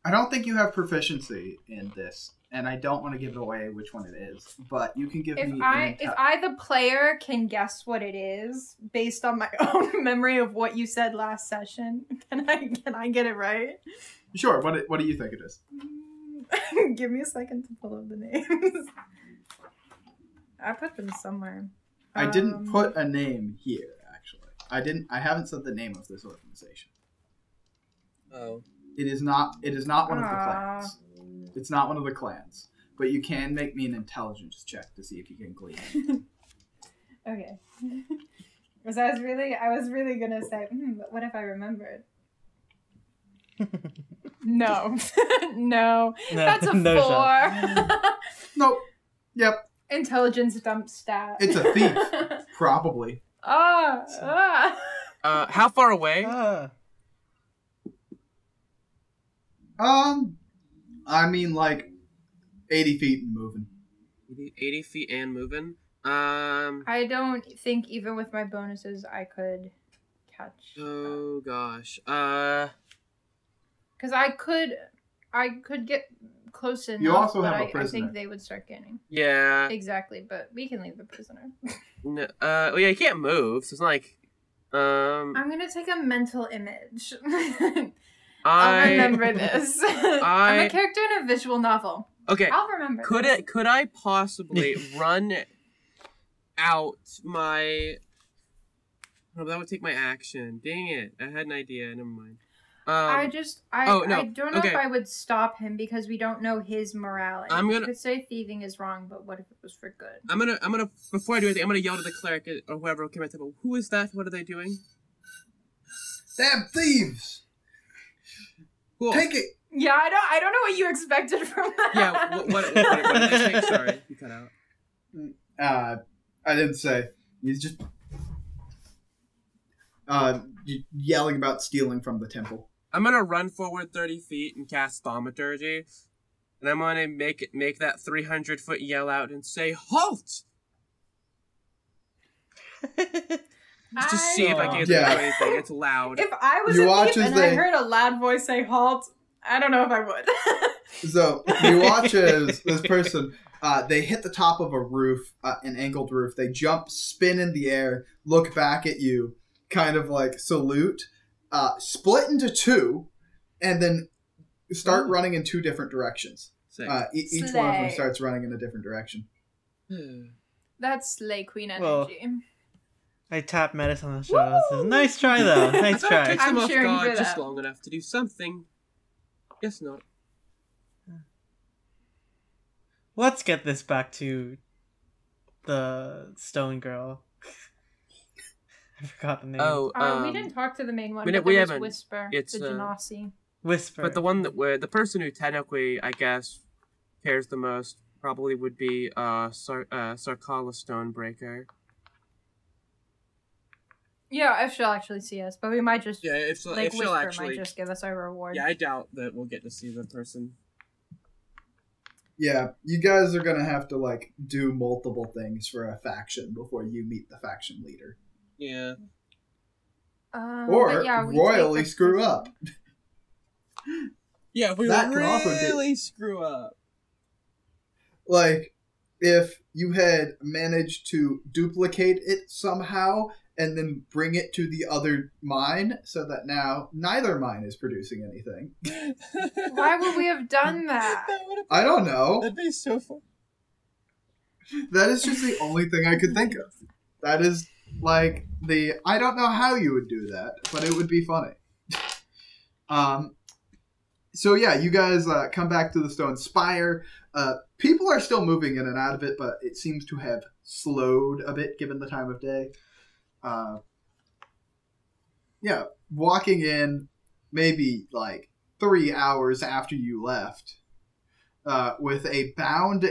I don't think you have proficiency in this, and I don't want to give it away which one it is. But you can give If me. an I if I the player can guess what it is based on my own memory of what you said last session, can I can I get it right? sure. What what do you think it is? Give me a second to pull up the names. I put them somewhere. I didn't Um, put a name here. Actually, I didn't. I haven't said the name of this organization. oh, It is not. It is not one of the Aw. clans. It's not one of the clans. But you can make me an intelligence check to see if you can glean. Okay. Because I was really, I was really gonna say, hmm, but what if I remembered? No, no, No, that's a no shot. four. nope. Yep. Intelligence dump stat. It's a thief. Probably. ah, ah. uh, how far away? Ah, Um, I mean like eighty feet and moving. 80, 80 feet and moving. Um, I don't think even with my bonuses I could catch. oh gosh. Uh, Because I could, I could get close enough. You also but have a I, I prisoner. think they would start getting Yeah. exactly. But we can leave the prisoner. No, uh, well, yeah, you can't move. So it's not like, um, I'm gonna take a mental image. I'll remember this. I'm a character in a visual novel. okay. I'll remember. Could this. it? Could I possibly run out my? Oh, that would take my action. Dang it! I had an idea. Never mind. Um, I just I, oh, no, I don't know okay. if I would stop him because we don't know his morality. I'm gonna- could say thieving is wrong, but what if it was for good? I'm gonna. I'm gonna. Before I do anything, I'm gonna yell to the cleric or whoever came at the table. Who is that? What are they doing? Damn thieves! Cool. Take it! Yeah, I don't I don't know what you expected from that. Yeah. What? What? What, what, what did I say? Sorry, you cut out. Uh, I didn't say. He's just uh, yelling about stealing from the temple. I'm gonna run forward 30 feet and cast thaumaturgy, and I'm gonna make it make that 300 foot yell out and say halt. Just to see if I can do Yeah. anything. It's loud. If I was You a watch thief and they- I heard a loud voice say halt, I don't know if I would. So you watch as this person, uh, they hit the top of a roof, uh, an angled roof. They jump, spin in the air, look back at you, kind of like salute, uh, split into two, and then start running in two different directions. Uh, e- each one of them starts running in a different direction. That's Slay Queen Well, energy. I tap Metis on the shoulder. Says, nice try though. I Nice thought it try. takes them I'm off cheering guard for just that. long enough to do something. Guess not. Let's get this back to the stone girl. I forgot the name. Oh, Uh, we um, didn't talk to the main one. we but didn't- we there haven't. Whisper, It's, the uh, Genasi. Whisper. but the one that were the person who technically, I guess, cares the most probably would be uh, Sar- uh Sarkala Stonebreaker. Yeah, if she'll actually see us, but we might just Yeah, if, she'll- like if she'll Whisper actually. might just give us our reward. Yeah, I doubt that we'll get to see the person. Yeah, you guys are gonna have to like do multiple things for a faction before you meet the faction leader, Yeah. Um, or yeah, royally screw up. Yeah, if we That can also really screw up. like if you had managed to duplicate it somehow and then bring it to the other mine so that now neither mine is producing anything. Why would we have done that? would I don't know. That'd be so fun. That is just the only thing I could think of. That is like the I don't know how you would do that, but it would be funny. Um so yeah, you guys uh, come back to the stone spire. Uh, people are still moving in and out of it, but it seems to have slowed a bit given the time of day. Uh, yeah, walking in maybe like three hours after you left, uh, with a bound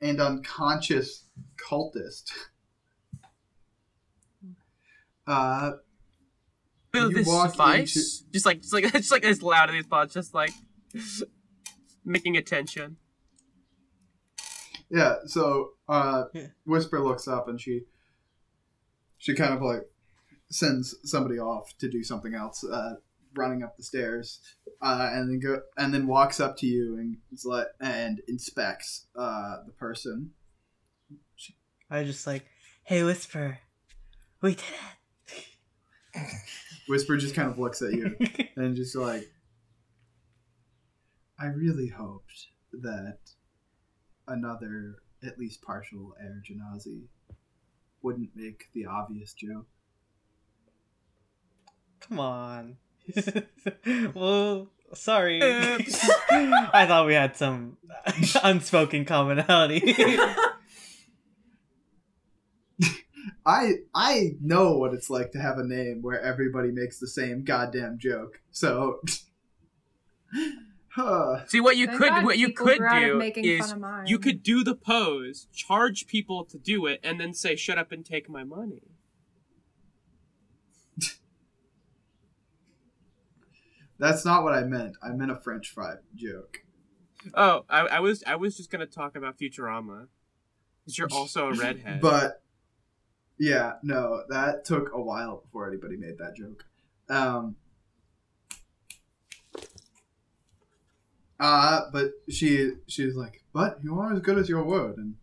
and unconscious cultist. Uh, Will You this walk suffice? Just like, just like, just like as loud as these pods, just like making attention. yeah, so uh, Yeah. Whisper looks up and she she kind of like sends somebody off to do something else, uh, running up the stairs, uh, and then go and then walks up to you and is like and inspects uh, the person. I just like, hey, Whisper, we did it. Whisper just kind of looks at you and just like, I really hoped that another, at least partial Air Genasi wouldn't make the obvious joke. Come on. well, sorry. I thought we had some unspoken commonality. I I know what it's like to have a name where everybody makes the same goddamn joke. So, huh. See what you Thank could, God what you people could grew do making is of mine. you could do the pose, charge people to do it, and then say, "Shut up and take my money." that's not what I meant. I meant a French fry joke. Oh, I, I was, I was just gonna talk about Futurama, because you're also a redhead. But yeah, no, that took a while before anybody made that joke. Um, Uh, but she she's like, but you are as good as your word, and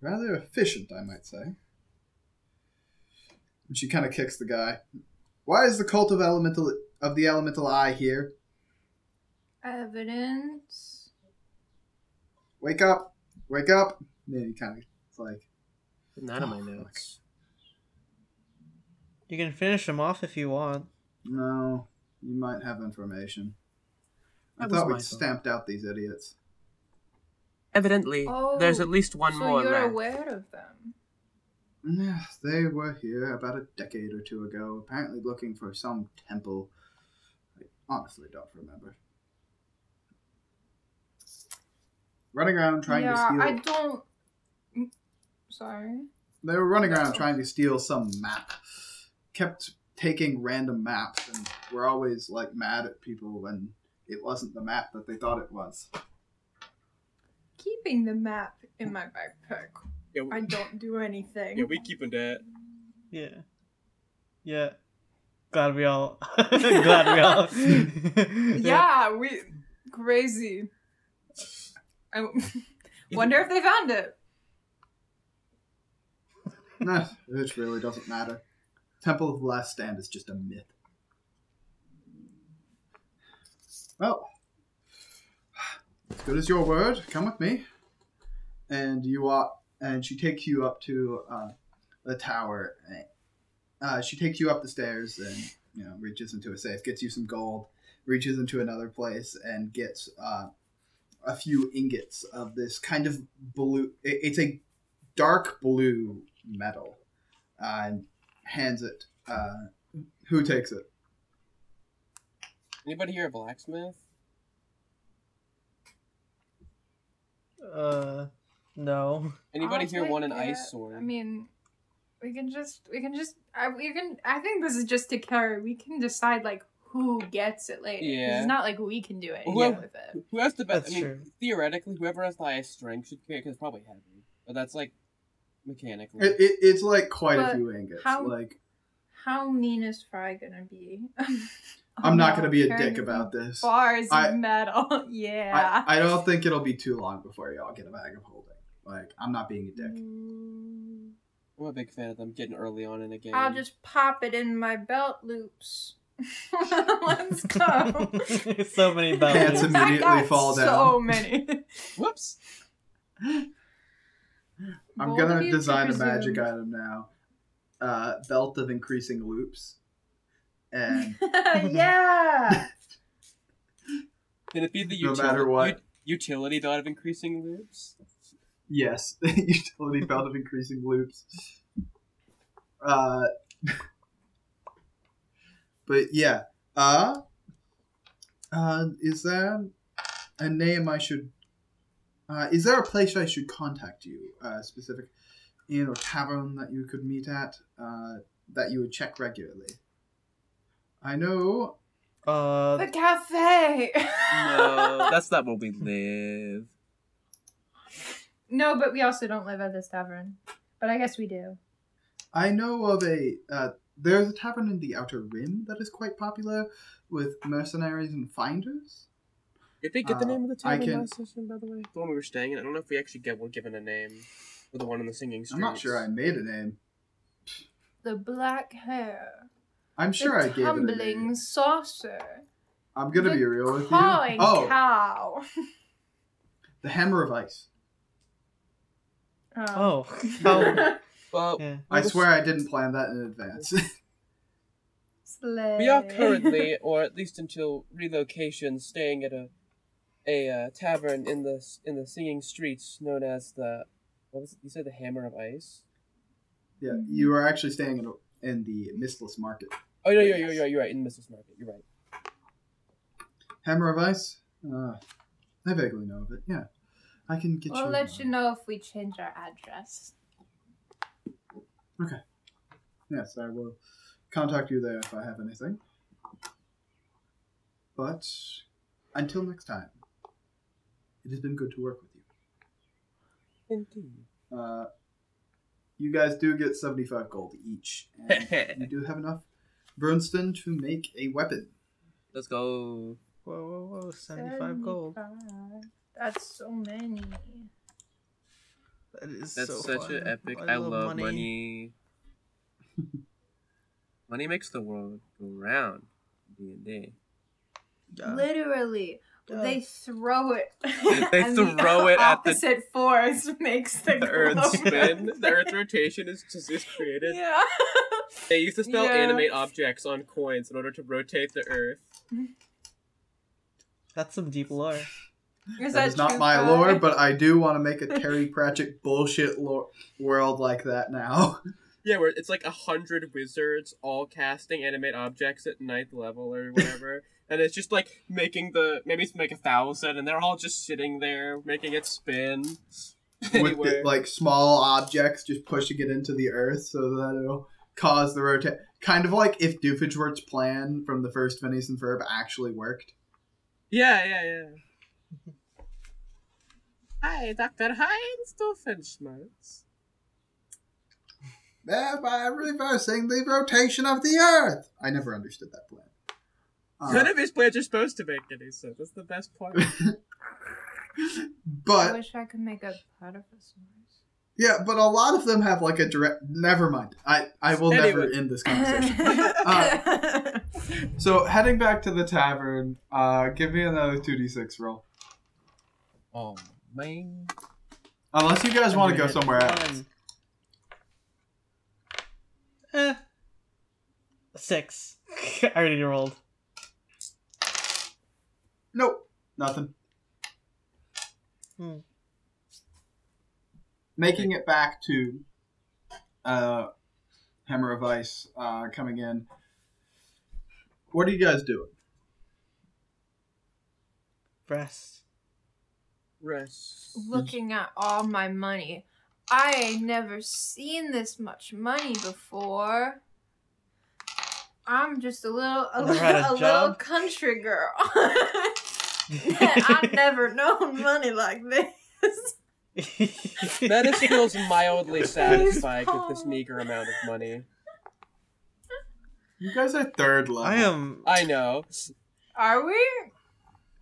rather efficient, I might say. And she kind of kicks the guy. Why is the cult of elemental of the elemental eye here? Evidence. Wake up, wake up. And then he kind of it's like, Not in my Oh, fuck. notes. You can finish him off if you want. no, you might have information. I thought we'd stamped out these idiots. Evidently, Oh, there's at oh, least one so more you're left. aware of them. Yeah, they were here about a decade or two ago, apparently looking for some temple. I honestly don't remember. Running around trying yeah, to steal. I don't. Sorry. They were running around trying to steal some map. Kept taking random maps, and were always like mad at people when it wasn't the map that they thought it was. Keeping the map in my backpack. Yeah, I don't do anything. yeah, we keeping that. Yeah. Yeah. Glad we all. glad we all. yeah, we crazy. I wonder if they found it. No, it really doesn't matter. Temple of the Last Stand is just a myth. Well, as good as your word. Come with me. And you are, and she takes you up to uh, the tower. Uh, she takes you up the stairs and you know reaches into a safe, gets you some gold, reaches into another place and gets uh, a few ingots of this kind of blue. it- It's a dark blue metal, uh, and hands it. Uh, who takes it? Anybody here a blacksmith? uh, no. Anybody I'll here want an take ice sword? I mean, we can just we can just I we can I think this is just to carry. We can decide like who gets it later. 'cause Yeah. It's not like we can do anything Well, with it. Who- Who has the best? That's I mean, true. theoretically, whoever has the highest strength should carry because it's probably heavy. But that's like mechanically. It, it, it's like quite a few ingots. how- Like How mean is Frye gonna be? I'm not gonna be a dick about this. Bars I- of metal. yeah. I, I don't think it'll be too long before y'all get a bag of holding. Like I'm not being a dick. Mm, I'm a big fan of them getting early on in a game. I'll just pop it in my belt loops. Let's go. so many Pants bells. immediately I got fall So many. Whoops. I'm Bold gonna design a magic item now. Uh, belt of increasing loops. And yeah. Can it be the No utility, matter what. ut- utility dot of increasing loops? yes, the utility belt of increasing loops. Uh, but yeah. Uh, uh, is there a name I should? Uh, is there a place I should contact you? Uh, specific inn or tavern that you could meet at? Uh, that you would check regularly. I know. Uh, the cafe. No, that's not where we live. no, but we also don't live at this tavern. But I guess we do. I know of a. Uh, there's a tavern in the Outer Rim that is quite popular with mercenaries and finders. Did we get the Uh, name of the I tavern can- last session, by the way? The one we were staying in? I don't know if we actually get were given a name. Or the one in the singing streets. I'm not sure I made a name. The black hair. I'm sure I the gave it a tumbling saucer. I'm gonna the be real with you. Cawing Oh, cow. the Hammer of Ice. oh. How, Well, yeah. I swear I didn't plan that in advance. Slay. We are currently, or at least until relocation, staying at a a uh, tavern in the in the singing streets known as the what was it? You said the Hammer of Ice. yeah, you are actually staying in, in the Mistless Market. Oh yeah, yeah, yeah, you're, you're, you're right in the Mistless Market. You're right. Hammer of Ice? Uh, I vaguely know of it, yeah. I can get We'll you. let you know if we change our address. Okay. Yes, I will contact you there if I have anything. But until next time, it has been good to work with you. Indeed. Uh, you guys do get 75 gold each. And you do have enough Bernstein to make a weapon. Let's go. Whoa, whoa, whoa! Seventy-five gold. That's so many. That is That's so such fun. an epic. I, love money. money makes the world go round. D and D. Yeah. Literally, Yeah. they throw it. They and throw it at the- opposite force makes the, The Earth spin. The Earth's rotation is just is created. Yeah. They use to spell Yeah. animate objects on coins in order to rotate the Earth. That's some deep lore. Is that is not my Kai? lore, but I do want to make a Terry Pratchett bullshit lore world like that now. Yeah, where it's like a hundred wizards all casting animate objects at ninth level or whatever, and it's just like making the maybe it's make a thousand, and they're all just sitting there making it spin. with the, like small objects just pushing it into the earth so that it'll cause the rotate. Kind of like if Doofenshmirtz's plan from the first Phineas and Ferb actually worked. Yeah, yeah, yeah. Hi, Dr. Heinz Doofenshmirtz. Thereby reversing the rotation of the earth. I never understood that plan. Uh, None of his plans are supposed to make any sense. That's the best part. But I wish I could make a platypus noise. yeah, but a lot of them have like a direct. Never mind. I I will never end this conversation. Uh, so heading back to the tavern, uh, give me another two d six roll. oh, man. Unless you guys want to go hit somewhere else. Eh. Six. I already rolled. Nope, nothing. Hmm. Making it back to uh, Hammer of Ice uh, coming in. What are you guys doing? Breast. Rest. Looking at all my money. I ain't never seen this much money before. I'm just a little a, a little, a little country girl. I've never known money like this. Menace feels mildly satisfied with this meager amount of money. You guys are third level. I am. I know. Are we?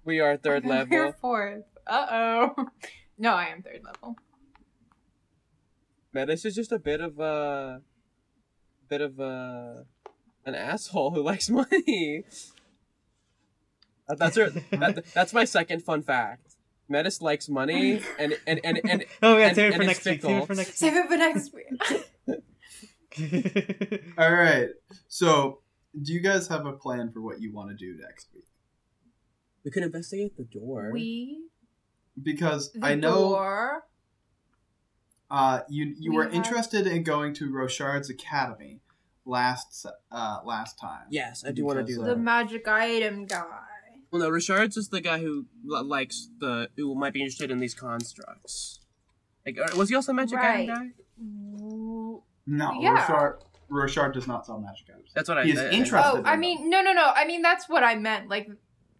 We are third I think We're level. fourth. Uh oh. No, I am third level. Man, this is just a bit of a bit of a an asshole who likes money. That's her, that, that's my second fun fact. Menace likes money and and and and, Oh yeah, and- save it and for next week. Save it for next Save it for next week. week. All right. So, do you guys have a plan for what you want to do next week? we could investigate the door. we Because the I know door. uh, you you We were have- interested in going to Rochard's Academy last uh, last time. Yes, I do want to do that. The magic item guy. Well, no, Richard's just the guy who li- likes the who might be interested in these constructs. Like, uh, was he also a magic Right. item guy? No, Yeah. Rochard Rochard does not sell magic items. That's what I. He is I- I- interested. Oh, I mean, no, no, no. I mean, that's what I meant. Like,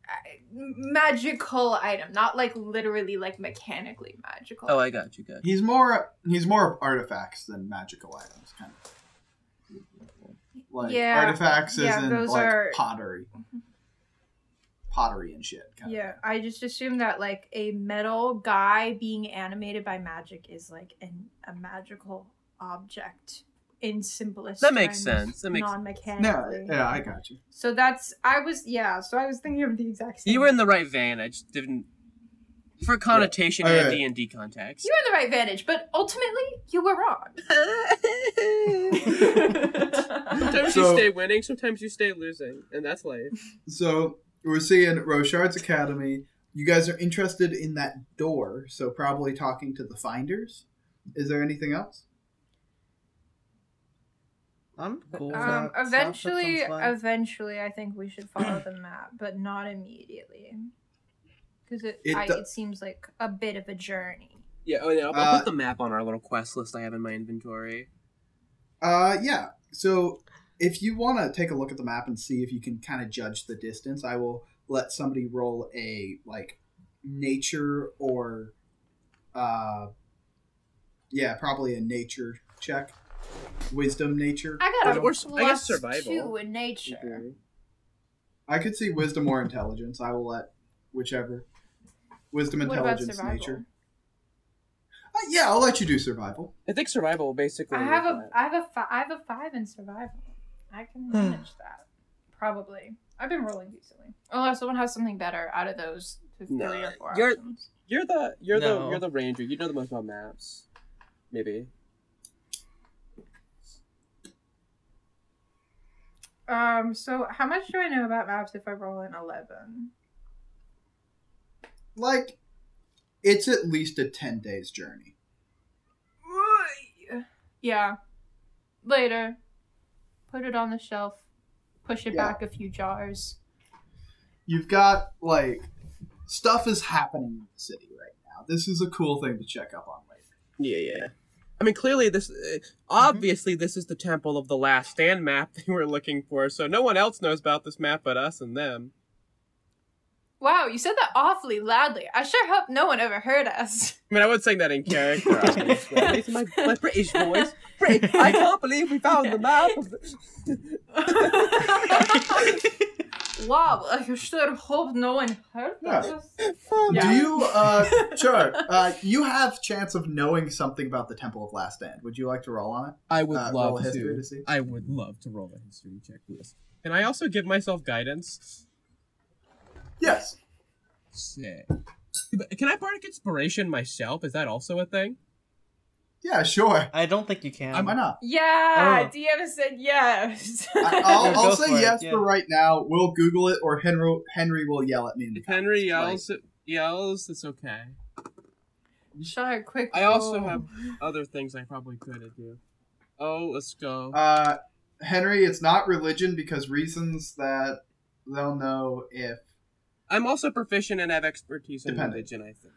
uh, magical item, not like literally like mechanically magical. Oh, I got you. Good. He's more he's more of artifacts than magical items, kind of. Like Yeah. artifacts Yeah, isn't those like are- pottery, pottery and shit. Kind Yeah, I just assume that like a metal guy being animated by magic is like an, a magical object in simplest. That makes terms, sense. That makes- Of. non-mechanically. No, yeah, I got you. So that's I was yeah. So I was thinking of the exact same. You were in the right vein. I just didn't. For connotation in a D and D context. You were in the right vantage, but ultimately you were wrong. sometimes So- you stay winning, sometimes you stay losing, and that's life. So we're seeing Rochard's Academy. You guys are interested in that door, so probably talking to the finders. Is there anything else? I'm cool. Um, that stuff. That eventually, eventually, I think we should follow the map, but not immediately, because it It I, do- it seems like a bit of a journey. Yeah, oh yeah, I'll, I'll Uh, put the map on our little quest list I have in my inventory. Uh, yeah. So if you want to take a look at the map and see if you can kind of judge the distance, I will let somebody roll a like nature or, uh, yeah, probably a nature check, wisdom nature. I got a Or- or- I guess survival. two in nature. I could see wisdom or intelligence. I will let whichever. Wisdom, What about intelligence, nature. Uh, yeah, I'll let you do survival. I think survival basically. I have is a have a fi- I have a five in survival. I can manage that. Probably. I've been rolling decently. Unless someone has something better out of those th- three No, or four you're- options. You're the you're No. the you're the ranger. You know the most about maps. Maybe. Um. So how much do I know about maps if I roll an eleven? Like, it's at least a 10 days journey. Yeah. Later. Put it on the shelf. Push it Yeah. back a few jars. You've got, like, stuff is happening in the city right now. This is a cool thing to check up on later. Yeah, yeah. I mean, clearly this. Uh, obviously, this is the Temple of the Last Stand map they were looking for. So no one else knows about this map but us and them. Wow, you said that awfully loudly. I sure hope no one ever heard us. I mean, I was saying that in character. obviously. It's my, my British voice. Brit- I can't believe we found the map. Of the- wow, I sure hope no one heard Yeah. us. Do you, uh, sure, uh, you have chance of knowing something about the Temple of Last Stand. Would you like to roll on it? I would Uh, roll love a history to. to see. I would love to roll a history check, please. Can I also give myself guidance? Yes. Sick. Can I bardic inspiration myself? Is that also a thing? Yeah, sure. I don't think you can. I Why not? Yeah, Oh. DM said yes. I, I'll, I'll say for it, yes yeah. for right now. We'll Google it, or Henry Henry will yell at me. In the If Henry comments. yells, yells, it's okay. sure, quick. I also have other things I probably could do. Oh, let's go. Uh, Henry, it's not religion because reasons that they'll know if. I'm also proficient and have expertise in Depending. religion, I think.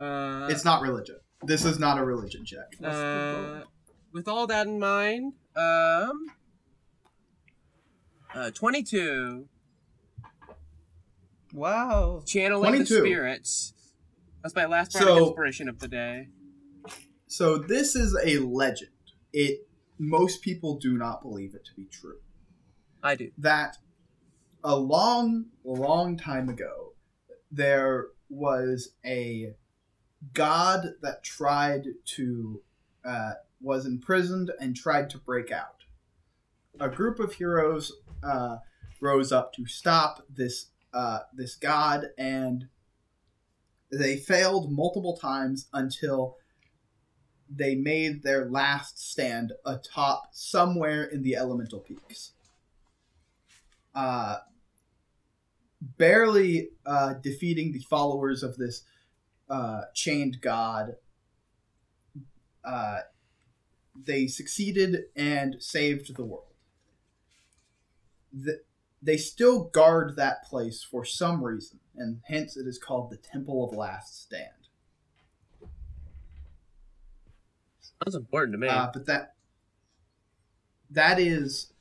Uh, It's not religion. This is not a religion check. Uh, with all that in mind, um, uh, 22. Wow. Channeling the spirits. That's my last part of inspiration of the day. So this is a legend. It most people do not believe it to be true. I do. that a long, long time ago, there was a god that tried to, uh, was imprisoned and tried to break out. A group of heroes uh, rose up to stop this uh, this god, and they failed multiple times until they made their last stand atop somewhere in the elemental peaks uh, barely uh, defeating the followers of this uh, chained god. Uh, they succeeded and saved the world. The, they still guard that place for some reason, and hence it is called the Temple of Last Stand. That's important to me. Uh, but that that is,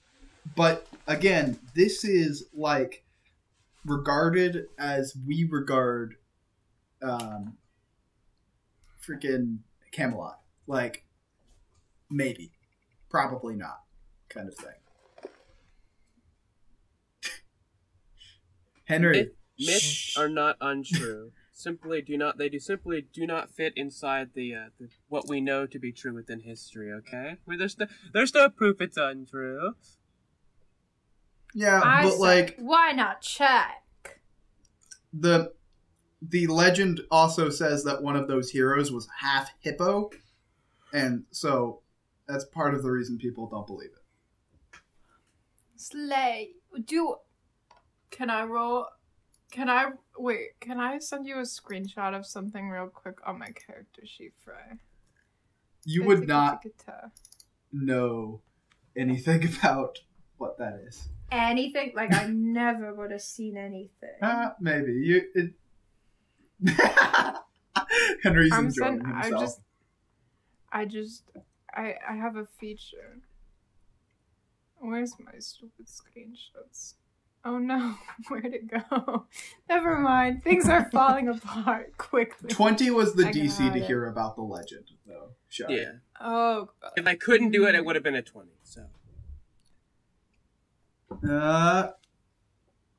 but again, this is like regarded as we regard, um, freaking Camelot. Like maybe, probably not, kind of thing. Henry, Myth- Myths are not untrue. simply do not. They do simply do not fit inside the, uh, the what we know to be true within history. Okay, well, there's no there's no proof it's untrue. Yeah, I but said, like why not check? the the legend also says that one of those heroes was half hippo and so that's part of the reason people don't believe it Slay. Do. Can I roll? Can I wait? Can I send you a screenshot of something real quick on my character sheet, Frye? you would not know anything about what that is anything. Like I never would have seen anything. uh, maybe you it henry's I'm enjoying send, I himself just, I just, I I have a feature. Where's my stupid screenshots? Oh no, where'd it go? Never mind. Things are falling apart quickly. 20 was the I dc to it. hear about the legend though sure Yeah. Oh, If I couldn't do it, it would have been a twenty. So uh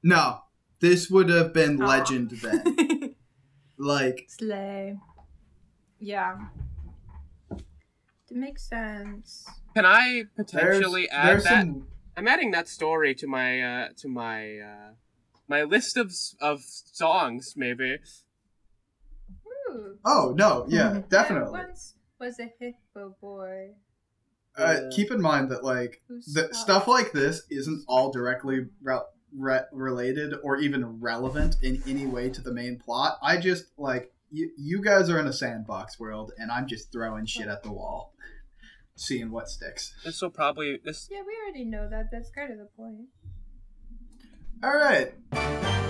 No, this would have been Aw. legend then. like, Slay. Yeah. It makes sense. Can I there's, potentially add there's that? some. I'm adding that story to my uh to my uh my list of s- of songs maybe. Ooh. Oh no, yeah, There definitely. once was a hippo boy Uh, keep in mind that like who the stuff like this isn't all directly re- re- related or even relevant in any way to the main plot. I just like you, you guys are in a sandbox world, and I'm just throwing shit at the wall, seeing what sticks. This will probably this Yeah, we already know that. That's kind of the point. All right.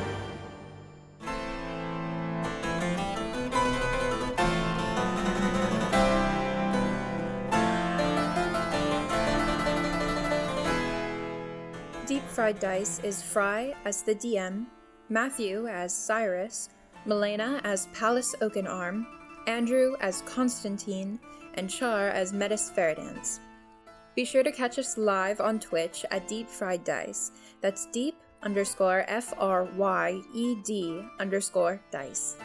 Fryed Dice is Frye as the DM, Matthew as Cyrus, Melena as Pallas Oakenarm, Andrew as Constantine, and Char as Metis Ferridance. Be sure to catch us live on Twitch at Deep Fryed Dice. That's deep underscore F R Y E D underscore dice.